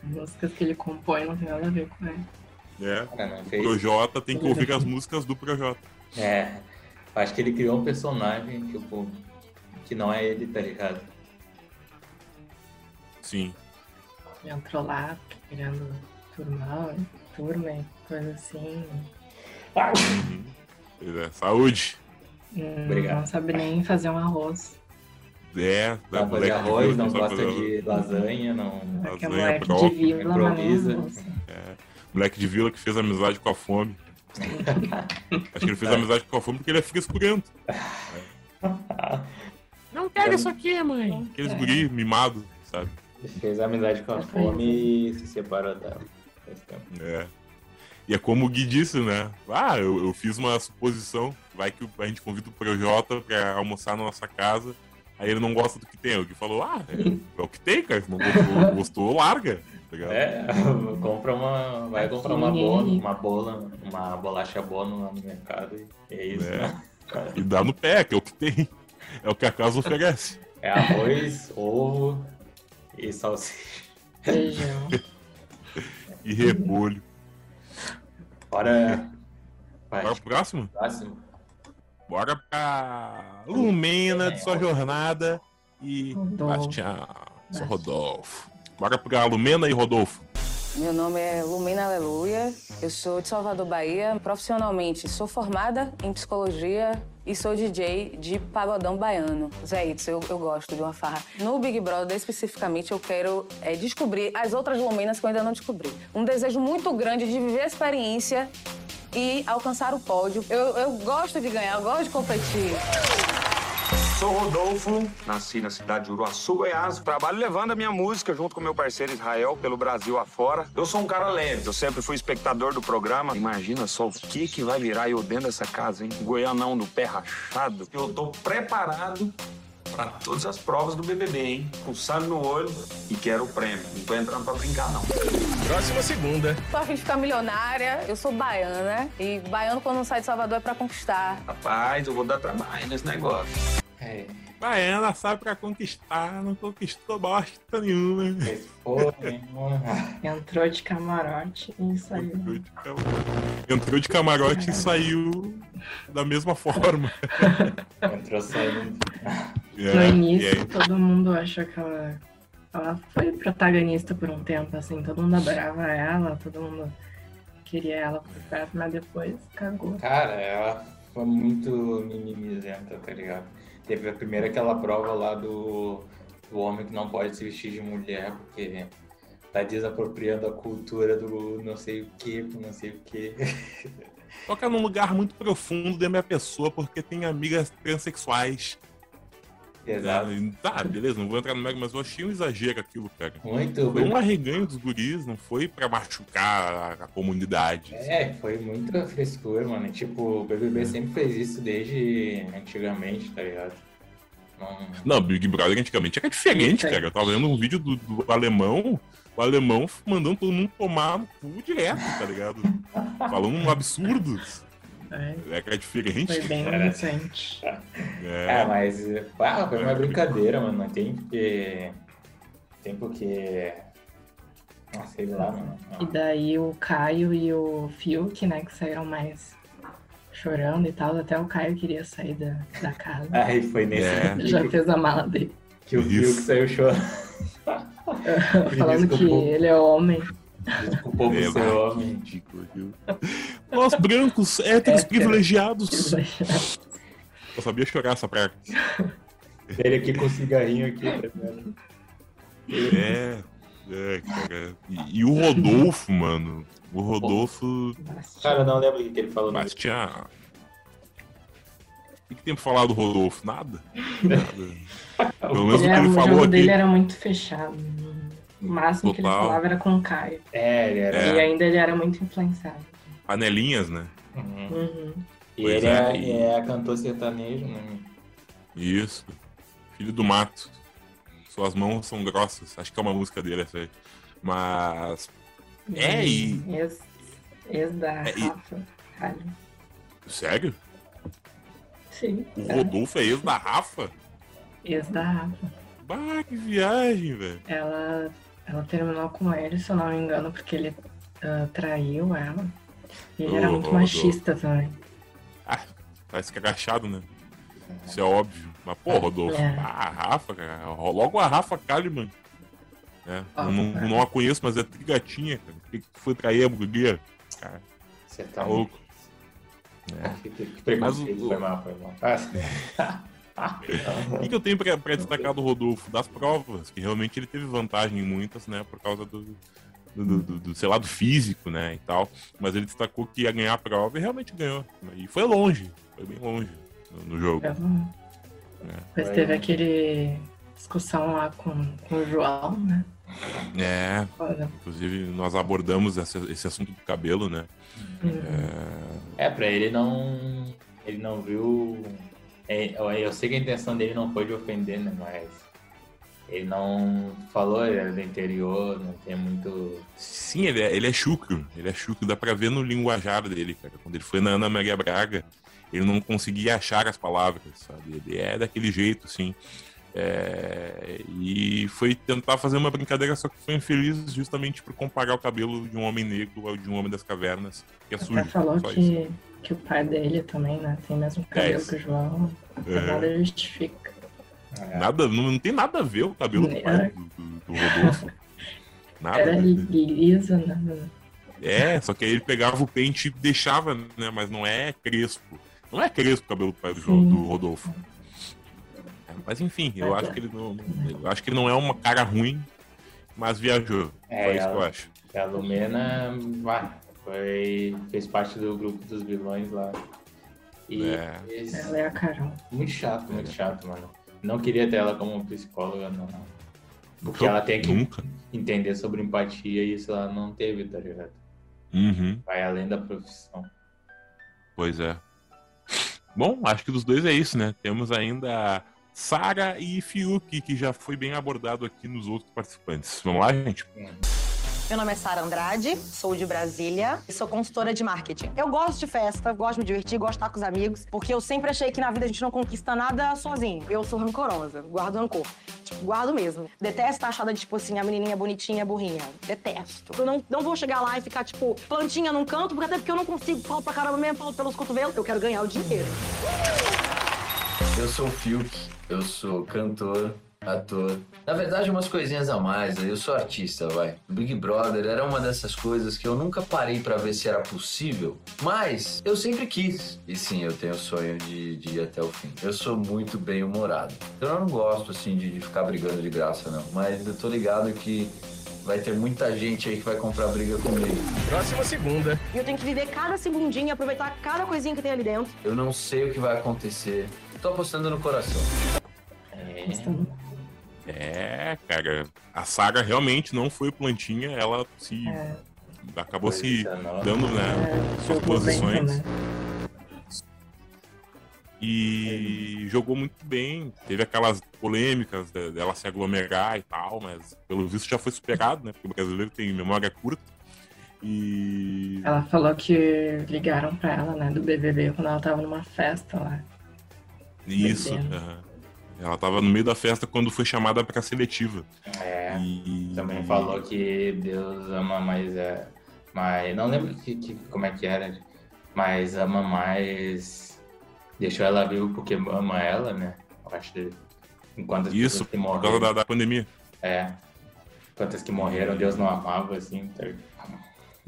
Músicas que ele compõe não tem nada a ver com ele. É. Cara, não O. Projota tem que ouvir as músicas do Projota. É. Acho que ele criou um personagem, tipo, que não é ele, tá ligado? Sim. Ele entrou lá querendo turma, turma e coisa assim. Uhum. Pois é, Saúde. Hum, Obrigado. Não sabe nem fazer um arroz. É, da Não de arroz, vila, não gosta de lasanha, não. Que é Lasanha moleque de própria. vila, mas não Improvisa. É. Moleque de vila que fez amizade com a fome. Acho que ele fez amizade com a fome porque ele é frescurento. Não quero isso aqui, mãe. Aqueles guri mimado, sabe? Fez amizade com a fome e se separou dela. É. E é como o Gui disse, né? Ah, eu, eu fiz uma suposição. Vai que a gente convida o Projota pra almoçar na nossa casa. Aí ele não gosta do que tem. O Gui falou, ah, é, é o que tem, cara. Se não gostou, gostou larga. Ligado? É, <laughs> compra uma. Vai comprar uma bola, uma bola, uma bolacha bono lá no mercado e é isso, É. né? E dá no pé, que é o que tem. É o que a casa oferece. É arroz, ovo e salsicha. Feijão. E repolho. Bora. Bora pro próximo? Próximo. Bora pra Lumena de sua jornada e Rodolfo. Bastião, sou Rodolfo. Bora pra Lumena e Rodolfo. Meu nome é Lumena Aleluia, eu sou de Salvador, Bahia. Profissionalmente, sou formada em psicologia e sou DJ de pagodão baiano. Zé Itz, eu, eu gosto de uma farra. No Big Brother, especificamente, eu quero é, descobrir as outras Lumenas que eu ainda não descobri. Um desejo muito grande de viver a experiência e alcançar o pódio. Eu, eu gosto de ganhar, eu gosto de competir. Sou Rodolfo, nasci na cidade de Uruaçu, Goiás. Trabalho levando a minha música junto com meu parceiro Israel pelo Brasil afora. Eu sou um cara leve, eu sempre fui espectador do programa. Imagina só o que que vai virar eu dentro dessa casa, hein? Goianão do pé rachado. Eu tô preparado para todas as provas do BBB, hein? Com sangue no olho e quero o prêmio. Não tô entrando pra brincar, não. Próxima segunda. Tô a fim de ficar milionária, eu sou baiana e baiano quando sai de Salvador é pra conquistar. Rapaz, eu vou dar trabalho nesse negócio. É. Baiana sabe pra conquistar, não conquistou bosta nenhuma. Entrou de camarote e saiu. Entrou de camarote e saiu da mesma forma. <laughs> Entrou saindo. É, no início, aí- todo mundo achou que ela, ela foi protagonista por um tempo, assim, todo mundo adorava ela, todo mundo queria ela por perto, mas depois cagou. Cara, ela foi muito mimimizenta, tá ligado? Teve a primeira aquela prova lá do, do homem que não pode se vestir de mulher, porque tá desapropriando a cultura do não sei o que, não sei o que. Toca num lugar muito profundo da minha pessoa, porque tem amigas transexuais. Exato. É, Tá, beleza, não vou entrar no mega, mas eu achei um exagero aquilo, cara. Muito Foi bem. um arreganho dos guris, não foi pra machucar a, a comunidade. É, foi muita frescura, mano. Tipo, o BBB sempre fez isso desde antigamente, tá ligado? Não... Não, Big Brother antigamente era diferente, cara. Eu tava vendo um vídeo do, do alemão, o alemão mandando todo mundo tomar no cu direto, tá ligado? <laughs> Falando absurdos. É, Era diferente. foi bem Era. recente. É, mas ah, foi uma brincadeira, mano. Não tem porque. Tem porque. Ah, sei lá, mano. E daí o Caio e o Fiuk, né, que saíram mais chorando e tal. Até o Caio queria sair da, da casa. <laughs> Aí foi nesse É. Já fez a mala dele. que o Fiuk saiu chorando. <laughs> Falando que ele é homem. Desculpou por ser homem. ridículo, viu? Nós brancos, <laughs> héteros, privilegiados. Eu sabia chorar essa praia. Ele aqui com o cigarrinho aqui, tá? É, é, cara. E, e o Rodolfo, mano. O Rodolfo. Cara, não lembro o que ele falou. Mas tinha. O que, tem pra falar do Rodolfo? Nada. <laughs> Nada. Pelo menos o Ele que ele o falou jogo aqui. dele era muito fechado. O máximo que ele Total. falava era com o Caio. É, ele era. E ainda ele era muito influenciado. Panelinhas, né? Uhum. E Pois ele é, é, e- é cantor sertanejo, né? Isso. Filho do mato. Suas mãos são grossas. Acho que é uma música dele essa aí. Mas. É, e. Ex, ex da É, e- Rafa. Kali. Sério? Sim. O é. Rodolfo é ex da Rafa? Ex da Rafa. Bah, que viagem, velho. Ela, ela terminou com ele, se eu não me engano, porque ele ah, traiu ela. E ele era muito machista também. Tá escrachado, né? Isso é óbvio. Mas, pô, Rodolfo, É. a Rafa, cara. Logo a Rafa Kalimann. É, Ah, eu não, é. não a conheço, mas é trigatinha, cara. Que foi trair a guria? Cara, Você tá louco. É. Que, que, que Mas o- foi mal, foi mal. Ah, <laughs> O que, que eu tenho pra, pra destacar do Rodolfo? Das provas, que realmente ele teve vantagem em muitas, né? Por causa do, do, do- do- do, sei lá, do físico, né? E tal. Mas ele destacou que ia ganhar a prova e realmente ganhou. E foi longe, foi bem longe no, no jogo. É. Depois teve aquele discussão lá com, com o João, né? É, Olha. inclusive nós abordamos esse, esse assunto do cabelo, né? É, pra ele não. Ele não viu. É, eu- eu sei que a intenção dele não foi de ofender, né? Mas. Ele não falou, ele era do interior, não tem muito. Sim, ele é, ele é chucro, ele é chucro, dá pra ver no linguajar dele, cara. Quando ele foi na Ana Maria Braga, ele não conseguia achar as palavras, sabe? Ele é daquele jeito, assim. É, e foi tentar fazer uma brincadeira, só que foi infeliz justamente por comparar o cabelo de um homem negro ao de um homem das cavernas, que é sujo. Até falou isso. Que, o pai dele também, né? Tem o mesmo cabelo isso. que o João. É. Nada justifica. Nada, não, não tem nada a ver o cabelo do, pai É. do, do- do Rodolfo. <laughs> Nada. Era a ver. lisa, né? É, só que aí ele pegava o pente e deixava, né? Mas não é crespo. Não é crespo o cabelo do pai do, Jo- Sim. do Rodolfo. É, Mas enfim, eu acho que ele não. Eu acho que ele não é uma cara ruim, mas viajou. É, Foi isso que eu acho. A Lumena vai, foi, fez parte do grupo dos vilões lá. E É. fez- Ela é a Carol. Muito chato, muito chato, mano. Não queria ter ela como psicóloga, não. Porque ela tem que nunca. entender sobre empatia e isso ela não teve, tá ligado? Uhum, Vai além da profissão. pois é. Bom, acho que dos dois é isso, né? Temos ainda Sara e Fiuk, que já foi bem abordado aqui nos outros participantes. Vamos lá, gente? Meu nome é Sara Andrade, sou de Brasília e sou consultora de marketing. Eu gosto de festa, gosto de me divertir, gosto de estar com os amigos, porque eu sempre achei que na vida a gente não conquista nada sozinho. Eu sou rancorosa, guardo rancor. Tipo, guardo mesmo. Detesto estar achada de, tipo assim, a menininha bonitinha, burrinha. Detesto. Eu não, não vou chegar lá e ficar, tipo, plantinha num canto, porque até porque eu não consigo, falo pra caramba mesmo, falo pelos cotovelos. Eu quero ganhar o dinheiro. Eu sou o Fiuk, eu sou cantor, ator. Na verdade, umas coisinhas a mais, eu sou artista, vai. O Big Brother era uma dessas coisas que eu nunca parei pra ver se era possível, mas eu sempre quis. E sim, eu tenho o sonho de, de ir até o fim. Eu sou muito bem humorado. Então eu não gosto, assim, de, de ficar brigando de graça, não. Mas eu tô ligado que vai ter muita gente aí que vai comprar briga comigo. Próxima segunda. E eu tenho que viver cada segundinho, aproveitar cada coisinha que tem ali dentro. Eu não sei o que vai acontecer. Tô apostando no coração. É, cara. A saga realmente não foi plantinha, ela se. Acabou se Posicionou. dando, né? suas jogou bem posições. também. E jogou muito bem. Teve aquelas polêmicas de- dela se aglomerar e tal, mas pelo visto já foi superado, né? Porque o brasileiro tem memória curta. E. Ela falou que ligaram pra ela, né, do BBB, quando ela tava numa festa lá. Isso. Bebendo. Ela tava no meio da festa quando foi chamada pra seletiva. É. E... Também falou que Deus ama mais. É, mas não lembro que, que- como é que era. mas ama mais. Deixou ela viva porque ama ela, né? Eu acho que enquanto as Isso, pessoas que por causa morreram. da, da pandemia. É. Enquanto as que morreram, Deus não amava, assim. tá?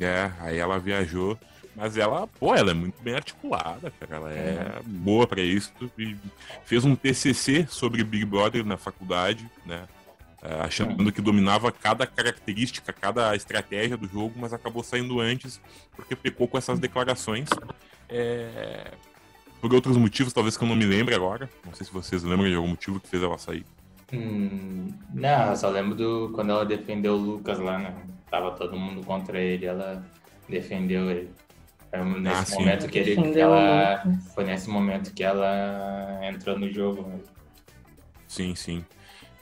É, aí ela viajou. Mas ela, pô, ela é muito bem articulada, cara. Ela é boa pra isso. E fez um TCC sobre Big Brother na faculdade, né? É, achando que dominava cada característica, cada estratégia do jogo, mas acabou saindo antes porque pecou com essas declarações. É, Por outros motivos, talvez que eu não me lembre agora. Não sei se vocês lembram de algum motivo que fez ela sair. Hum, não, eu só lembro do quando ela defendeu o Lucas lá, né? Tava todo mundo contra ele, ela defendeu ele. Foi nesse Ah, sim. momento que, ele, que ela. Lucas. Foi nesse momento que ela entrou no jogo. né? Sim, sim.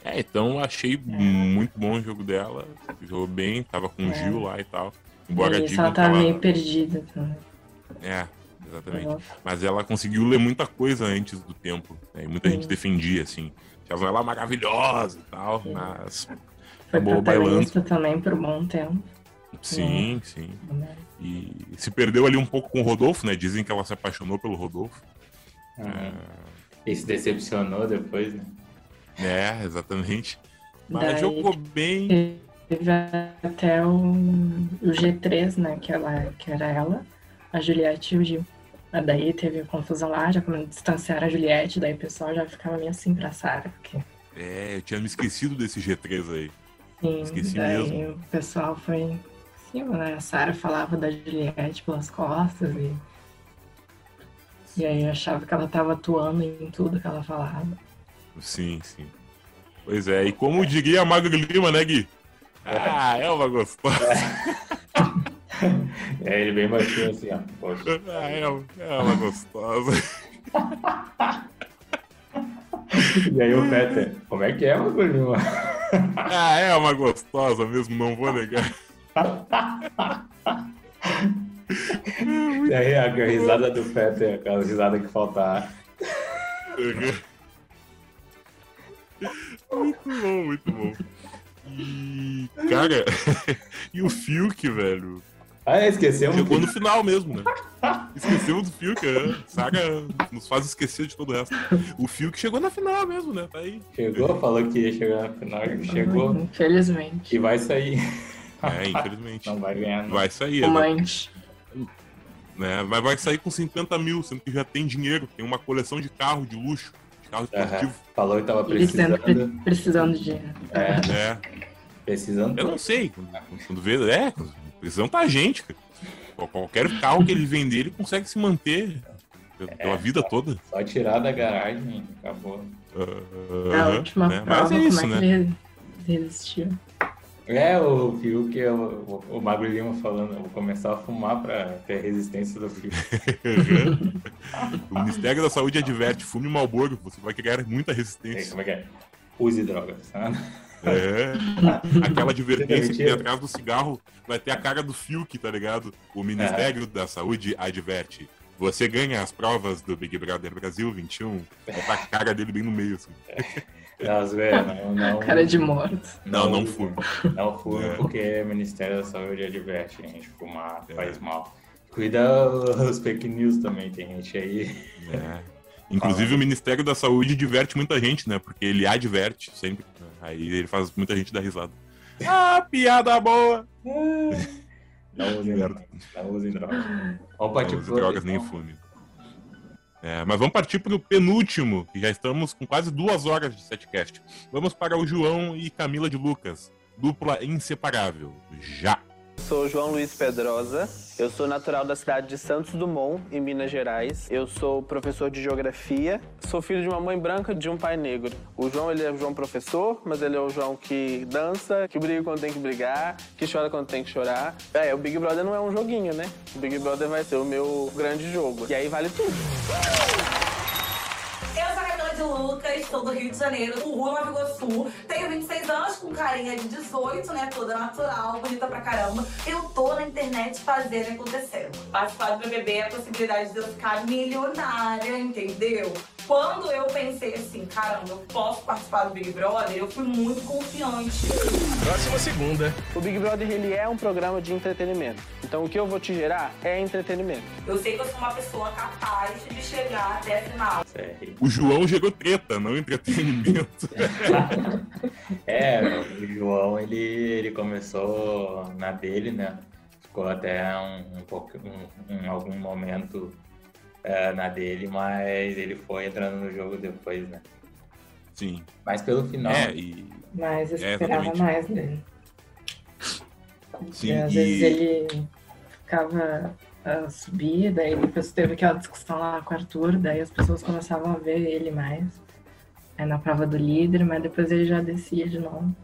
É, então eu achei muito bom o jogo dela. Jogou bem, tava com o É. Gil lá e tal. Embora digam ela tá ela- meio perdida também. É, exatamente. Uhum. Mas ela conseguiu ler muita coisa antes do tempo. né? E muita Sim. gente defendia, assim. Achavam ela maravilhosa e tal, mas Foi bailando. protagonista também por um bom tempo. Sim, sim. E se perdeu ali um pouco com o Rodolfo, né? Dizem que ela se apaixonou pelo Rodolfo. Uhum. E se decepcionou depois, né? É, exatamente. Mas Daí jogou bem. Teve até o, o G3, né? Que, ela, que era ela, a Juliette e o Gil. Daí teve confusão lá, já quando distanciaram a Juliette, daí o pessoal já ficava meio assim pra Sarah, porque É, eu tinha me esquecido desse G3 aí. sim, Esqueci daí mesmo. o pessoal foi cima, né? A Sarah falava da Juliette pelas costas e. E aí achava que ela tava atuando em tudo que ela falava. Sim, sim. Pois é, e como diria a Magro Lima, né, Gui? Ah, é uma <laughs> gostosa. É ele bem baixinho assim, ó. Poxa. Ah, é, é uma gostosa. E aí o Peter, como é que é, Magulhinho? Ah, é uma gostosa mesmo, não vou negar. Aí a risada do Peter, aquela risada que falta. <laughs> Muito bom, muito bom. E, cara, <laughs> e o Fiuk, velho? Ah, esquecemos. Chegou no final mesmo, né? Esquecemos do Fiuk, né? Saga nos faz esquecer de todo o resto. O Fiuk chegou na final mesmo, né? Tá aí. Chegou, falou que ia chegar na final, chegou. Infelizmente. E vai sair. É, infelizmente. Não vai ganhar, não. Vai sair, Fumante. né? Mas vai sair com 50 mil, sendo que já tem dinheiro, tem uma coleção de carro de luxo, de carro esportivo. Falou que tava precisando. sempre precisando de dinheiro. É, É. precisando. Eu não sei. Quando, quando vê, é, precisão tá a gente. cara. Qual- Qualquer carro que ele vender, ele consegue se manter pela vida toda. Só tirar da garagem, acabou. É a Aham, última né? prova, Mas é isso, como é né? que ele resistiu. É, o Fiuk, é o, o, o Magro Lima falando, eu vou começar a fumar pra ter resistência do Fiuk. <laughs> o Ministério da Saúde adverte: fume Malboro, você vai criar muita resistência. Como é que é? Use drogas, sabe? É. Aquela advertência que tem atrás do cigarro vai ter a cara do Fiuk, tá ligado? O Ministério da Saúde adverte. Você ganha as provas do Big Brother Brasil 21. Vai tá a cara dele bem no meio, assim. Não, zoeira, não, não. <laughs> Cara de morto. Não, não fume. Não fume É. porque o Ministério da Saúde adverte, gente. Fumar faz mal. Cuida os fake news também, tem gente aí. É. Inclusive o Ministério da Saúde diverte muita gente, né? Porque ele adverte sempre. Aí ele faz muita gente dar risada. <laughs> Ah, piada boa! Não usem drogas. Não usem drogas. Não use pro drogas nem fume. É, mas vamos partir para o penúltimo, que já estamos com quase duas horas de setcast. Vamos para o João e Camila de Lucas. Dupla inseparável. Já. Sou João Luiz Pedrosa, eu sou natural da cidade de Santos Dumont, em Minas Gerais. Eu sou professor de geografia, sou filho de uma mãe branca e de um pai negro. O João, ele é o João professor, mas ele é o João que dança, que briga quando tem que brigar, que chora quando tem que chorar. É, o Big Brother não é um joguinho, né? O Big Brother vai ser o meu grande jogo. E aí vale tudo. De Lucas, sou do Rio de Janeiro, do Rua Nova Iguaçu. Tenho 26 anos, com carinha de 18, né? Toda natural, bonita pra caramba. Eu tô na internet fazendo acontecer. Participar do BBB é a possibilidade de eu ficar milionária, entendeu? Quando eu pensei assim, caramba, eu posso participar do Big Brother, eu fui muito confiante. Próxima segunda. O Big Brother ele é um programa de entretenimento. Então o que eu vou te gerar é entretenimento. Eu sei que eu sou uma pessoa capaz de chegar até a final. O João chegou treta, não entretenimento. <laughs> É, o João, ele, ele começou na dele, né? Ficou até um, um pouco, um, em algum momento é, na dele, mas ele foi entrando no jogo depois, né? Sim. Mas pelo final. É, e. Mas eu É, esperava exatamente. mais dele. Sim, E às e- vezes ele ficava a subir, daí depois teve aquela discussão lá com o Arthur, daí as pessoas começavam a ver ele mais. Aí na prova do líder, mas depois ele já descia de novo.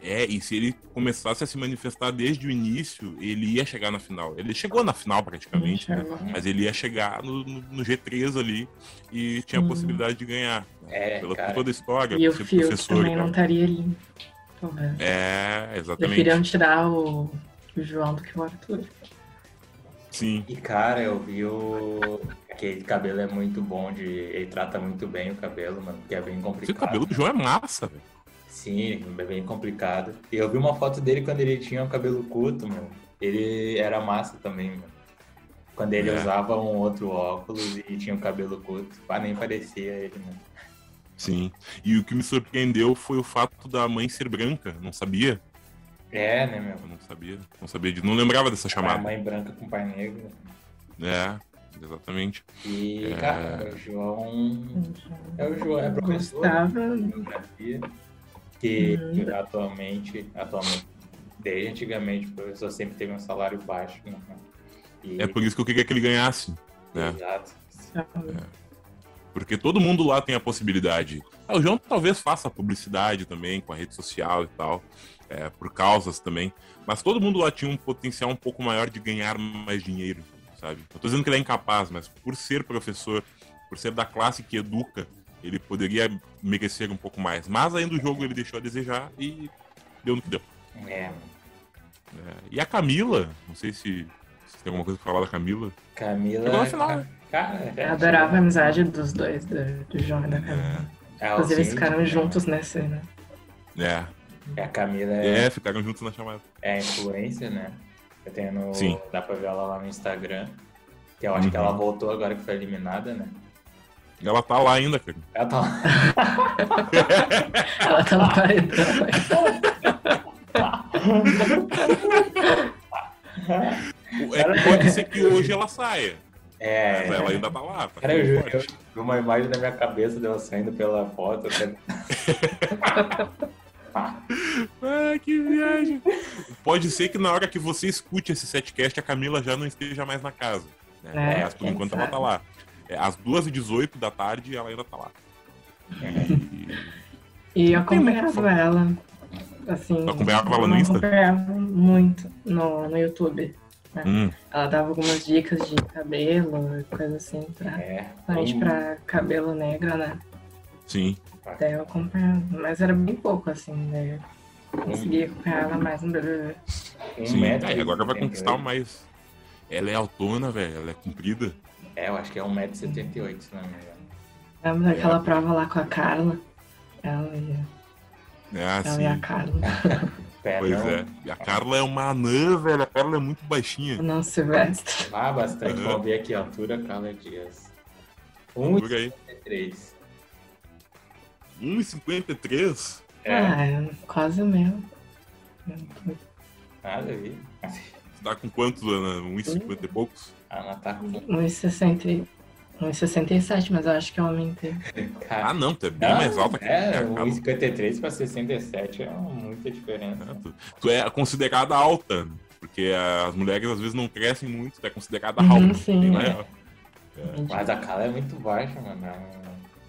É, e se ele começasse a se manifestar desde o início, ele ia chegar na final. Ele chegou na final praticamente, né? Mas ele ia chegar no, no- no G3 ali e tinha a Sim. possibilidade de ganhar. É, Pela cara. toda a história, E o Fiuk professor também não estaria ali. Talvez. É, exatamente. Preferiam tirar o, o João do que o Arthur. Sim. E cara, eu vi o. Aquele cabelo é muito bom de. Ele trata muito bem o cabelo, mano, que é bem complicado. O cabelo do João é massa, velho. Sim, é bem complicado. E eu vi uma foto dele quando ele tinha o cabelo curto, mano. Ele era massa também, mano. Quando ele É. usava um outro óculos e tinha o cabelo curto. Ah, nem parecia ele, mano. Sim. E o que me surpreendeu foi o fato da mãe ser branca. Não sabia? É, né, meu? Eu não sabia. Não sabia de. Não lembrava dessa A chamada. mãe branca com pai negro. É, exatamente. E, É. cara, o João. É o João, é professor Gostava. de geografia, que Uhum. atualmente, atualmente, desde antigamente, o professor sempre teve um salário baixo. Né? E- É por isso que eu queria que ele ganhasse. Né? Exato. Porque todo mundo lá tem a possibilidade. Ah, o João talvez faça publicidade também com a rede social e tal, é, por causas também. Mas todo mundo lá tinha um potencial um pouco maior de ganhar mais dinheiro, sabe? Não tô dizendo que ele é incapaz, mas por ser professor, por ser da classe que educa, ele poderia merecer um pouco mais. Mas ainda o jogo ele deixou a desejar e deu no que deu. É, É, e a Camila, não sei se, se tem alguma coisa pra falar da Camila. Camila. Chegou na final, né? Cara, Eu adorava a amizade dos dois, do, do João e da Camila. É, Inclusive, eles ficaram juntos nessa, né? É. E a Camila é, É, ficaram juntos na chamada. é influencer, né? Eu tenho no, Sim. Dá pra ver ela lá no Instagram. Que eu acho que Uhum. ela voltou agora que foi eliminada, né? Ela tá lá ainda, cara. Ela tá lá. <laughs> Ela tá no paredão. É, pode ser que hoje ela saia. É. Mas ela ainda tá lá. Tá Cara, eu, firme ju- forte. eu vi uma imagem na minha cabeça dela saindo pela foto. até- <laughs> Ah, que viagem. Pode ser que na hora que você escute esse setcast, a Camila já não esteja mais na casa. né? É, Mas por enquanto ela sabe? tá lá. É, às 2h18 da tarde ela ainda tá lá. E eu acompanhava ela. Assim, acompanhava ela no não Insta? acompanhava muito no, no YouTube. né? Hum. Ela dava algumas dicas de cabelo e coisa assim, pra, É. principalmente Hum. pra cabelo negro, né? Sim. Daí eu acompanhava, mas era bem pouco, assim, né? Eu conseguia acompanhar ela mais no BBB. Um Sim. metro É, e agora vai 78. conquistar mais. Ela é autona, velho. Ela é comprida. É, eu acho que é 1,78m, se não me engano. Lembra daquela prova lá com a Carla? Ela e, Ah, ela sim. e a Carla. <laughs> Pois é. E a Carla é uma anã, velho. A Carla é muito baixinha. Não, Silvestre. Ah, bastante. Aham. Vamos ver aqui a altura, Carla Dias. Por aí. 1,53. 1,53? Ah, é quase o meu. Nada a ver. Você tá com quantos, Ana? 1,50 e poucos? A Ana tá com. 1,60 1,67, mas eu acho que eu aumentei. Ah, não, tu é bem Não, mais alta que É, a Carla. 1,53 para 67 é muita diferença. Tu é considerada alta, porque as mulheres às vezes não crescem muito, tu é considerada Uhum, alta. sim, é. maior. Mas a Carla é muito baixa, mano.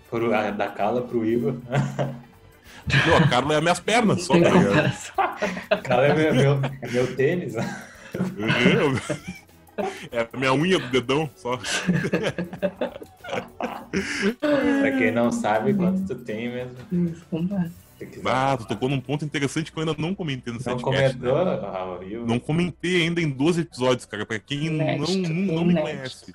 Pro, a, da Carla pro Igor. <laughs> Não, a Carla é as minhas pernas só, tá ligado? A Carla é meu, meu, é meu tênis. É a minha unha do dedão só. pra quem não sabe quanto tu tem mesmo. Ah, tu tocou num ponto interessante que eu ainda não comentei no Não setcast. comentou, né? Não comentei ainda em 12 episódios, cara. Pra quem não, Inédito, não, não me conhece.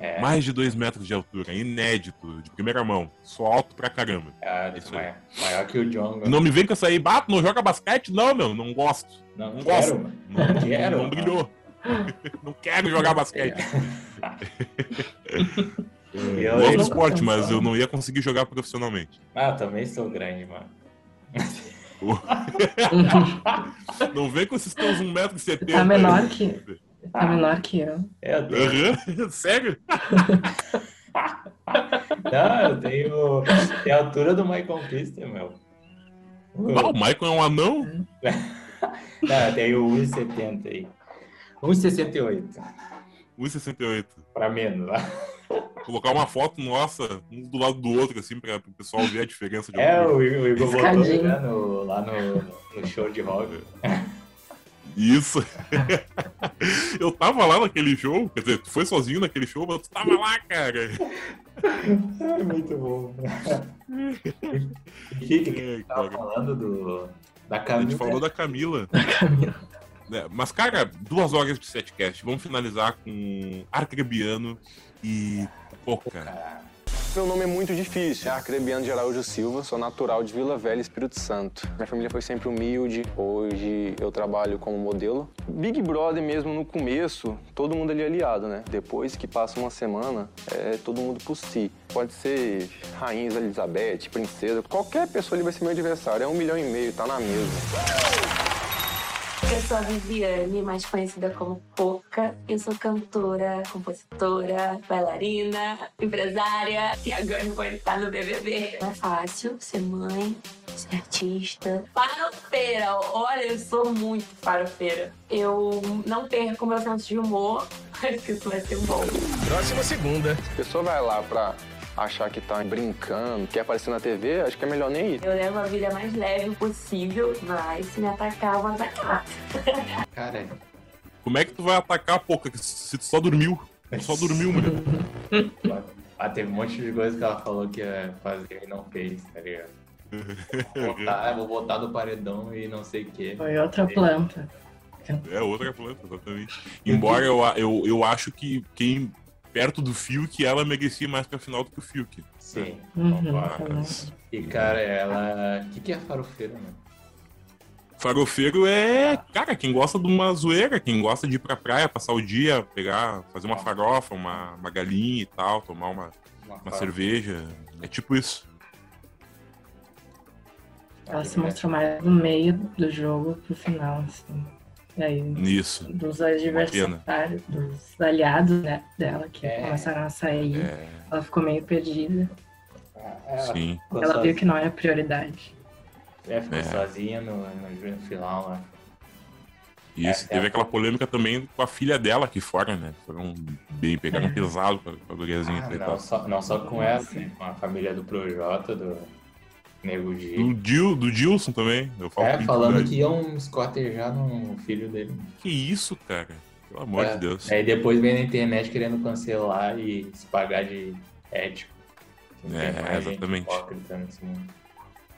É. Mais de dois metros de altura, inédito, de primeira mão. Sou alto pra caramba. Ah, Isso aí. maior, maior que o John. Não me vem com essa aí, bato, não joga basquete? Não, meu, não gosto. Não, Não quero, gosto. mano. Não, Não quero, não mano. brilhou. <laughs> não quero jogar basquete. <laughs> Eu- Gosto do esporte, mas eu não ia conseguir jogar profissionalmente. Ah, também sou grande, mano. <laughs> não vem com esses teus 1,70m. Tá menor que. Tá menor que eu. Eu tenho... Aham, <laughs> Sério? <laughs> Não, eu tenho, tenho a altura do Michael Kister, meu. Não, o Michael é um anão? <laughs> Não, eu tenho 1,70 aí. 1,68. 1,68. Pra menos, lá. Colocar uma foto nossa, um do lado do outro, assim, pra o pessoal ver a diferença de É, altura. o, Igor- o Igor botou né, no, lá no, no show de rock. Isso. <laughs> eu tava lá naquele show, quer dizer, tu foi sozinho naquele show, mas tu tava lá, cara. É muito bom. <laughs> O que que que tava falando do, da A Camila? gente falou da Camila. É, mas, cara, duas horas de setcast. Vamos finalizar com Arcrebiano e Poca. Meu nome é muito difícil. É Arcrebiano de Araújo Silva, sou natural de Vila Velha, Espírito Santo. Minha família foi sempre humilde, hoje eu trabalho como modelo. Big Brother mesmo no começo, todo mundo ali é aliado, né? Depois que passa uma semana, é todo mundo por si. Pode ser Rainha Elizabeth, Princesa, qualquer pessoa ali vai ser meu adversário. É um milhão e meio, tá na mesa. Eu sou a Viviane, mais conhecida como Poca. Eu sou cantora, compositora, bailarina, empresária e agora vou entrar no BBB. Não é fácil ser mãe, ser artista. Farofeira, olha, eu sou muito farofeira. Eu não perco meu senso de humor, <laughs> acho que isso vai ser bom. Próxima segunda. A pessoa vai lá pra achar que tá brincando, quer aparecer na TV, acho que é melhor nem ir. Eu levo a vida mais leve possível, mas se me atacar, eu vou atacar. <laughs> Cara, Como é que tu vai atacar Poca se tu só dormiu? Tu só dormiu, mulher. <laughs> ah, teve um monte de coisa que ela falou que ia fazer e não fez, tá ligado? <laughs> Vou botar, vou botar do paredão e não sei o quê. Foi outra planta. É outra planta, exatamente. Embora eu, eu, eu acho que quem perto do Fiuk, ela merecia mais pra final do que o Fiuk. Sim. Uhum, Mas... E, cara, ela... O que, que é farofeira, mano? Farofeiro é, cara, quem gosta de uma zoeira, quem gosta de ir pra praia, passar o dia, pegar, fazer uma farofa, uma, uma galinha e tal, tomar uma, uma farofa. cerveja. É tipo isso. Ela se mostrou mais no meio do jogo pro final, assim. Aí, Isso. dos adversários, dos aliados né, dela, que É. começaram a sair, É. ela ficou meio perdida. Sim. ficou Ela viu sozinha. que não era prioridade. É, ficou É. sozinha no, no, final lá. Isso. É, Teve é. aquela polêmica também com a filha dela aqui fora, né? Foram bem, pegaram <laughs> pesado com a, com a guriazinha. Ah, não, só, não só com ela, né? com a família do Projota, do Nego G. Do, Dil, do Dilson também. Eu falo É, falando que iam esquartejar no filho dele. Que isso, cara? Pelo amor É, de Deus. Aí depois vem na internet querendo cancelar e se pagar de ético. É, exatamente.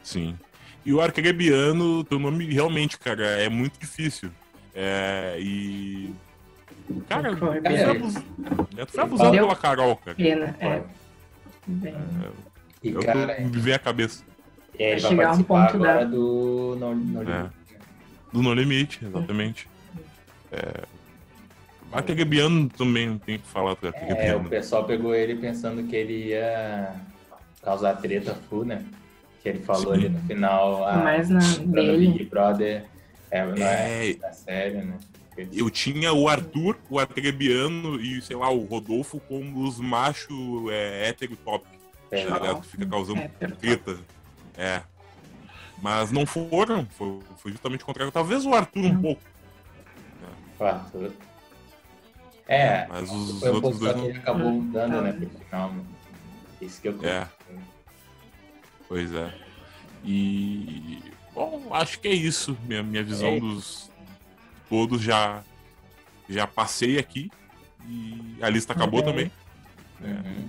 Sim. E o Arcrebiano, teu nome realmente, cara, é muito difícil. É, e. Cara, tu foi abusado, tu foi abusado Valeu. pela Carol, cara. Pena, é. Bem, E, eu cara, vem a cabeça. E aí ele vai chegar um participar ponto agora da- do No, no É. Limite. Do No Limite, exatamente. É. O Arcrebiano também tem que falar do É, Arcrebiano. o pessoal pegou ele pensando que ele ia causar treta full, né? Que ele falou ali no final. ah, Mas na dele- Big Brother é, não é, É. da série, né? Eu tinha o Arthur, o Arcrebiano e, sei lá, o Rodolfo como os machos é, hétero top. Tá É. ligado? Fica causando top. treta. É. Mas não foram, foi, foi justamente o contrário. Talvez o Arthur um pouco. O Arthur. É, Mas os foi outros dois só que ele acabou mudando, né, pro final. né? Isso que eu É. Pois é. E. Bom, acho que é isso. Minha, minha visão É. dos todos já, já passei aqui. E a lista acabou Ok. também.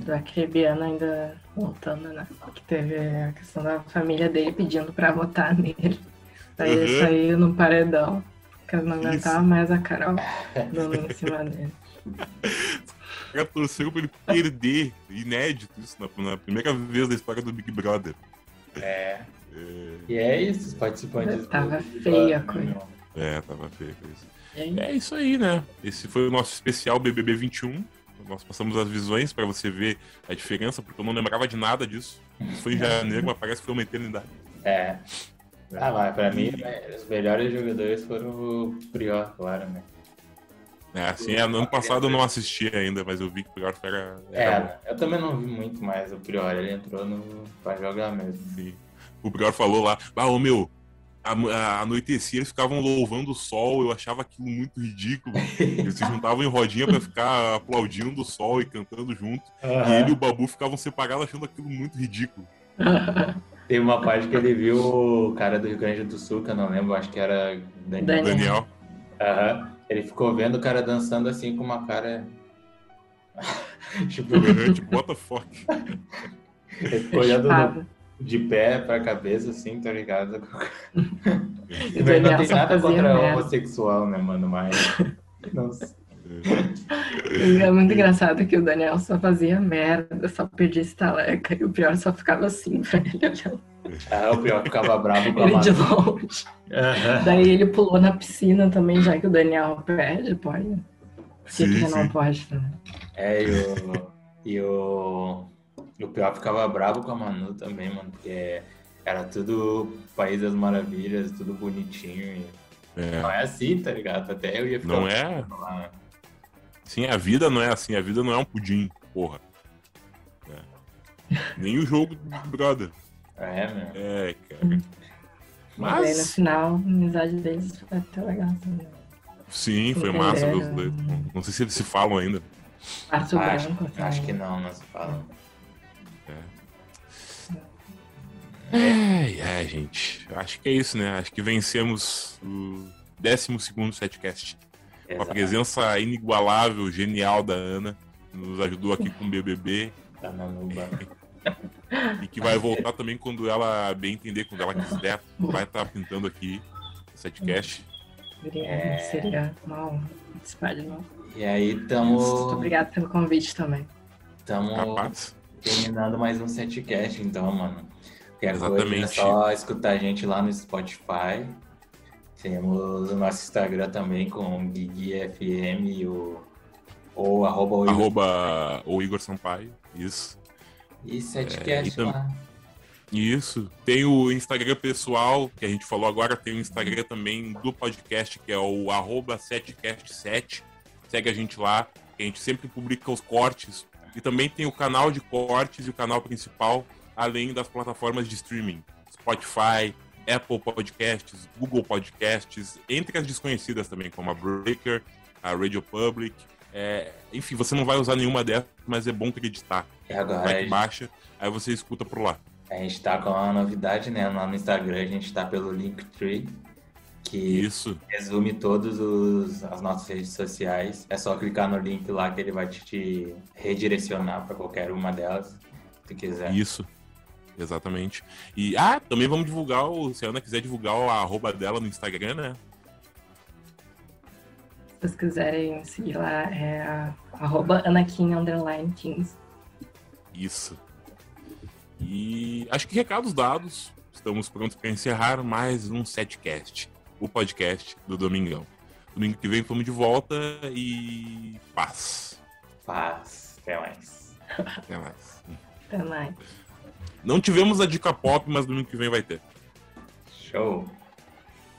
Do Acrebiano ainda voltando, né? Que teve a questão da família dele pedindo pra votar nele. Aí ele Uhum. saiu no paredão. Porque eu não aguentava mais a Carol <laughs> dando em cima dele. caras torceram pra ele perder. Inédito isso, na, na primeira vez da história do Big Brother. É. E é isso, os participantes. Tava do feia a coisa. É, tava feio isso. E É isso aí, né? Esse foi o nosso especial BBB 21. Nós passamos as visões pra você ver a diferença, porque eu não lembrava de nada disso. Isso foi em janeiro, <laughs> mas parece que foi uma eternidade. É. Ah, mas pra mim, né, os melhores jogadores foram o Prior, claro, né? É, assim, é, no ano passado eu não assisti ainda, mas eu vi que o pior era. era bom. É, eu também não vi muito mais o Prior, ele entrou no, pra jogar mesmo. Sim. O pior falou lá, ah, ô meu, a, a, anoitecia eles ficavam louvando o sol, eu achava aquilo muito ridículo. <laughs> Eles se juntavam em rodinha pra ficar aplaudindo o sol e cantando junto. Aham. E ele e o Babu ficavam separados achando aquilo muito ridículo. <laughs> Teve uma parte que ele viu o cara do Rio Grande do Sul, que eu não lembro, acho que era Daniel. Daniel. Aham. Ele ficou vendo o cara dançando assim com uma cara. <laughs> tipo, tipo, what the fuck? Ele ficou olhando de pé pra cabeça, assim, tá ligado? <laughs> E não tem nada contra merda. homossexual, né, mano? Mas. Nossa. É muito engraçado que o Daniel só fazia merda, só perdia estaleca, e o pior só ficava assim <laughs> pra ele olhando. Ah, o pior ficava bravo com a Ele de longe. Daí ele pulou na piscina também, já que o Daniel pede, pode. Que Sim, que não sim. pode também? É, e o. E o. E o pior ficava bravo com a Manu também, mano, porque era tudo País das Maravilhas, tudo bonitinho. E... É. Não é assim, tá ligado? Até eu ia ficar. Não é? lá. Sim, a vida não é assim, a vida não é um pudim, porra. É. Nem o jogo do Brother. É, meu. É, cara. Mas aí no final, a amizade deles foi até legal também. sim, foi massa ver os Entenderam. dois. Não- sei se eles se falam ainda. Acho, acho que não, não se fala. Ai, ai, gente. Acho que é isso, né? Acho que vencemos o 12 setcast. Com a presença inigualável, genial da Ana. Nos ajudou aqui com o BBB. Tá na nuba. <laughs> E que vai voltar também quando ela bem entender, quando ela quiser. Vai estar pintando aqui o setcast. É. seria uma honra participar de novo. E aí Muito tamo. obrigada pelo convite também. Tamo Capaz. terminando mais um setcast, então, mano. Qualquer coisa é Exatamente. só escutar a gente lá no Spotify. Temos o nosso Instagram também com Guigui FM e o. Ou arroba o Igor- Arroba o Igor Sampaio. Isso. E É, e setcast lá. Isso. Tem o Instagram pessoal, que a gente falou agora, tem o Instagram também do podcast, que é o arroba 7cast7. Segue a gente lá, a gente sempre publica os cortes. E também tem o canal de cortes e o canal principal, além das plataformas de streaming. Spotify, Apple Podcasts, Google Podcasts, entre as desconhecidas também, como a Breaker, a Radio Public. É, enfim, você não vai usar nenhuma dessas, mas é bom acreditar. E agora Vai que baixa, aí você escuta por lá. A gente tá com uma novidade, né? Lá no Instagram a gente tá pelo Linktree, que Isso. resume todas as nossas redes sociais. É só clicar no link lá que ele vai te, te redirecionar para qualquer uma delas, se quiser. Isso. Exatamente. E, ah, também vamos divulgar, o, se a Ana quiser divulgar o arroba dela no Instagram, né? Se vocês quiserem seguir lá, é a- arroba Anakin underline 15. Isso. E acho que recados dados. Estamos prontos para encerrar mais um setcast, o podcast do Domingão. Domingo que vem estamos de volta e paz. Paz. Até mais. Até mais. Até mais. Não tivemos a dica pop, mas domingo que vem vai ter. Show.